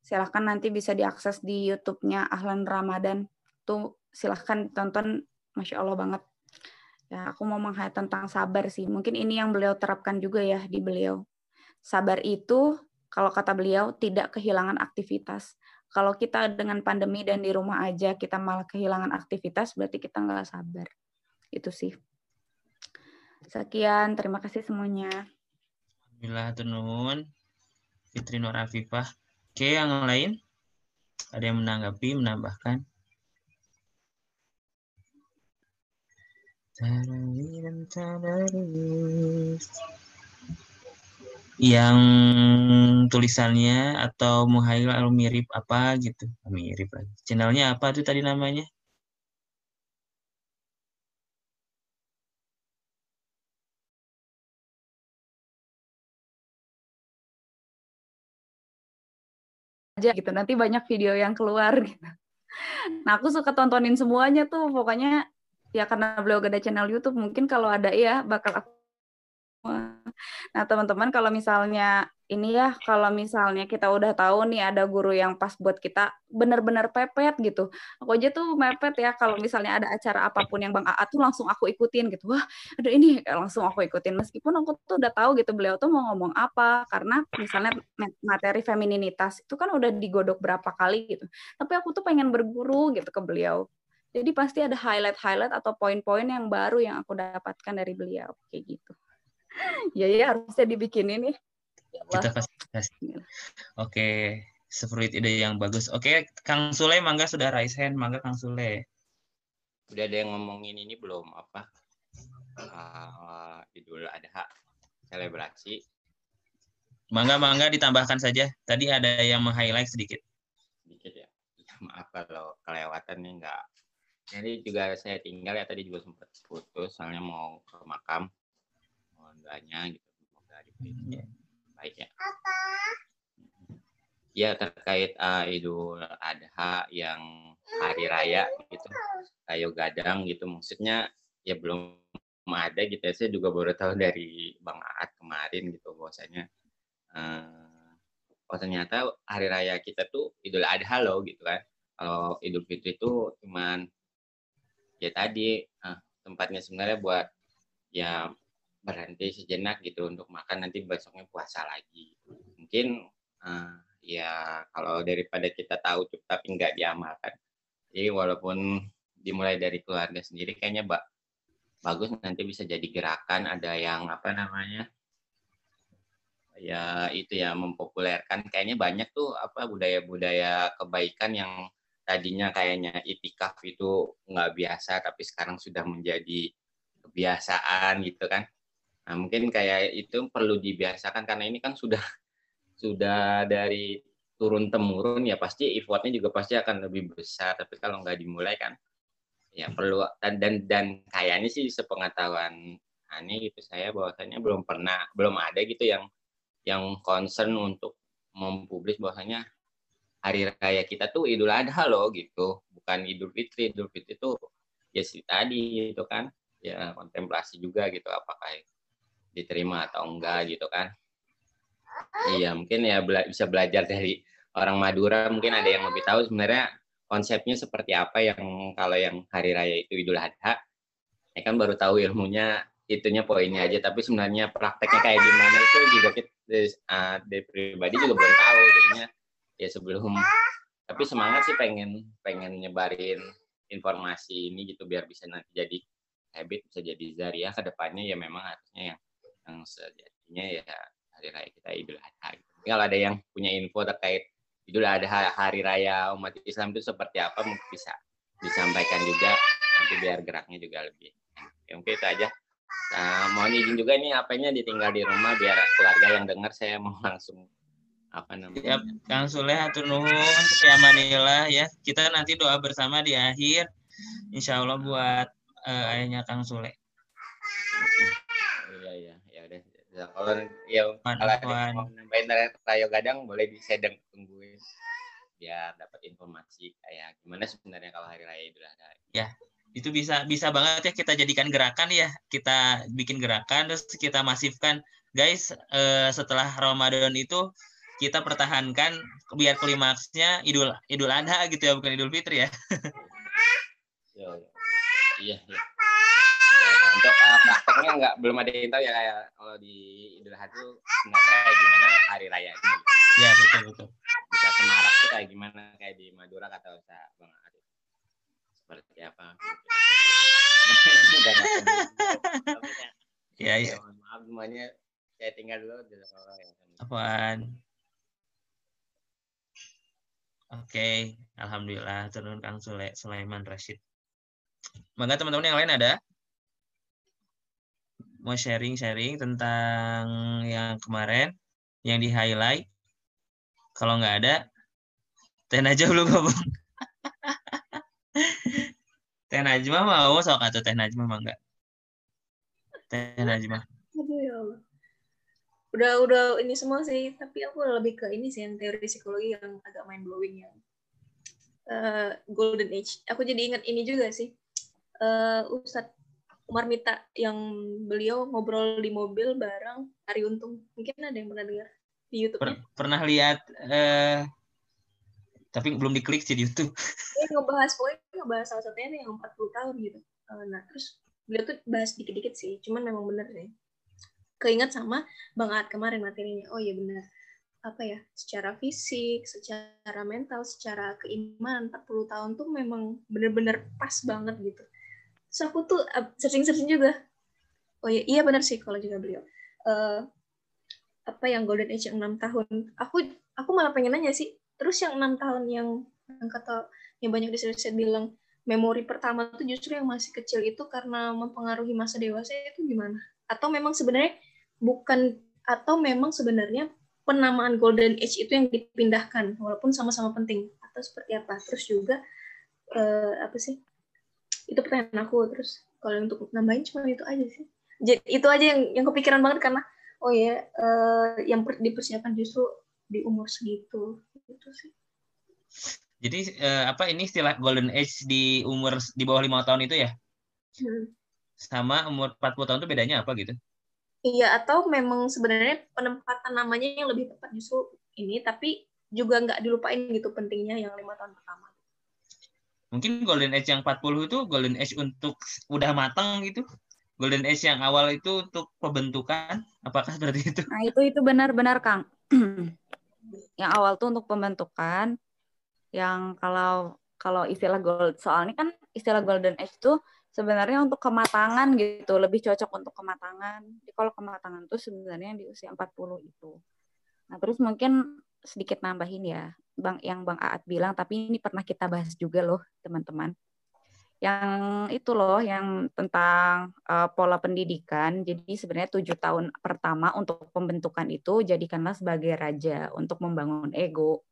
silahkan nanti bisa diakses di YouTube-nya Ahlan Ramadan. Tuh silahkan tonton, Masya Allah banget. Ya, aku mau meng tentang sabar sih. Mungkin ini yang beliau terapkan juga ya di beliau. Sabar itu, kalau kata beliau, tidak kehilangan aktivitas. Kalau kita dengan pandemi dan di rumah aja, kita malah kehilangan aktivitas, berarti kita nggak sabar. Itu sih. Sekian, terima kasih semuanya. Alhamdulillah, Tunun. Fitri Nur Afifah. Oke, yang lain? Ada yang menanggapi, menambahkan? Yang tulisannya atau muhail mirip apa gitu. Mirip lagi. Channelnya apa tuh tadi namanya? Aja gitu. Nanti banyak video yang keluar gitu. Nah aku suka tontonin semuanya tuh. Pokoknya ya karena beliau ada channel YouTube mungkin kalau ada ya bakal aku Nah, teman-teman kalau misalnya ini ya, kalau misalnya kita udah tahu nih ada guru yang pas buat kita benar-benar pepet gitu. Aku aja tuh mepet ya kalau misalnya ada acara apa pun yang Bang Aat tuh langsung aku ikutin gitu. Wah, ada ini langsung aku ikutin meskipun aku tuh udah tahu gitu beliau tuh mau ngomong apa karena misalnya materi femininitas itu kan udah digodok berapa kali gitu. Tapi aku tuh pengen berguru gitu ke beliau. Jadi pasti ada highlight-highlight atau poin-poin yang baru yang aku dapatkan dari beliau kayak gitu ya ya harusnya dibikinin nih. Ya Kita kasih. Oke, seperti ide yang bagus. Oke, Kang Sule, mangga sudah raise hand, mangga Kang Sule. Udah ada yang ngomongin ini belum apa? Uh, Idul Adha selebrasi. Mangga mangga ditambahkan saja. Tadi ada yang meng-highlight sedikit. Sedikit ya. ya maaf kalau kelewatan nih enggak. Jadi juga saya tinggal ya tadi juga sempat putus soalnya mau ke makam doanya gitu semoga diberi ya. Baik ya ya terkait uh, Idul Adha yang hari raya gitu kayu gadang gitu maksudnya ya belum ada gitu ya. Saya juga baru tahu dari Bang Aat kemarin gitu bahwasanya uh, oh ternyata hari raya kita tuh Idul Adha loh gitu kan. Kalau Idul Fitri itu cuman ya tadi uh, tempatnya sebenarnya buat ya berhenti sejenak gitu untuk makan nanti besoknya puasa lagi. Mungkin uh, ya kalau daripada kita tahu tapi nggak diamalkan jadi walaupun dimulai dari keluarga sendiri kayaknya mbak bagus nanti bisa jadi gerakan ada yang apa namanya ya itu ya mempopulerkan. Kayaknya banyak tuh apa budaya-budaya kebaikan yang tadinya kayaknya itikaf itu nggak biasa tapi sekarang sudah menjadi kebiasaan gitu kan Nah, mungkin kayak itu perlu dibiasakan karena ini kan sudah sudah dari turun temurun ya pasti effortnya juga pasti akan lebih besar. Tapi kalau nggak dimulai kan ya perlu dan dan, dan kayaknya sih sepengetahuan aneh gitu saya bahwasanya belum pernah belum ada gitu yang yang concern untuk mempublis bahwasanya hari raya kita tuh Idul Adha loh gitu. Bukan Idul Fitri Idul Fitri itu ya sih tadi gitu kan. Ya kontemplasi juga gitu apakah diterima atau enggak gitu kan. Iya mungkin ya bela bisa belajar dari orang Madura mungkin ada yang lebih tahu sebenarnya konsepnya seperti apa yang kalau yang hari raya itu Idul Adha. Ya kan baru tahu ilmunya itunya poinnya aja tapi sebenarnya prakteknya kayak gimana itu juga kita uh, dari pribadi juga belum tahu jadinya. Ya sebelum tapi semangat sih pengen pengen nyebarin informasi ini gitu biar bisa nanti jadi habit bisa jadi zariah ke depannya. Ya memang harusnya yang yang sejatinya ya hari raya kita Idul Adha. Gitu. Kalau ada yang punya info terkait Idul Adha hari raya umat Islam itu seperti apa bisa disampaikan juga nanti biar geraknya juga lebih. Ya, mungkin itu aja. Nah, mohon izin juga nih apanya ditinggal di rumah biar keluarga yang dengar saya mau langsung apa namanya. Siap, Kang Sule atur nuhun ya Manila ya. Kita nanti doa bersama di akhir. Insya Allah buat uh, ayahnya Kang Sule. Ya, kalau ya kalau ada yang mau nambahin Rayo Gadang boleh di sedang tungguin biar dapat informasi kayak gimana sebenarnya kalau hari raya Idul Adha. Ya, itu bisa bisa banget ya kita jadikan gerakan ya. Kita bikin gerakan terus kita masifkan. Guys, eh, setelah Ramadan itu kita pertahankan biar klimaksnya Idul Idul Adha gitu ya, bukan Idul Fitri ya. Iya, iya. iya untuk uh, prakteknya nggak belum ada yang tahu ya kayak kalau di Idul Adha itu sebenarnya kayak gimana hari raya ini. Ya betul betul. Bisa semarak tuh kayak gimana kayak di Madura kata Ustaz Bang Arif. Seperti apa? ya ya. Maaf semuanya saya tinggal dulu ya. Apaan? Oke, okay. alhamdulillah turun Kang Sule, Sulaiman Rashid. Mangga teman-teman yang lain ada? Mau sharing-sharing tentang yang kemarin yang di highlight. Kalau nggak ada, Teh Najwa belum ngomong. Teh Najma mau sok atau Teh Najma mah enggak? Teh Najma. Aduh ya Allah. Udah udah ini semua sih, tapi aku lebih ke ini sih yang teori psikologi yang agak mind blowing yang uh, golden age. Aku jadi ingat ini juga sih. Uh, Ustadz Umar Mita yang beliau ngobrol di mobil bareng Ari Untung. Mungkin ada yang pernah dengar di YouTube. Per pernah lihat uh, tapi belum diklik sih di YouTube. Dia ngebahas pokoknya ngebahas salah satunya yang 40 tahun gitu. Nah, terus beliau tuh bahas dikit-dikit sih, cuman memang bener sih. Keinget sama Bang Aat kemarin materinya. Oh iya benar. Apa ya? Secara fisik, secara mental, secara keimanan 40 tahun tuh memang bener-bener pas banget gitu Terus aku tuh searching-searching juga. Oh iya, iya benar sih kalau juga beliau. Uh, apa yang Golden Age enam tahun. Aku aku malah pengen nanya sih. Terus yang enam tahun yang yang kata yang banyak saya bilang memori pertama tuh justru yang masih kecil itu karena mempengaruhi masa dewasa itu gimana? Atau memang sebenarnya bukan atau memang sebenarnya penamaan Golden Age itu yang dipindahkan walaupun sama-sama penting atau seperti apa? Terus juga uh, apa sih? Itu pertanyaan aku terus kalau untuk nambahin cuma itu aja sih. Jadi itu aja yang yang kepikiran banget karena oh ya uh, yang per, dipersiapkan justru di umur segitu gitu sih. Jadi uh, apa ini istilah golden age di umur di bawah lima tahun itu ya? Hmm. sama umur 40 tahun itu bedanya apa gitu? Iya atau memang sebenarnya penempatan namanya yang lebih tepat justru ini tapi juga nggak dilupain gitu pentingnya yang lima tahun pertama mungkin golden age yang 40 itu golden age untuk udah matang gitu. Golden age yang awal itu untuk pembentukan. Apakah seperti itu? Nah itu itu benar-benar kang. Yang awal tuh untuk pembentukan. Yang kalau kalau istilah gold soalnya kan istilah golden age itu sebenarnya untuk kematangan gitu. Lebih cocok untuk kematangan. Jadi kalau kematangan tuh sebenarnya di usia 40 itu. Nah terus mungkin sedikit nambahin ya Bang yang Bang Aat bilang, tapi ini pernah kita bahas juga loh, teman-teman. Yang itu loh, yang tentang uh, pola pendidikan. Jadi sebenarnya tujuh tahun pertama untuk pembentukan itu jadikanlah sebagai raja untuk membangun ego.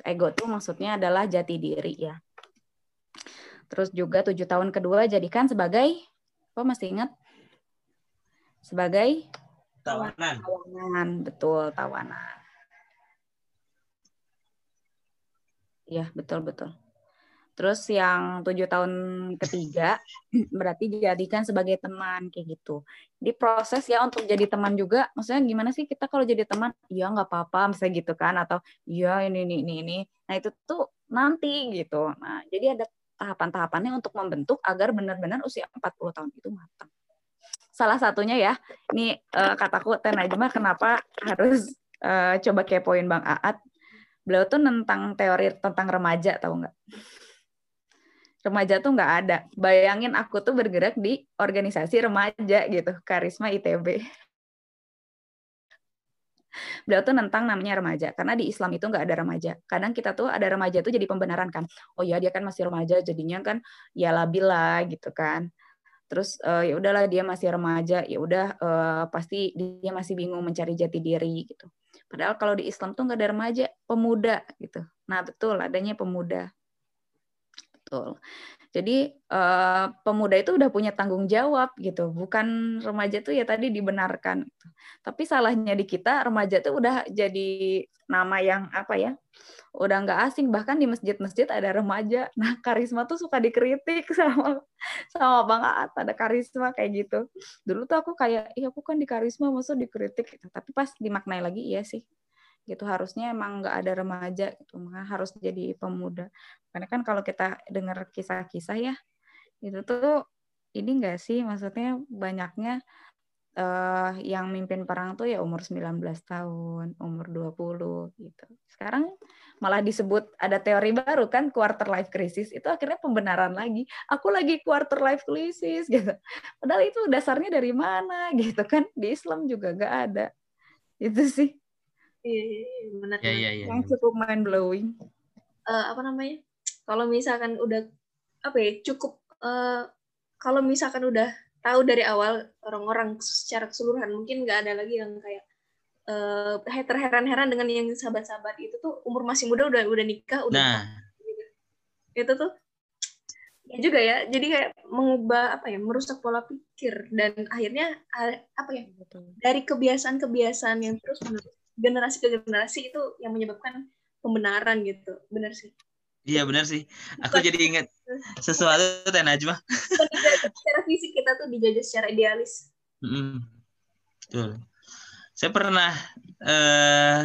Ego itu maksudnya adalah jati diri ya. Terus juga tujuh tahun kedua jadikan sebagai apa masih ingat? Sebagai tawanan. Tawanan, betul tawanan. Iya, betul-betul. Terus yang tujuh tahun ketiga berarti dijadikan sebagai teman kayak gitu. Di proses ya untuk jadi teman juga, maksudnya gimana sih kita kalau jadi teman? Ya nggak apa-apa, misalnya gitu kan, atau ya ini ini ini ini. Nah itu tuh nanti gitu. Nah jadi ada tahapan-tahapannya untuk membentuk agar benar-benar usia 40 tahun itu matang. Salah satunya ya, ini uh, kataku Tenajma kenapa harus uh, coba kepoin Bang Aat beliau tuh tentang teori tentang remaja tahu nggak? Remaja tuh nggak ada. Bayangin aku tuh bergerak di organisasi remaja gitu karisma ITB beliau tuh tentang namanya remaja karena di Islam itu nggak ada remaja. Kadang kita tuh ada remaja tuh jadi pembenaran kan. Oh ya dia kan masih remaja jadinya kan ya labil lah gitu kan. Terus uh, ya udahlah dia masih remaja. Ya udah uh, pasti dia masih bingung mencari jati diri gitu Padahal kalau di Islam tuh nggak ada remaja, pemuda gitu. Nah betul adanya pemuda. Betul. Jadi uh, pemuda itu udah punya tanggung jawab gitu, bukan remaja tuh ya tadi dibenarkan. Gitu. Tapi salahnya di kita remaja tuh udah jadi nama yang apa ya? Udah nggak asing bahkan di masjid-masjid ada remaja. Nah karisma tuh suka dikritik sama sama bang Aat ada karisma kayak gitu. Dulu tuh aku kayak, iya aku kan di karisma maksud dikritik. Tapi pas dimaknai lagi iya sih gitu harusnya emang nggak ada remaja gitu maka harus jadi pemuda karena kan kalau kita dengar kisah-kisah ya itu tuh ini enggak sih maksudnya banyaknya uh, yang mimpin perang tuh ya umur 19 tahun, umur 20 gitu. Sekarang malah disebut ada teori baru kan quarter life crisis itu akhirnya pembenaran lagi. Aku lagi quarter life crisis gitu. Padahal itu dasarnya dari mana gitu kan? Di Islam juga gak ada. Itu sih. Iya, iya, iya benar. Iya, iya, iya. Yang cukup mind blowing. Uh, eh, apa namanya? Kalau misalkan udah apa ya cukup uh, kalau misalkan udah tahu dari awal orang-orang secara keseluruhan mungkin nggak ada lagi yang kayak uh, terheran-heran dengan yang sahabat-sahabat itu tuh umur masih muda udah udah nikah udah Nah, itu tuh ya juga ya jadi kayak mengubah apa ya merusak pola pikir dan akhirnya apa ya dari kebiasaan-kebiasaan yang terus menerus generasi ke generasi itu yang menyebabkan pembenaran gitu benar sih iya benar sih. Aku jadi ingat sesuatu Teh Najwa. Secara fisik kita tuh dijajah secara idealis Mm, Betul. Saya pernah eh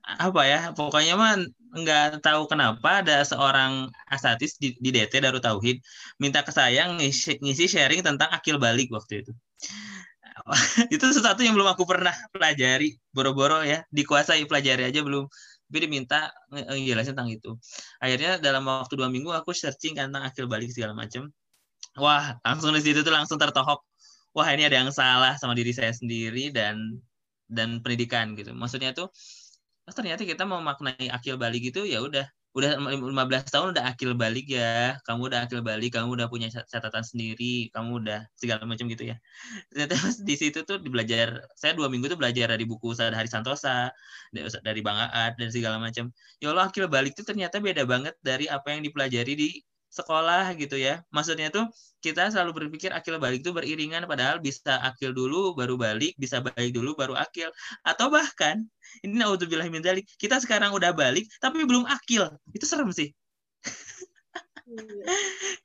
apa ya? Pokoknya mah nggak tahu kenapa ada seorang asatis di, di DT Darut Tauhid minta ke saya ngisi, ngisi sharing tentang akil balik waktu itu. itu sesuatu yang belum aku pernah pelajari, boro-boro ya, dikuasai pelajari aja belum. Tapi diminta nge- ngejelasin tentang itu. Akhirnya dalam waktu dua minggu aku searching tentang akil balik segala macam. Wah, langsung di situ tuh langsung tertohok. Wah, ini ada yang salah sama diri saya sendiri dan dan pendidikan gitu. Maksudnya tuh oh, ternyata kita mau maknai akil balik itu ya udah udah 15 tahun udah akil balik ya. Kamu udah akil balik, kamu udah punya cat- catatan sendiri, kamu udah segala macam gitu ya. Ternyata di situ tuh belajar saya dua minggu tuh belajar dari buku Ustaz Hari Santosa, dari Bang Aad dan segala macam. Ya Allah akil balik tuh ternyata beda banget dari apa yang dipelajari di sekolah gitu ya. Maksudnya tuh kita selalu berpikir akil balik itu beriringan padahal bisa akil dulu baru balik, bisa balik dulu baru akil. Atau bahkan ini naudzubillah min dzalik, kita sekarang udah balik tapi belum akil. Itu serem sih.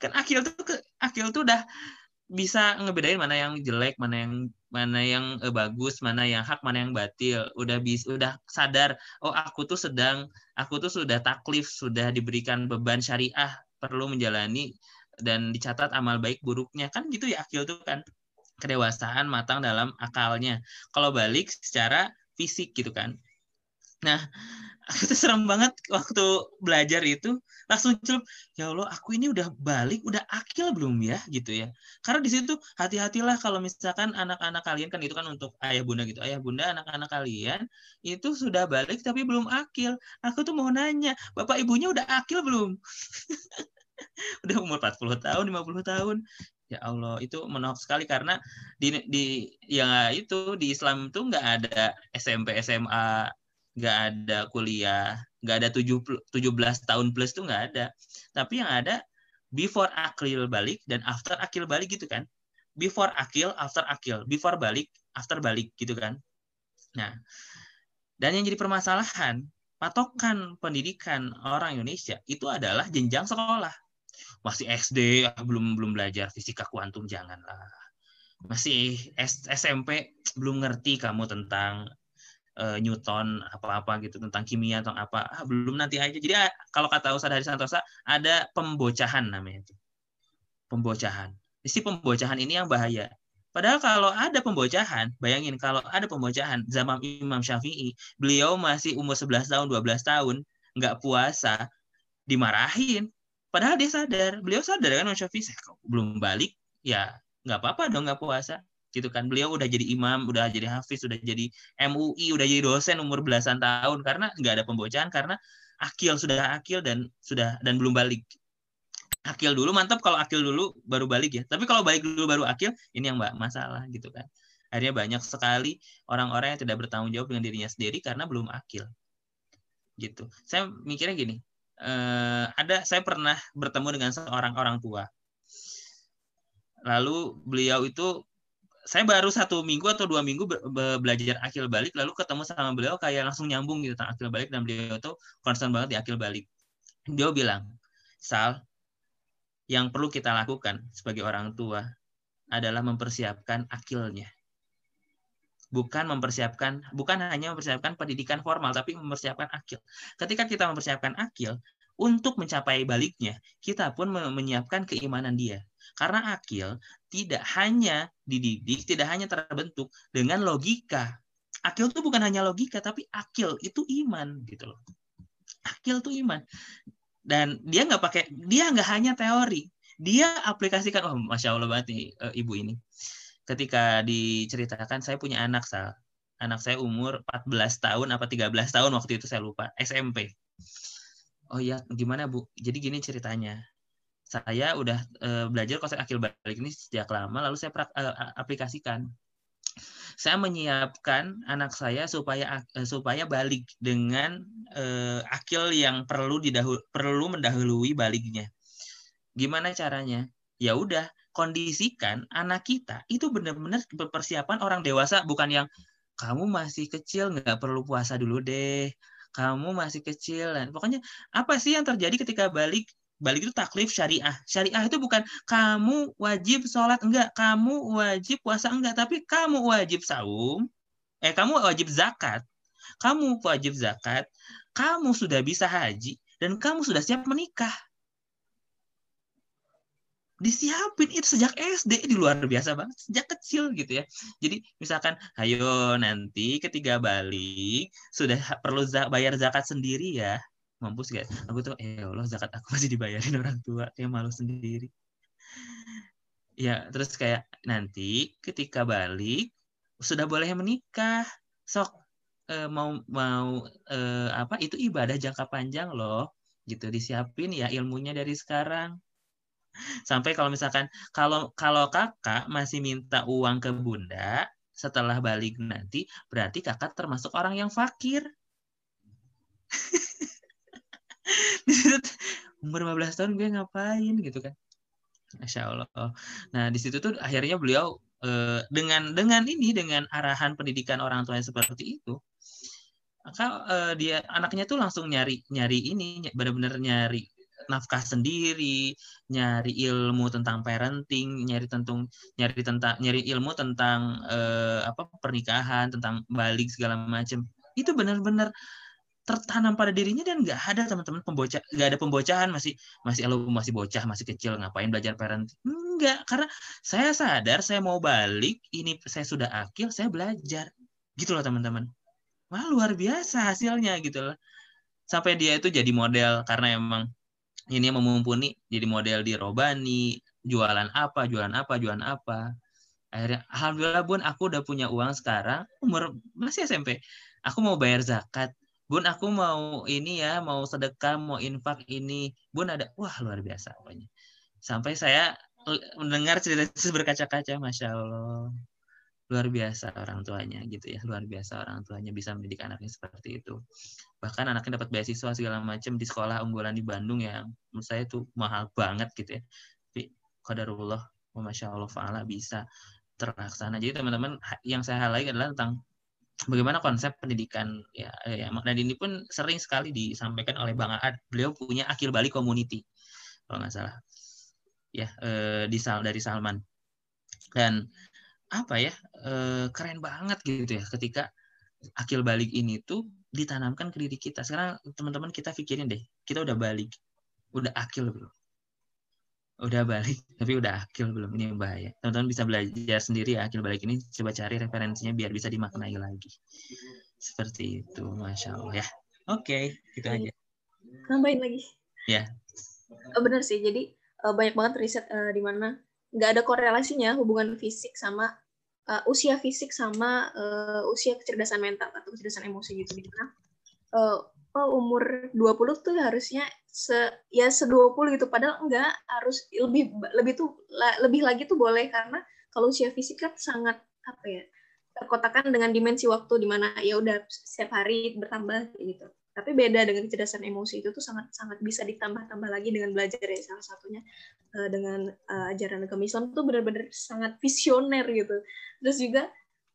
Kan akil tuh akil tuh udah bisa ngebedain mana yang jelek, mana yang mana yang eh, bagus, mana yang hak, mana yang batil. Udah bisa udah sadar, oh aku tuh sedang aku tuh sudah taklif, sudah diberikan beban syariah, perlu menjalani dan dicatat amal baik buruknya. Kan gitu ya akil tuh kan. Kedewasaan matang dalam akalnya. Kalau balik secara fisik gitu kan. Nah, aku tuh serem banget waktu belajar itu langsung celup, ya Allah, aku ini udah balik, udah akil belum ya gitu ya. Karena di situ hati-hatilah kalau misalkan anak-anak kalian kan itu kan untuk ayah bunda gitu. Ayah bunda anak-anak kalian itu sudah balik tapi belum akil. Aku tuh mau nanya, Bapak ibunya udah akil belum? udah umur 40 tahun, 50 tahun. Ya Allah, itu menolak sekali karena di di ya itu di Islam tuh nggak ada SMP, SMA, nggak ada kuliah, nggak ada 70 17 tahun plus tuh nggak ada. Tapi yang ada before akil balik dan after akil balik gitu kan. Before akil, after akil. Before balik, after balik gitu kan. Nah, dan yang jadi permasalahan, patokan pendidikan orang Indonesia itu adalah jenjang sekolah. Masih SD, ah, belum belum belajar fisika kuantum, janganlah. Masih SMP, belum ngerti kamu tentang eh, Newton apa-apa gitu tentang kimia atau apa. Ah, belum nanti aja. Jadi ah, kalau kata Ustadz Hari Santosa ada pembocahan namanya itu pembocahan. Isi pembocahan ini yang bahaya. Padahal kalau ada pembocahan bayangin kalau ada pembocahan zaman Imam Syafi'i beliau masih umur 11 tahun 12 tahun nggak puasa dimarahin. Padahal dia sadar. Beliau sadar kan Imam Syafi'i "Saya kok belum balik ya nggak apa-apa dong nggak puasa gitu kan. Beliau udah jadi imam udah jadi hafiz udah jadi MUI udah jadi dosen umur belasan tahun karena nggak ada pembocahan karena akil sudah akil dan sudah dan belum balik. Akil dulu mantap kalau akil dulu baru balik ya. Tapi kalau balik dulu baru akil ini yang mbak masalah gitu kan. Akhirnya banyak sekali orang-orang yang tidak bertanggung jawab dengan dirinya sendiri karena belum akil. Gitu. Saya mikirnya gini eh, ada saya pernah bertemu dengan seorang orang tua. Lalu beliau itu saya baru satu minggu atau dua minggu be- be- belajar akil balik lalu ketemu sama beliau kayak langsung nyambung gitu tentang akil balik dan beliau tuh concern banget di akil balik. Dia bilang Sal yang perlu kita lakukan sebagai orang tua adalah mempersiapkan akilnya. Bukan mempersiapkan bukan hanya mempersiapkan pendidikan formal tapi mempersiapkan akil. Ketika kita mempersiapkan akil untuk mencapai baliknya kita pun me- menyiapkan keimanan dia karena akil tidak hanya dididik, tidak hanya terbentuk dengan logika. Akil itu bukan hanya logika, tapi akil itu iman gitu loh. Akil itu iman. Dan dia nggak pakai, dia nggak hanya teori, dia aplikasikan. Oh, masya Allah banget nih eh, ibu ini. Ketika diceritakan, saya punya anak sal, anak saya umur 14 tahun apa 13 tahun waktu itu saya lupa, SMP. Oh iya, gimana bu? Jadi gini ceritanya saya udah uh, belajar konsep akil balik ini sejak lama, lalu saya prak, uh, aplikasikan. Saya menyiapkan anak saya supaya uh, supaya balik dengan uh, akil yang perlu didahul perlu mendahului baliknya. Gimana caranya? Ya udah, kondisikan anak kita itu benar-benar persiapan orang dewasa, bukan yang kamu masih kecil nggak perlu puasa dulu deh kamu masih kecil dan pokoknya apa sih yang terjadi ketika balik? Balik itu taklif syariah. Syariah itu bukan kamu wajib sholat enggak. Kamu wajib puasa enggak. Tapi kamu wajib saum eh kamu wajib zakat. Kamu wajib zakat kamu sudah bisa haji dan kamu sudah siap menikah disiapin itu sejak SD di luar biasa banget sejak kecil gitu ya. Jadi misalkan ayo nanti ketiga balik sudah perlu bayar zakat sendiri ya. Mampus gak aku tuh ya Allah zakat aku masih dibayarin orang tua kayak malu sendiri. Ya terus kayak nanti ketika balik sudah boleh menikah. Sok eh, mau mau eh, apa itu ibadah jangka panjang loh gitu disiapin ya ilmunya dari sekarang Sampai kalau misalkan kalau kalau kakak masih minta uang ke bunda setelah balik nanti, berarti kakak termasuk orang yang fakir. umur 15 tahun gue ngapain gitu kan. Masya Allah. Nah di situ tuh akhirnya beliau eh, dengan dengan ini dengan arahan pendidikan orang tuanya seperti itu, maka eh, dia anaknya tuh langsung nyari nyari ini benar-benar nyari nafkah sendiri, nyari ilmu tentang parenting, nyari tentang nyari tentang nyari ilmu tentang eh, apa pernikahan, tentang balik segala macam. Itu benar-benar tertanam pada dirinya dan nggak ada teman-teman pembocah nggak ada pembocahan masih masih lo masih bocah masih kecil ngapain belajar parenting? Enggak karena saya sadar saya mau balik ini saya sudah akil saya belajar. Gitu loh teman-teman. Wah luar biasa hasilnya gitu loh. Sampai dia itu jadi model karena emang ini yang mumpuni jadi model di Robani jualan apa jualan apa jualan apa. Akhirnya alhamdulillah bun aku udah punya uang sekarang umur masih SMP aku mau bayar zakat. Bun aku mau ini ya mau sedekah mau infak ini. Bun ada wah luar biasa pokoknya. Sampai saya mendengar cerita berkaca-kaca masya Allah luar biasa orang tuanya gitu ya luar biasa orang tuanya bisa mendidik anaknya seperti itu bahkan anaknya dapat beasiswa segala macam di sekolah unggulan di Bandung yang menurut saya itu mahal banget gitu ya. Tapi qadarullah masya Allah faala bisa terlaksana. Jadi teman-teman yang saya highlight adalah tentang bagaimana konsep pendidikan ya, ya dan ini pun sering sekali disampaikan oleh Bang Aad. Beliau punya akil balik community kalau nggak salah. Ya eh, di Sal dari Salman. Dan apa ya eh, keren banget gitu ya ketika akil balik ini tuh ditanamkan ke diri kita. Sekarang teman-teman kita pikirin deh, kita udah balik, udah akil belum? Udah balik, tapi udah akil belum? Ini bahaya. Teman-teman bisa belajar sendiri ya akil balik ini, coba cari referensinya biar bisa dimaknai lagi. Seperti itu, masya Allah ya. Oke, okay, gitu aja. Nambahin lagi. Ya. Oh, benar sih, jadi uh, banyak banget riset uh, di mana nggak ada korelasinya hubungan fisik sama uh, usia fisik sama uh, usia kecerdasan mental atau kecerdasan emosi gitu. Gitu kan. Uh, oh umur 20 tuh harusnya se ya se 20 gitu. Padahal enggak harus lebih lebih tuh lebih lagi tuh boleh. Karena kalau usia fisik kan sangat apa ya terkotakan dengan dimensi waktu di mana ya udah setiap hari bertambah gitu tapi beda dengan kecerdasan emosi itu tuh sangat sangat bisa ditambah-tambah lagi dengan belajar ya salah satunya uh, dengan uh, ajaran agama Islam tuh benar-benar sangat visioner gitu. Terus juga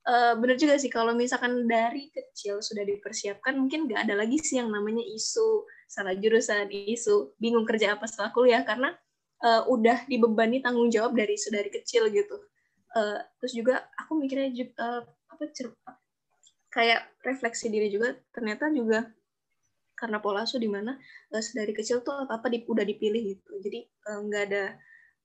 uh, benar juga sih kalau misalkan dari kecil sudah dipersiapkan mungkin nggak ada lagi sih yang namanya isu salah jurusan isu bingung kerja apa setelah kuliah karena uh, udah dibebani tanggung jawab dari dari kecil gitu. Uh, terus juga aku mikirnya uh, apa kayak refleksi diri juga ternyata juga karena pola asuh di mana uh, dari kecil tuh apa apa di, udah dipilih gitu. Jadi uh, nggak ada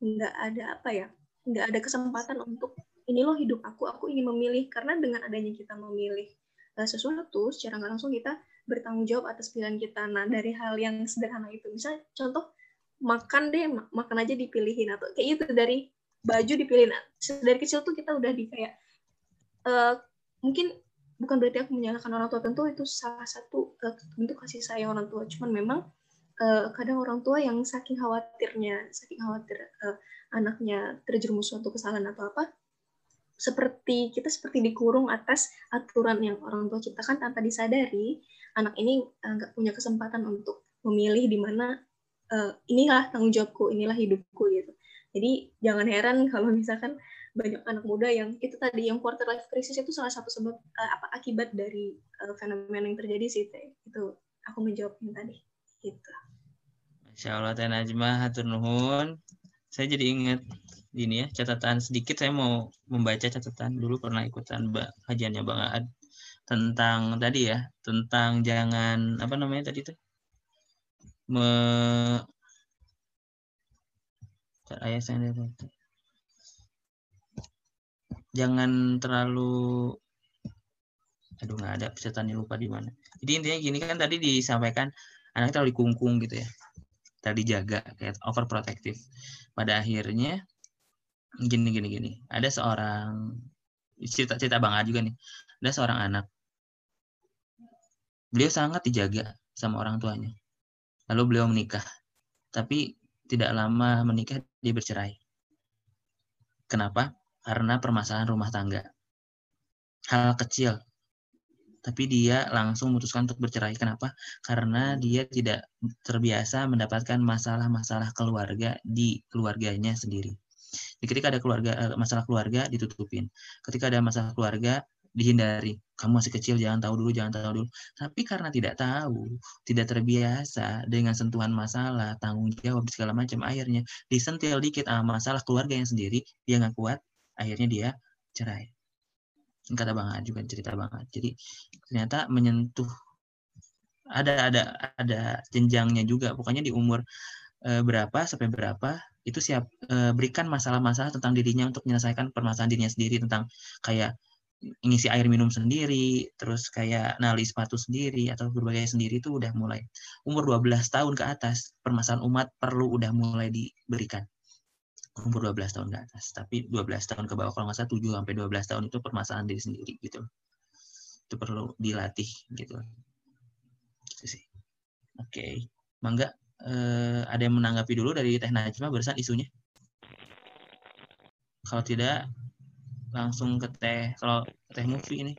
nggak ada apa ya nggak ada kesempatan untuk ini loh hidup aku aku ingin memilih. Karena dengan adanya kita memilih uh, sesuatu secara nggak langsung kita bertanggung jawab atas pilihan kita. Nah dari hal yang sederhana itu bisa contoh makan deh makan aja dipilihin. Atau kayak gitu dari baju dipilihin. Dari kecil tuh kita udah di kayak uh, mungkin bukan berarti aku menyalahkan orang tua tentu itu salah satu bentuk kasih sayang orang tua cuman memang uh, kadang orang tua yang saking khawatirnya, saking khawatir uh, anaknya terjerumus suatu kesalahan atau apa, seperti kita seperti dikurung atas aturan yang orang tua ciptakan tanpa disadari, anak ini nggak punya kesempatan untuk memilih di mana inilah tanggung jawabku, inilah hidupku gitu. Jadi jangan heran kalau misalkan banyak anak muda yang itu tadi yang quarter life crisis itu salah satu sebab uh, apa akibat dari uh, fenomena yang terjadi sih teh. Itu aku menjawabnya tadi. Gitu. Masya Allah Teh Najma hatur nuhun. Saya jadi ingat ini ya catatan sedikit saya mau membaca catatan dulu pernah ikutan kajiannya Bang Aad tentang tadi ya tentang jangan apa namanya tadi tuh me ayah saya jangan terlalu aduh nggak ada catatannya lupa di mana. Jadi intinya gini kan tadi disampaikan anak terlalu dikungkung gitu ya. Terlalu dijaga kayak overprotective. Pada akhirnya gini gini gini. Ada seorang cerita cerita bang A juga nih. Ada seorang anak. Beliau sangat dijaga sama orang tuanya. Lalu beliau menikah. Tapi tidak lama menikah dia bercerai. Kenapa karena permasalahan rumah tangga. Hal kecil, tapi dia langsung memutuskan untuk bercerai. Kenapa? Karena dia tidak terbiasa mendapatkan masalah-masalah keluarga di keluarganya sendiri. Jadi ketika ada keluarga eh, masalah keluarga ditutupin. Ketika ada masalah keluarga dihindari. Kamu masih kecil, jangan tahu dulu, jangan tahu dulu. Tapi karena tidak tahu, tidak terbiasa dengan sentuhan masalah, tanggung jawab segala macam, akhirnya disentil dikit ah, masalah keluarga yang sendiri, dia nggak kuat, akhirnya dia cerai. Kata bang Ad juga cerita bang Ad. jadi ternyata menyentuh ada ada ada jenjangnya juga. Pokoknya di umur e, berapa sampai berapa itu siap e, berikan masalah-masalah tentang dirinya untuk menyelesaikan permasalahan dirinya sendiri. Tentang kayak ngisi air minum sendiri, terus kayak nali sepatu sendiri atau berbagai sendiri itu udah mulai. Umur 12 tahun ke atas permasalahan umat perlu udah mulai diberikan umur 12 tahun ke atas. Tapi 12 tahun ke bawah kalau nggak salah 7 sampai 12 tahun itu permasalahan diri sendiri gitu. Itu perlu dilatih gitu. Gitu sih. Oke. Okay. Mangga eh, ada yang menanggapi dulu dari Teh Najma barusan isunya? Kalau tidak langsung ke Teh kalau Teh Mufi ini.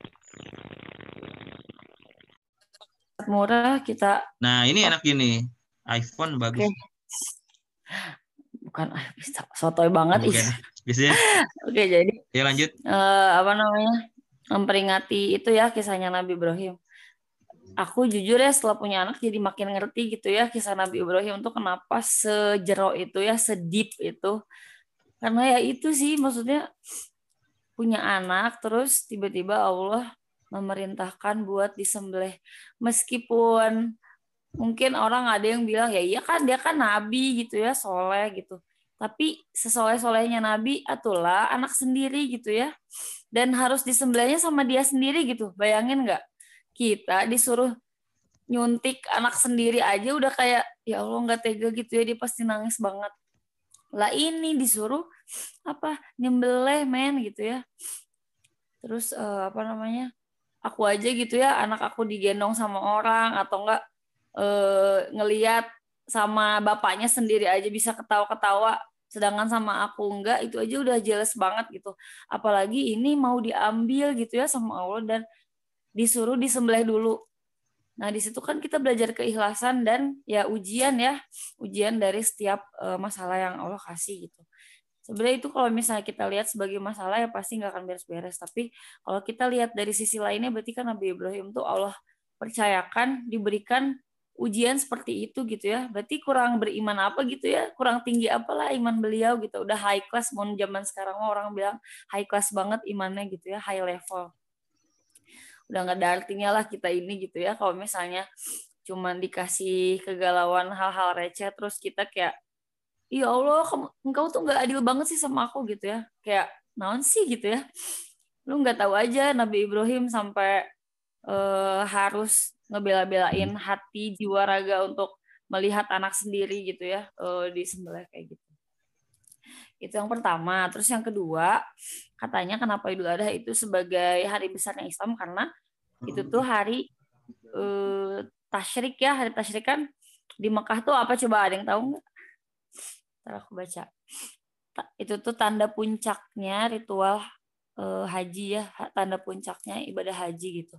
Murah kita. Nah, ini enak gini. iPhone bagus. Okay bukan ah, bisa sotoy banget Bukan. Biasanya. Oke, jadi Ya lanjut. Uh, apa namanya? Memperingati itu ya kisahnya Nabi Ibrahim. Aku jujur ya setelah punya anak jadi makin ngerti gitu ya kisah Nabi Ibrahim tuh kenapa sejero itu ya, sedip itu. Karena ya itu sih maksudnya punya anak terus tiba-tiba Allah memerintahkan buat disembelih meskipun mungkin orang ada yang bilang ya iya kan dia kan nabi gitu ya soleh gitu. Tapi sesoleh solehnya nabi atulah anak sendiri gitu ya. Dan harus disembelihnya sama dia sendiri gitu bayangin nggak? Kita disuruh nyuntik anak sendiri aja udah kayak ya Allah nggak tega gitu ya dia pasti nangis banget. Lah ini disuruh apa nyembelih men gitu ya. Terus uh, apa namanya aku aja gitu ya anak aku digendong sama orang atau enggak eh, ngeliat sama bapaknya sendiri aja bisa ketawa-ketawa sedangkan sama aku enggak itu aja udah jelas banget gitu. Apalagi ini mau diambil gitu ya sama Allah dan disuruh disembelih dulu. Nah di situ kan kita belajar keikhlasan dan ya ujian ya ujian dari setiap uh, masalah yang Allah kasih gitu. Sebenarnya itu kalau misalnya kita lihat sebagai masalah ya pasti nggak akan beres-beres tapi kalau kita lihat dari sisi lainnya berarti kan Nabi Ibrahim tuh Allah percayakan diberikan ujian seperti itu gitu ya. Berarti kurang beriman apa gitu ya? Kurang tinggi apalah iman beliau gitu. Udah high class mau zaman sekarang orang bilang high class banget imannya gitu ya high level. Udah nggak ada artinya lah kita ini gitu ya. Kalau misalnya cuman dikasih kegalauan hal-hal receh terus kita kayak ya Allah engkau tuh nggak adil banget sih sama aku gitu ya. Kayak naon sih? gitu ya. Lu nggak tahu aja Nabi Ibrahim sampai uh, harus ngebela-belain hati jiwa raga untuk melihat anak sendiri gitu ya uh, di sembelih kayak gitu itu yang pertama terus yang kedua katanya kenapa Idul Adha itu sebagai hari besarnya Islam karena itu tuh hari uh, tasyrik ya hari tasyrik kan di Mekah tuh apa coba ada yang tahu nggak? Ntar aku baca. Itu tuh tanda puncaknya ritual uh, haji ya, tanda puncaknya ibadah haji gitu.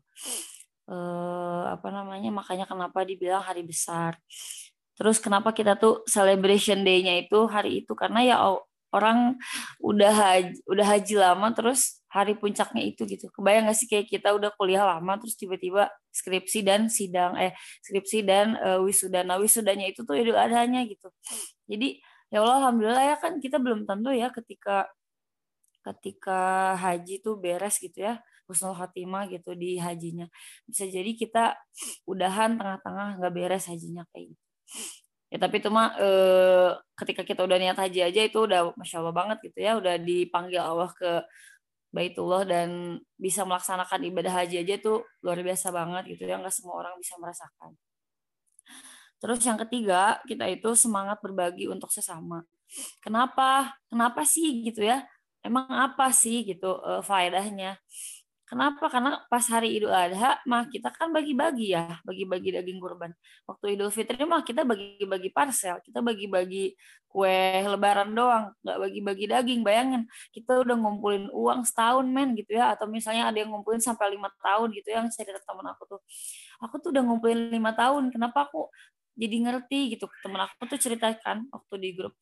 Uh, apa namanya? Makanya kenapa dibilang hari besar. Terus kenapa kita tuh celebration day-nya itu hari itu karena ya orang udah haji, udah haji lama terus hari puncaknya itu gitu. Kebayang gak sih kayak kita udah kuliah lama terus tiba-tiba skripsi dan sidang eh skripsi dan uh, wisuda. Nah, wisudanya itu tuh idul adhanya gitu. Jadi ya Allah alhamdulillah ya kan kita belum tentu ya ketika ketika haji tuh beres gitu ya husnul khotimah gitu di hajinya. Bisa jadi kita udahan tengah-tengah nggak beres hajinya kayak gitu. Ya tapi itu mah e, ketika kita udah niat haji aja itu udah masya Allah banget gitu ya. Udah dipanggil Allah ke Baitullah dan bisa melaksanakan ibadah haji aja itu luar biasa banget gitu ya. Nggak semua orang bisa merasakan. Terus yang ketiga kita itu semangat berbagi untuk sesama. Kenapa? Kenapa sih gitu ya? Emang apa sih gitu e, faedahnya Kenapa? Karena pas hari Idul Adha mah kita kan bagi-bagi ya, bagi-bagi daging kurban. Waktu Idul Fitri mah kita bagi-bagi parcel, kita bagi-bagi kue lebaran doang, nggak bagi-bagi daging. Bayangin, kita udah ngumpulin uang setahun men gitu ya, atau misalnya ada yang ngumpulin sampai lima tahun gitu ya, yang cerita teman aku tuh. Aku tuh udah ngumpulin lima tahun, kenapa aku jadi ngerti gitu temen aku tuh ceritakan waktu di grup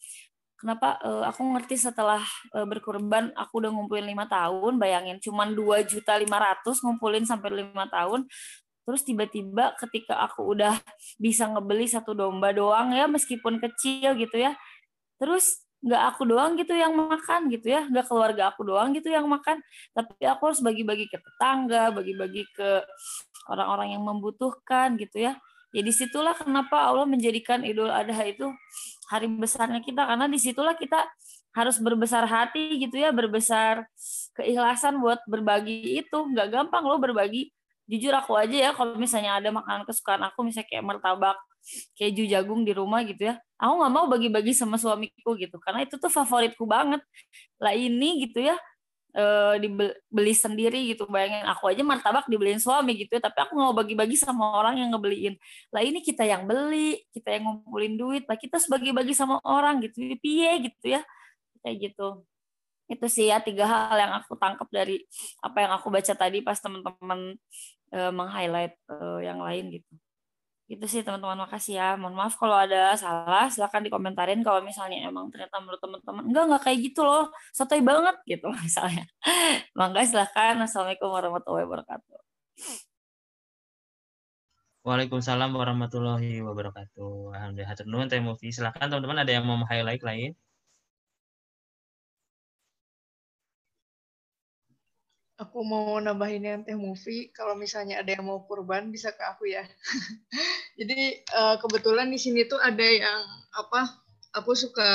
kenapa? Uh, aku ngerti setelah uh, berkorban aku udah ngumpulin lima tahun bayangin cuman dua juta lima ratus ngumpulin sampai lima tahun. Terus tiba-tiba ketika aku udah bisa ngebeli satu domba doang ya meskipun kecil gitu ya terus nggak aku doang gitu yang makan gitu ya nggak keluarga aku doang gitu yang makan. Tapi aku harus bagi-bagi ke tetangga bagi-bagi ke orang-orang yang membutuhkan gitu ya ya di situlah kenapa Allah menjadikan Idul Adha itu hari besarnya kita. Karena di situlah kita harus berbesar hati gitu ya berbesar keikhlasan buat berbagi itu. Nggak gampang loh berbagi. Jujur aku aja ya kalau misalnya ada makanan kesukaan aku misalnya kayak martabak keju jagung di rumah gitu ya aku nggak mau bagi-bagi sama suamiku gitu. Karena itu tuh favoritku banget. Lah ini gitu ya uh, dibeli sendiri gitu. Bayangin aku aja martabak dibeliin suami gitu ya, tapi aku mau bagi-bagi sama orang yang ngebeliin. Lah ini kita yang beli kita yang ngumpulin duit lah kita sebagai bagi sama orang gitu. Piye gitu ya kayak gitu. Itu sih ya tiga hal yang aku tangkap dari apa yang aku baca tadi pas teman-teman uh, meng-highlight uh, yang lain gitu itu sih teman-teman makasih ya mohon maaf kalau ada salah silahkan dikomentarin kalau misalnya emang ternyata menurut teman-teman enggak enggak kayak gitu loh sotoy banget gitu misalnya mangga silahkan assalamualaikum warahmatullahi wabarakatuh Waalaikumsalam warahmatullahi wabarakatuh. Alhamdulillah. Hatur nuhun. Silakan teman-teman ada yang mau highlight lain? Aku mau nambahin yang teh movie kalau misalnya ada yang mau kurban bisa ke aku ya. Jadi uh, kebetulan di sini tuh ada yang apa aku suka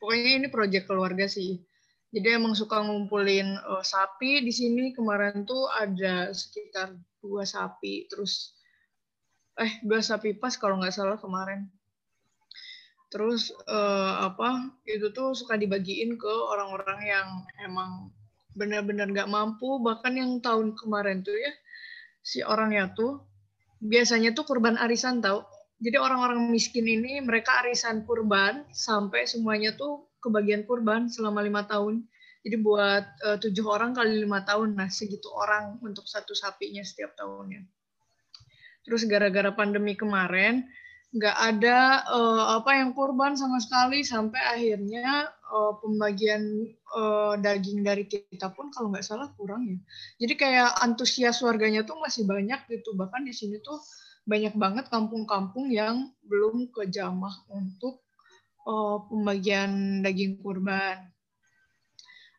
pokoknya ini proyek keluarga sih. Jadi emang suka ngumpulin uh, sapi di sini. Kemarin tuh ada sekitar dua sapi terus eh dua sapi pas kalau nggak salah kemarin. Terus uh, apa itu tuh suka dibagiin ke orang-orang yang emang benar-benar nggak mampu. Bahkan yang tahun kemarin tuh ya si orangnya tuh biasanya tuh kurban arisan tau. Jadi orang-orang miskin ini mereka arisan kurban sampai semuanya tuh kebagian kurban selama lima tahun. Jadi buat eh, tujuh orang kali lima tahun nah segitu orang untuk satu sapinya setiap tahunnya. Terus gara-gara pandemi kemarin nggak ada uh, apa yang kurban sama sekali sampai akhirnya uh, pembagian uh, daging dari kita pun kalau nggak salah kurang ya. Jadi kayak antusias warganya tuh masih banyak gitu. Bahkan di sini tuh banyak banget kampung-kampung yang belum kejamah untuk uh, pembagian daging kurban.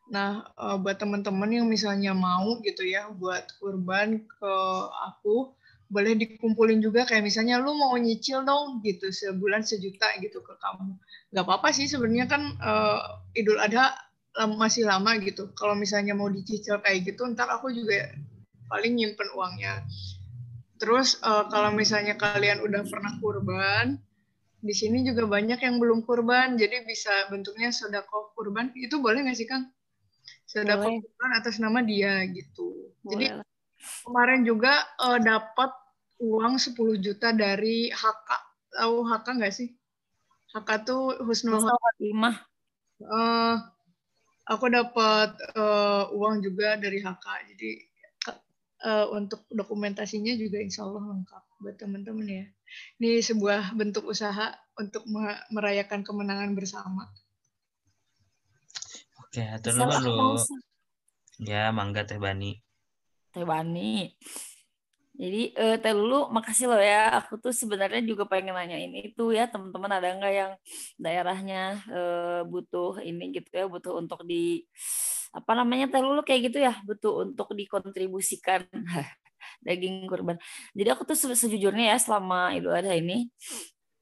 Nah, uh, buat teman-teman yang misalnya mau gitu ya buat kurban ke aku, boleh dikumpulin juga kayak misalnya lu mau nyicil dong gitu sebulan sejuta gitu ke kamu. Nggak apa-apa sih sebenarnya kan uh, Idul Adha masih lama gitu. Kalau misalnya mau dicicil kayak gitu ntar aku juga paling nyimpen uangnya. Terus uh, kalau misalnya kalian udah pernah kurban di sini juga banyak yang belum kurban. Jadi bisa bentuknya sodako kurban. Itu boleh nggak sih kang? Sodako kurban atas nama dia gitu. Boleh. jadi kemarin juga uh, dapat uang 10 juta dari HK tahu Haka nggak sih? Haka tuh Husnul Khotimah. Uh, aku dapat uh, uang juga dari Haka. Jadi uh, untuk dokumentasinya juga insya Allah lengkap buat teman-teman ya. Ini sebuah bentuk usaha untuk merayakan kemenangan bersama. Oke, atur dulu. Ya, mangga Teh Bani. Teh Bani. Jadi eh, Teh Lulu makasih loh ya. Aku tuh sebenarnya juga pengen nanya ini itu ya teman-teman ada nggak yang daerahnya eh, butuh ini gitu ya butuh untuk di apa namanya Teh Lulu kayak gitu ya butuh untuk dikontribusikan daging kurban. Jadi aku tuh sejujurnya ya selama Idul Adha ini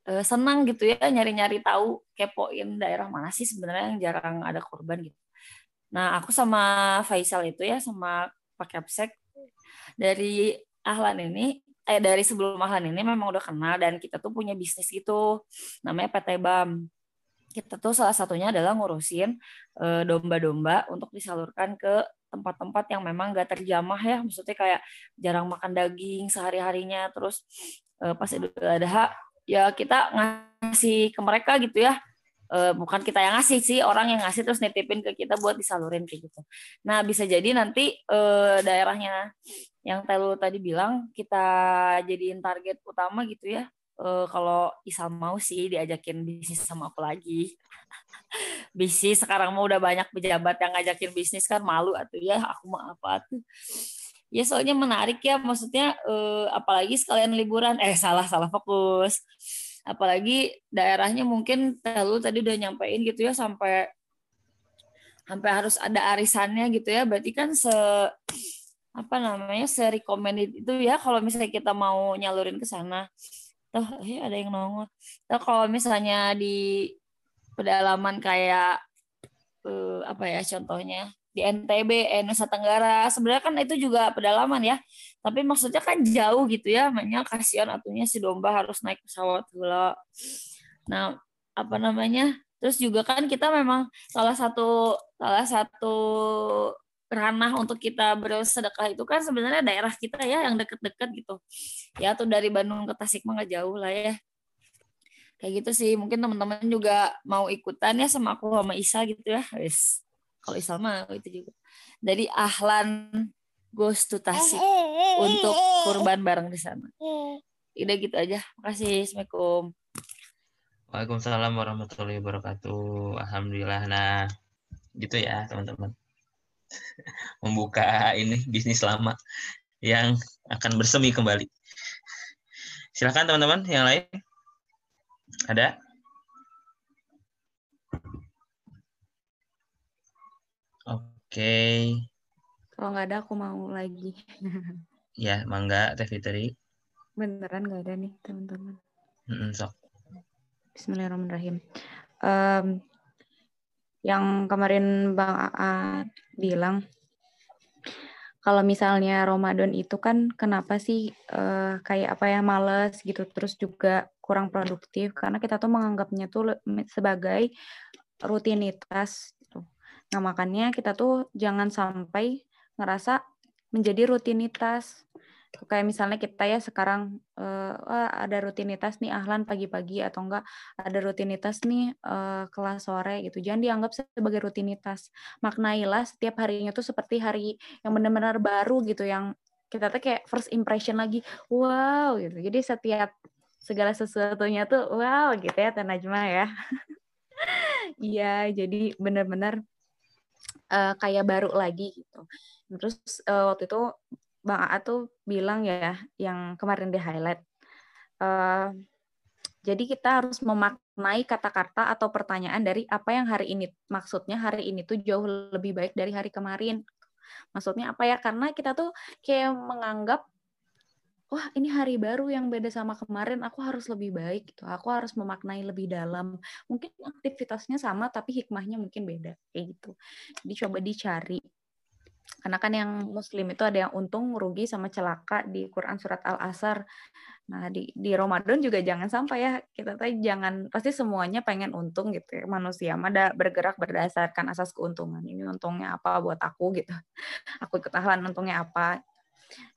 eh, senang gitu ya nyari-nyari tahu kepoin daerah mana sih sebenarnya yang jarang ada kurban gitu. Nah aku sama Faisal itu ya sama Pak Kapsek dari Ahlan ini eh dari sebelum Ahlan ini memang udah kenal dan kita tuh punya bisnis gitu namanya PT BAM. Kita tuh salah satunya adalah ngurusin eh, domba-domba untuk disalurkan ke tempat-tempat yang memang gak terjamah ya, maksudnya kayak jarang makan daging sehari-harinya, terus eh, pas Idul Adha ya kita ngasih ke mereka gitu ya, bukan kita yang ngasih sih orang yang ngasih terus nitipin ke kita buat disalurin kayak gitu. Nah bisa jadi nanti daerahnya yang Telu tadi bilang kita jadiin target utama gitu ya. E, kalau Isal mau sih diajakin bisnis sama aku lagi. bisnis sekarang mau udah banyak pejabat yang ngajakin bisnis kan malu atau ya aku mau apa tuh. Ya soalnya menarik ya maksudnya e, apalagi sekalian liburan eh salah salah fokus. Apalagi daerahnya mungkin Telu tadi udah nyampein gitu ya sampai sampai harus ada arisannya gitu ya. Berarti kan se apa namanya se-recommended itu ya kalau misalnya kita mau nyalurin ke sana. Tuh, ya ada yang nongol. Tuh, kalau misalnya di pedalaman kayak uh, apa ya contohnya di NTB, eh, Nusa Tenggara, sebenarnya kan itu juga pedalaman ya. Tapi maksudnya kan jauh gitu ya, makanya kasihan atunya si domba harus naik pesawat pula. Nah, apa namanya? Terus juga kan kita memang salah satu salah satu ranah untuk kita bersedekah itu kan sebenarnya daerah kita ya yang deket-deket gitu. Ya tuh dari Bandung ke Tasik mah nggak jauh lah ya. Kayak gitu sih mungkin teman-teman juga mau ikutan ya sama aku sama Isa gitu ya. Wis. Kalau Isa mah itu juga. Dari Ahlan goes to Tasik untuk kurban bareng di sana. Udah gitu aja. Makasih assalamualaikum. Waalaikumsalam warahmatullahi wabarakatuh. Alhamdulillah. Nah, gitu ya teman-teman. Membuka ini bisnis lama yang akan bersemi kembali. Silakan teman-teman yang lain. Ada? Oke. Kalau nggak ada aku mau lagi. ya, mangga Teh Fitri. Beneran nggak ada nih teman-teman. Mm sok. Bismillahirrahmanirrahim. Um, yang kemarin Bang AA bilang kalau misalnya Ramadan itu kan kenapa sih uh, kayak apa ya males gitu terus juga kurang produktif karena kita tuh menganggapnya tuh sebagai rutinitas gitu. Nah, makanya kita tuh jangan sampai ngerasa menjadi rutinitas kayak misalnya kita ya sekarang uh, ada rutinitas nih ahlan pagi-pagi atau enggak? Ada rutinitas nih uh, kelas sore gitu. Jangan dianggap sebagai rutinitas. Maknailah setiap harinya tuh seperti hari yang benar-benar baru gitu yang kita tuh kayak first impression lagi wow gitu. Jadi setiap segala sesuatunya tuh wow gitu ya Tanajma ya. Iya jadi benar-benar uh, kayak baru lagi gitu. Terus uh, waktu itu Bang Aa tuh bilang ya yang kemarin di highlight. Uh, jadi kita harus memaknai kata-kata atau pertanyaan dari apa yang hari ini maksudnya hari ini tuh jauh lebih baik dari hari kemarin. Maksudnya apa ya? Karena kita tuh kayak menganggap wah ini hari baru yang beda sama kemarin, aku harus lebih baik gitu. Aku harus memaknai lebih dalam. Mungkin aktivitasnya sama tapi hikmahnya mungkin beda kayak gitu. Jadi coba dicari karena kan yang muslim itu ada yang untung, rugi sama celaka di Quran surat Al-Asr. Nah, di di Ramadan juga jangan sampai ya kita tuh jangan pasti semuanya pengen untung gitu ya. Manusia ada bergerak berdasarkan asas keuntungan. Ini untungnya apa buat aku gitu. Aku ikut untungnya apa.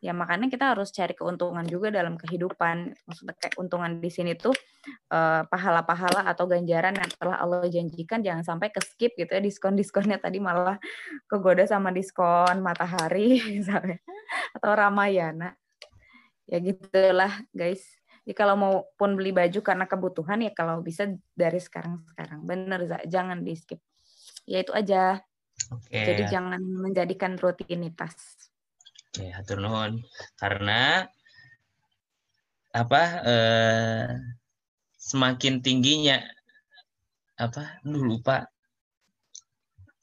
Ya makanya kita harus cari keuntungan juga dalam kehidupan. Maksudnya kayak keuntungan di sini tuh eh, pahala-pahala atau ganjaran yang telah Allah janjikan jangan sampai ke skip gitu ya diskon-diskonnya tadi malah kegoda sama diskon matahari misalnya atau Ramayana ya gitulah guys jadi kalau mau pun beli baju karena kebutuhan ya kalau bisa dari sekarang sekarang bener Za. jangan di skip ya itu aja Oke. jadi jangan menjadikan rutinitas Oke, hatur nuhun. Karena apa eh, semakin tingginya apa Duh, lupa.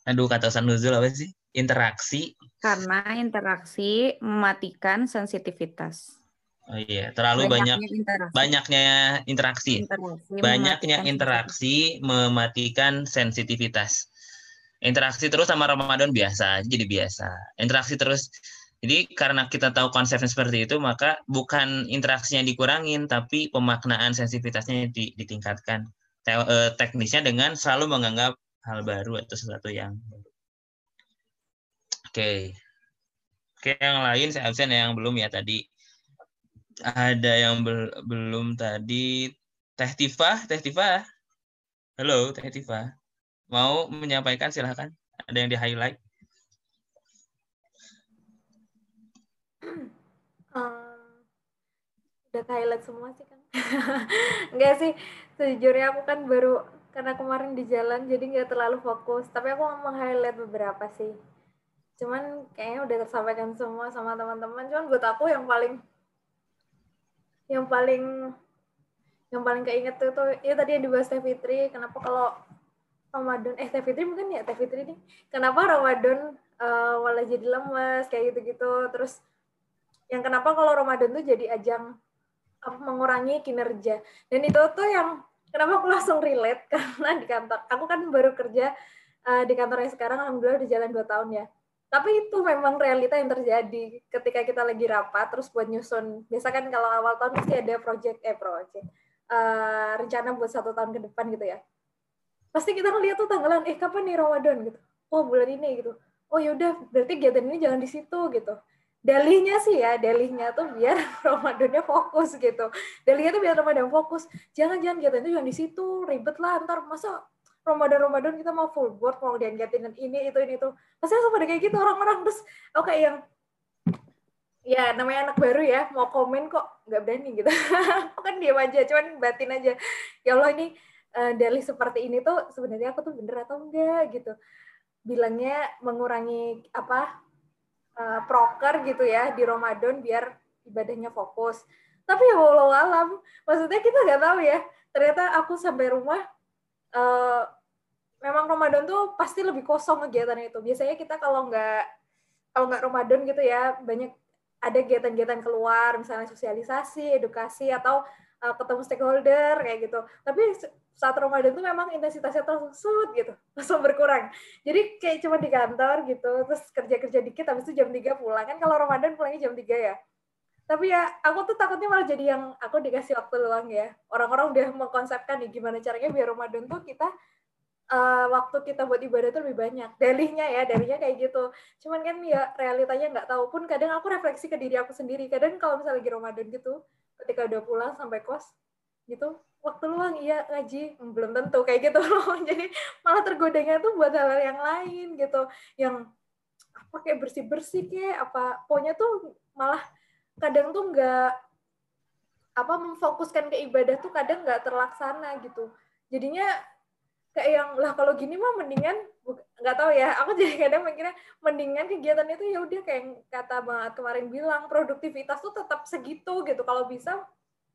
Aduh kata sanuzul apa sih? Interaksi. Karena interaksi mematikan sensitivitas. Oh iya terlalu banyak Banyaknya interaksi. banyaknya interaksi. Interaksi banyaknya mematikan interaksi mematikan sensitivitas. Interaksi terus sama Ramadan biasa jadi biasa. Interaksi terus jadi karena kita tahu konsepnya seperti itu maka bukan interaksinya dikurangin tapi pemaknaan sensitivitasnya di- ditingkatkan eh, teknisnya dengan selalu menganggap hal baru atau sesuatu yang baru. Oke. Oke, yang lain saya absen yang belum ya tadi. Ada yang bel- belum tadi. Teh Tifa, Teh Tifa. Halo, Teh Tifa. Mau menyampaikan silahkan. Ada yang di-highlight. Eh, udah ke highlight semua sih kan? Enggak sih sejujurnya aku kan baru karena kemarin di jalan jadi nggak terlalu fokus. Tapi aku mau highlight beberapa sih. Cuman kayaknya udah tersampaikan semua sama teman-teman. Cuman buat aku yang paling yang paling yang paling keinget tuh, tuh ya tadi yang dibahas Teh Fitri kenapa kalau Ramadan eh Teh Fitri mungkin ya? Teh Fitri nih. Kenapa Ramadan eh, malah jadi lemes kayak gitu-gitu. Terus yang kenapa kalau Ramadan tuh jadi ajang mengurangi kinerja. Dan itu tuh yang kenapa aku langsung relate? Karena di kantor aku kan baru kerja eh, di kantor yang sekarang alhamdulillah udah jalan dua tahun ya. Tapi itu memang realita yang terjadi ketika kita lagi rapat terus buat nyusun. Biasa kan kalau awal tahun pasti ada project eh project eh, rencana buat satu tahun ke depan gitu ya. Pasti kita ngeliat tuh tanggalan eh kapan nih Ramadan? gitu. Oh bulan ini gitu. Oh yaudah berarti kegiatan ini jangan di situ gitu dalihnya sih ya dalihnya tuh biar Ramadannya fokus gitu. Dalihnya tuh biar Ramadan fokus. Jangan jangan kegiatan itu jangan di situ ribet lah ntar masa Ramadan Ramadan kita mau full board mau diangkatin ini itu ini itu. Langsung pada kayak gitu orang-orang. Terus oke yang ya namanya anak baru ya mau komen kok nggak berani gitu. Aku kan diam aja cuman batin aja. Ya Allah ini eh, dalih seperti ini tuh sebenarnya aku tuh bener atau enggak gitu. Bilangnya mengurangi apa eh, proker gitu ya di Ramadan biar ibadahnya fokus. Tapi ya walau alam maksudnya kita nggak tahu ya. Ternyata aku sampai rumah eh, memang Ramadan tuh pasti lebih kosong kegiatannya itu. Biasanya kita kalau nggak kalau nggak Ramadan gitu ya banyak ada kegiatan-kegiatan keluar misalnya sosialisasi edukasi atau uh, ketemu stakeholder kayak gitu. Tapi saat Ramadan tuh memang intensitasnya tersut gitu langsung berkurang. Jadi kayak cuma di kantor gitu terus kerja-kerja dikit habis itu jam 3 pulang. Kan kalau Ramadan pulangnya jam 3 ya. Tapi ya aku tuh takutnya malah jadi yang aku dikasih waktu luang ya. Orang-orang udah mengkonsepkan nih gimana caranya biar Ramadan tuh kita uh, waktu kita buat ibadah tuh lebih banyak. Dalihnya ya dalihnya kayak gitu. Cuman kan ya realitanya nggak tahu pun kadang aku refleksi ke diri aku sendiri. Kadang kalau misalnya lagi Ramadan gitu ketika udah pulang sampai kos gitu waktu luang iya ngaji. Hmm, belum tentu kayak gitu loh. Jadi malah tergodanya tuh buat hal-hal yang lain gitu. Yang apa kayak bersih bersih kayak apa. Pokoknya tuh malah kadang tuh nggak apa memfokuskan ke ibadah tuh kadang nggak terlaksana gitu. Jadinya kayak yang lah kalau gini mah mendingan nggak tahu ya. Aku jadi kadang mikirnya mendingan kegiatan itu ya udah kayak kata banget kemarin bilang produktivitas tuh tetap segitu gitu. Kalau bisa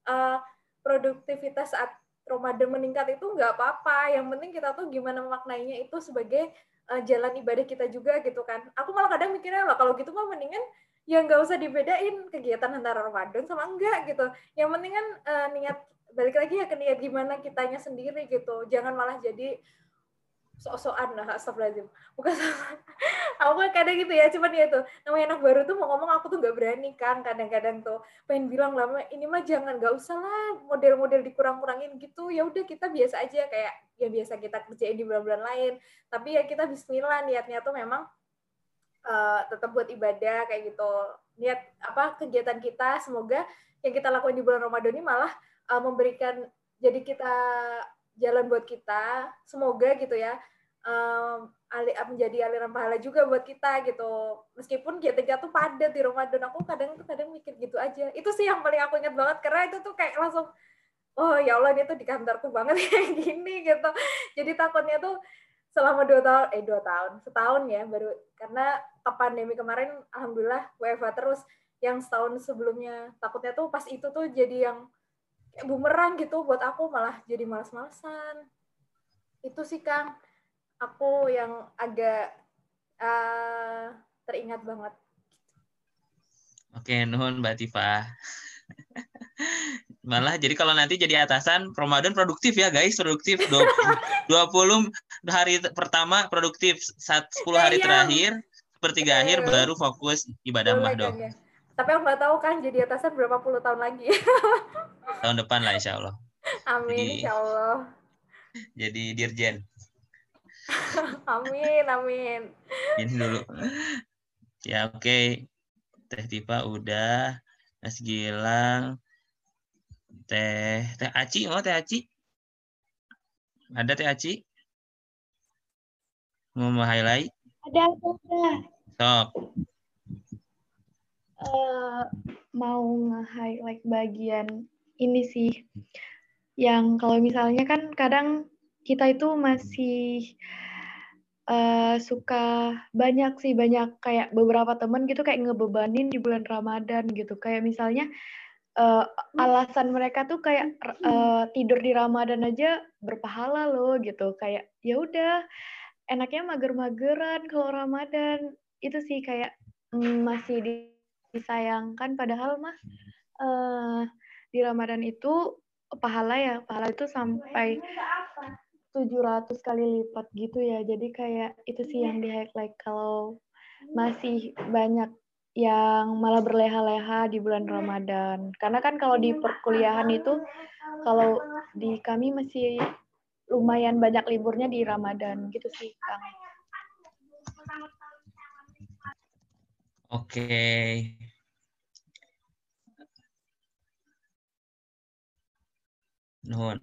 eh, produktivitas saat Ramadan meningkat itu nggak apa-apa. Yang penting kita tuh gimana memaknainya itu sebagai eh, jalan ibadah kita juga gitu kan. Aku malah kadang mikirnya lah kalau gitu mah mendingan ya nggak usah dibedain kegiatan antara Ramadan sama enggak gitu. Yang penting kan eh, niat balik lagi ya ke niat gimana kitanya sendiri gitu. Jangan malah jadi sok-sokan lah astagfirullahaladzim. Bukan sok aku kan kadang gitu ya cuman ya tuh namanya anak baru tuh mau ngomong aku tuh nggak berani kan kadang-kadang tuh pengen bilang lah "Ma, ini mah jangan nggak usah lah model-model dikurang-kurangin gitu ya udah kita biasa aja kayak ya biasa kita kerjain di bulan-bulan lain. Tapi ya kita Bismillah niatnya tuh memang eh, tetap buat ibadah kayak gitu. Niat apa kegiatan kita semoga yang kita lakuin di bulan Ramadan ini malah uh, memberikan jadi kita jalan buat kita. Semoga gitu ya um, ali, menjadi aliran pahala juga buat kita gitu. Meskipun kita tuh padat di Ramadan aku kadang tuh kadang mikir gitu aja. Itu sih yang paling aku ingat banget karena itu tuh kayak langsung oh ya Allah dia tuh di kantorku banget kayak gini gitu. Jadi takutnya tuh selama dua tahun eh dua tahun setahun ya baru karena ke pandemi kemarin alhamdulillah WFH terus. Yang setahun sebelumnya takutnya tuh pas itu tuh jadi yang kayak bumerang gitu buat aku malah jadi malas-malasan. Itu sih Kang. Aku yang agak uh, teringat banget. Oke nuhun Mbak Tifa. Malah jadi kalau nanti jadi atasan Ramadan produktif ya guys produktif. 20 hari pertama produktif 10 hari terakhir sepertiga akhir baru fokus ibadah mah dong. ya. Tapi aku nggak tahu kan jadi atasan berapa puluh tahun lagi tahun depan lah insya Allah amin jadi, insya Allah jadi dirjen amin amin ini dulu ya oke okay. Teh Tipa udah Mas Gilang Teh Teh Aci, oh Teh Aci. Ada Teh Aci? Mau highlight? Ada, ada. Sok. Uh, mau nge-highlight bagian ini sih. Yang kalau misalnya kan kadang kita itu masih uh, suka banyak sih banyak kayak beberapa temen gitu kayak ngebebanin di bulan Ramadan gitu. Kayak misalnya uh, alasan mereka tuh kayak uh, tidur di Ramadan aja berpahala loh gitu kayak ya udah enaknya mager-mageran kalau Ramadan itu sih kayak mm, masih disayangkan. Padahal mah uh, di Ramadan itu pahala ya pahala itu sampai 700 kali lipat gitu ya. Jadi kayak itu sih yang di highlight kalau masih banyak yang malah berleha-leha di bulan Ramadan. Karena kan kalau di perkuliahan itu, kalau di kami masih lumayan banyak liburnya di Ramadan gitu sih, Kang. Oke. Nuhun.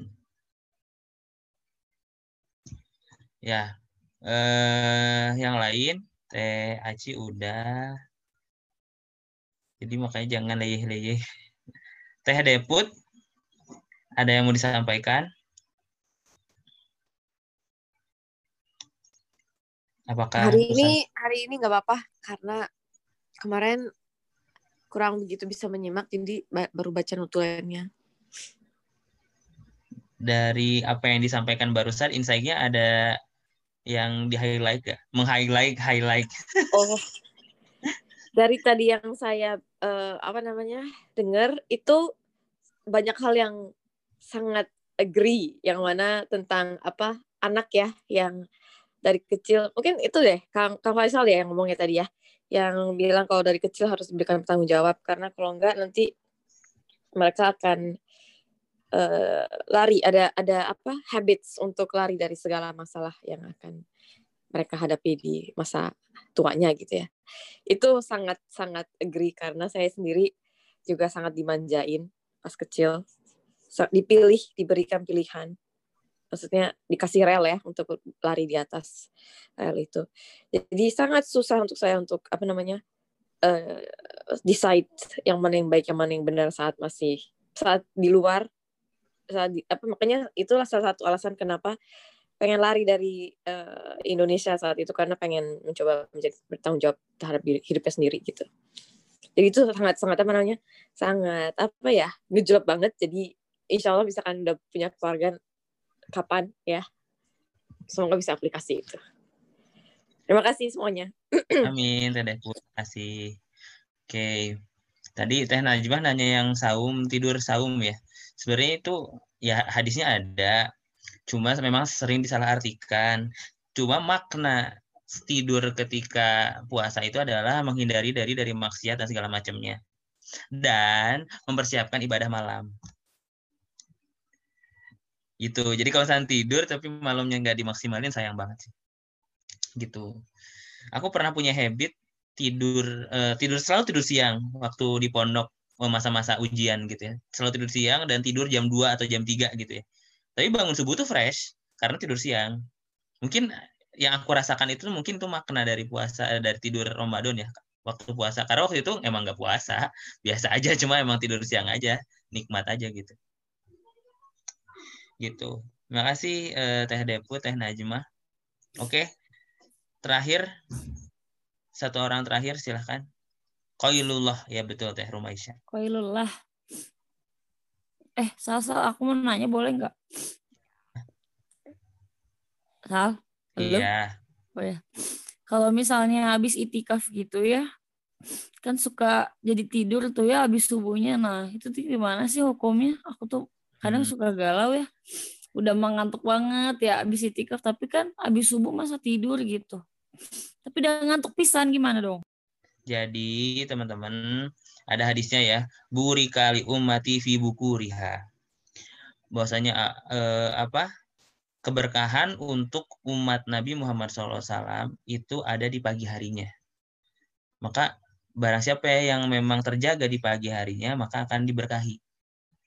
Ya. Eh, yang lain, Teh Aci udah. Jadi makanya jangan leyeh-leyeh. Teh Deput, ada yang mau disampaikan? Apakah hari ini hari ini nggak apa-apa karena kemarin kurang begitu bisa menyimak jadi baru baca nutulannya. Dari apa yang disampaikan barusan, insight-nya ada yang di highlight ya? Meng-highlight, highlight. Oh, dari tadi yang saya uh, apa namanya dengar itu banyak hal yang sangat agree yang mana tentang apa anak ya yang dari kecil mungkin itu deh Kang Kang Faisal ya yang ngomongnya tadi ya yang bilang kalau dari kecil harus diberikan tanggung jawab karena kalau enggak nanti mereka akan uh, lari ada ada apa habits untuk lari dari segala masalah yang akan mereka hadapi di masa tuanya gitu ya. Itu sangat sangat agree karena saya sendiri juga sangat dimanjain pas kecil. Dipilih, diberikan pilihan. Maksudnya dikasih rel ya untuk lari di atas rel itu. Jadi sangat susah untuk saya untuk apa namanya? Uh, decide yang mana yang baik yang mana yang benar saat masih saat di luar di, apa makanya itulah salah satu alasan kenapa pengen lari dari uh, Indonesia saat itu karena pengen mencoba menjadi bertanggung jawab terhadap hidupnya sendiri gitu. Jadi itu sangat sangat apa namanya sangat apa ya ngejolok banget. Jadi insya Allah bisa kan udah punya keluarga kapan ya. Semoga bisa aplikasi itu. Terima kasih semuanya. Amin, Terima kasih. Oke. Tadi Teh Najmah nanya yang saum, tidur saum ya. Sebenarnya itu ya hadisnya ada, Cuma memang sering disalahartikan. Cuma makna tidur ketika puasa itu adalah menghindari dari dari maksiat dan segala macamnya. Dan mempersiapkan ibadah malam. Gitu. Jadi kalau saya tidur tapi malamnya nggak dimaksimalin sayang banget sih. Gitu. Aku pernah punya habit tidur uh, tidur selalu tidur siang waktu di pondok masa-masa ujian gitu ya. Selalu tidur siang dan tidur jam 2 atau jam 3 gitu ya. Tapi bangun subuh tuh fresh karena tidur siang. Mungkin yang aku rasakan itu mungkin itu makna dari puasa eh, dari tidur Ramadan ya waktu puasa. Karena waktu itu emang nggak puasa. Biasa aja cuma emang tidur siang aja. Nikmat aja gitu. Gitu. Terima kasih eh, teh Depu teh Najma. Oke. Terakhir. Satu orang terakhir silahkan Koilullah. Ya betul teh Rumaisya Koilullah. Eh Sal Sal aku mau nanya boleh nggak? Sal Halo? iya. Oh ya. Kalau misalnya habis itikaf gitu ya kan suka jadi tidur tuh ya habis subuhnya. Nah itu tuh gimana sih hukumnya? Aku tuh kadang Hmm. suka galau ya. Udah mengantuk banget ya habis itikaf tapi kan habis subuh masa tidur gitu. Tapi udah ngantuk pisan gimana dong Jadi teman-teman ada hadisnya ya, buri kali ummati fi bukuriha. Bahwasanya eh, apa? Keberkahan untuk umat Nabi Muhammad SAW itu ada di pagi harinya. Maka barang siapa ya yang memang terjaga di pagi harinya, maka akan diberkahi.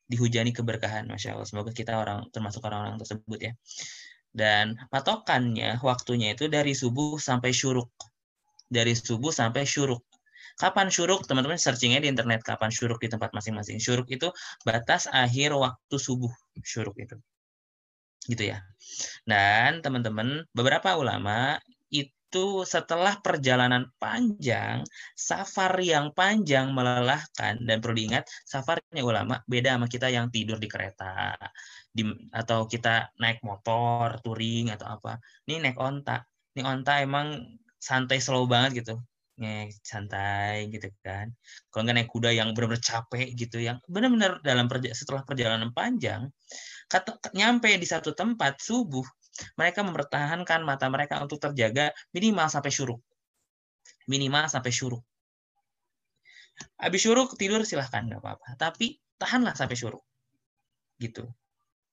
Dihujani keberkahan, Masya Allah. Semoga kita orang termasuk orang-orang tersebut ya. Dan patokannya, waktunya itu dari subuh sampai syuruk dari subuh sampai syuruk. Kapan syuruk? Teman-teman searchingnya di internet kapan syuruk di tempat masing-masing. Syuruk itu batas akhir waktu subuh. Syuruk itu. Gitu ya. Dan teman-teman, beberapa ulama itu setelah perjalanan panjang, safar yang panjang melelahkan dan perlu diingat safarnya ulama beda sama kita yang tidur di kereta di, atau kita naik motor, touring atau apa. Ini naik onta. Ini onta emang santai slow banget gitu. Naik santai gitu kan. Kalau nggak naik kuda yang benar-benar capek gitu yang benar-benar dalam perja setelah perjalanan panjang kata nyampe di satu tempat subuh mereka mempertahankan mata mereka untuk terjaga minimal sampai syuruk. Minimal sampai syuruk. Habis syuruk tidur silahkan nggak apa-apa. Tapi tahanlah sampai syuruk. Gitu.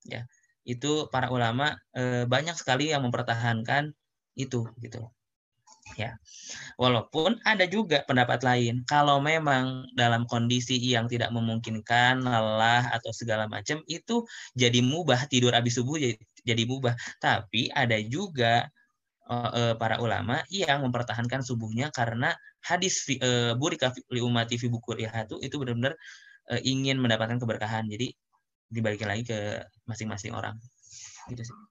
Ya. Itu para ulama eh, banyak sekali yang mempertahankan itu gitu ya. Walaupun ada juga pendapat lain. Kalau memang dalam kondisi yang tidak memungkinkan lelah atau segala macam itu jadi mubah tidur habis subuh jadi, jadi mubah. Tapi ada juga eh, para ulama yang mempertahankan subuhnya karena hadis eh, burika li umati fi bukuriha itu itu benar-benar eh, ingin mendapatkan keberkahan. Jadi dibalikin lagi ke masing-masing orang. Gitu sih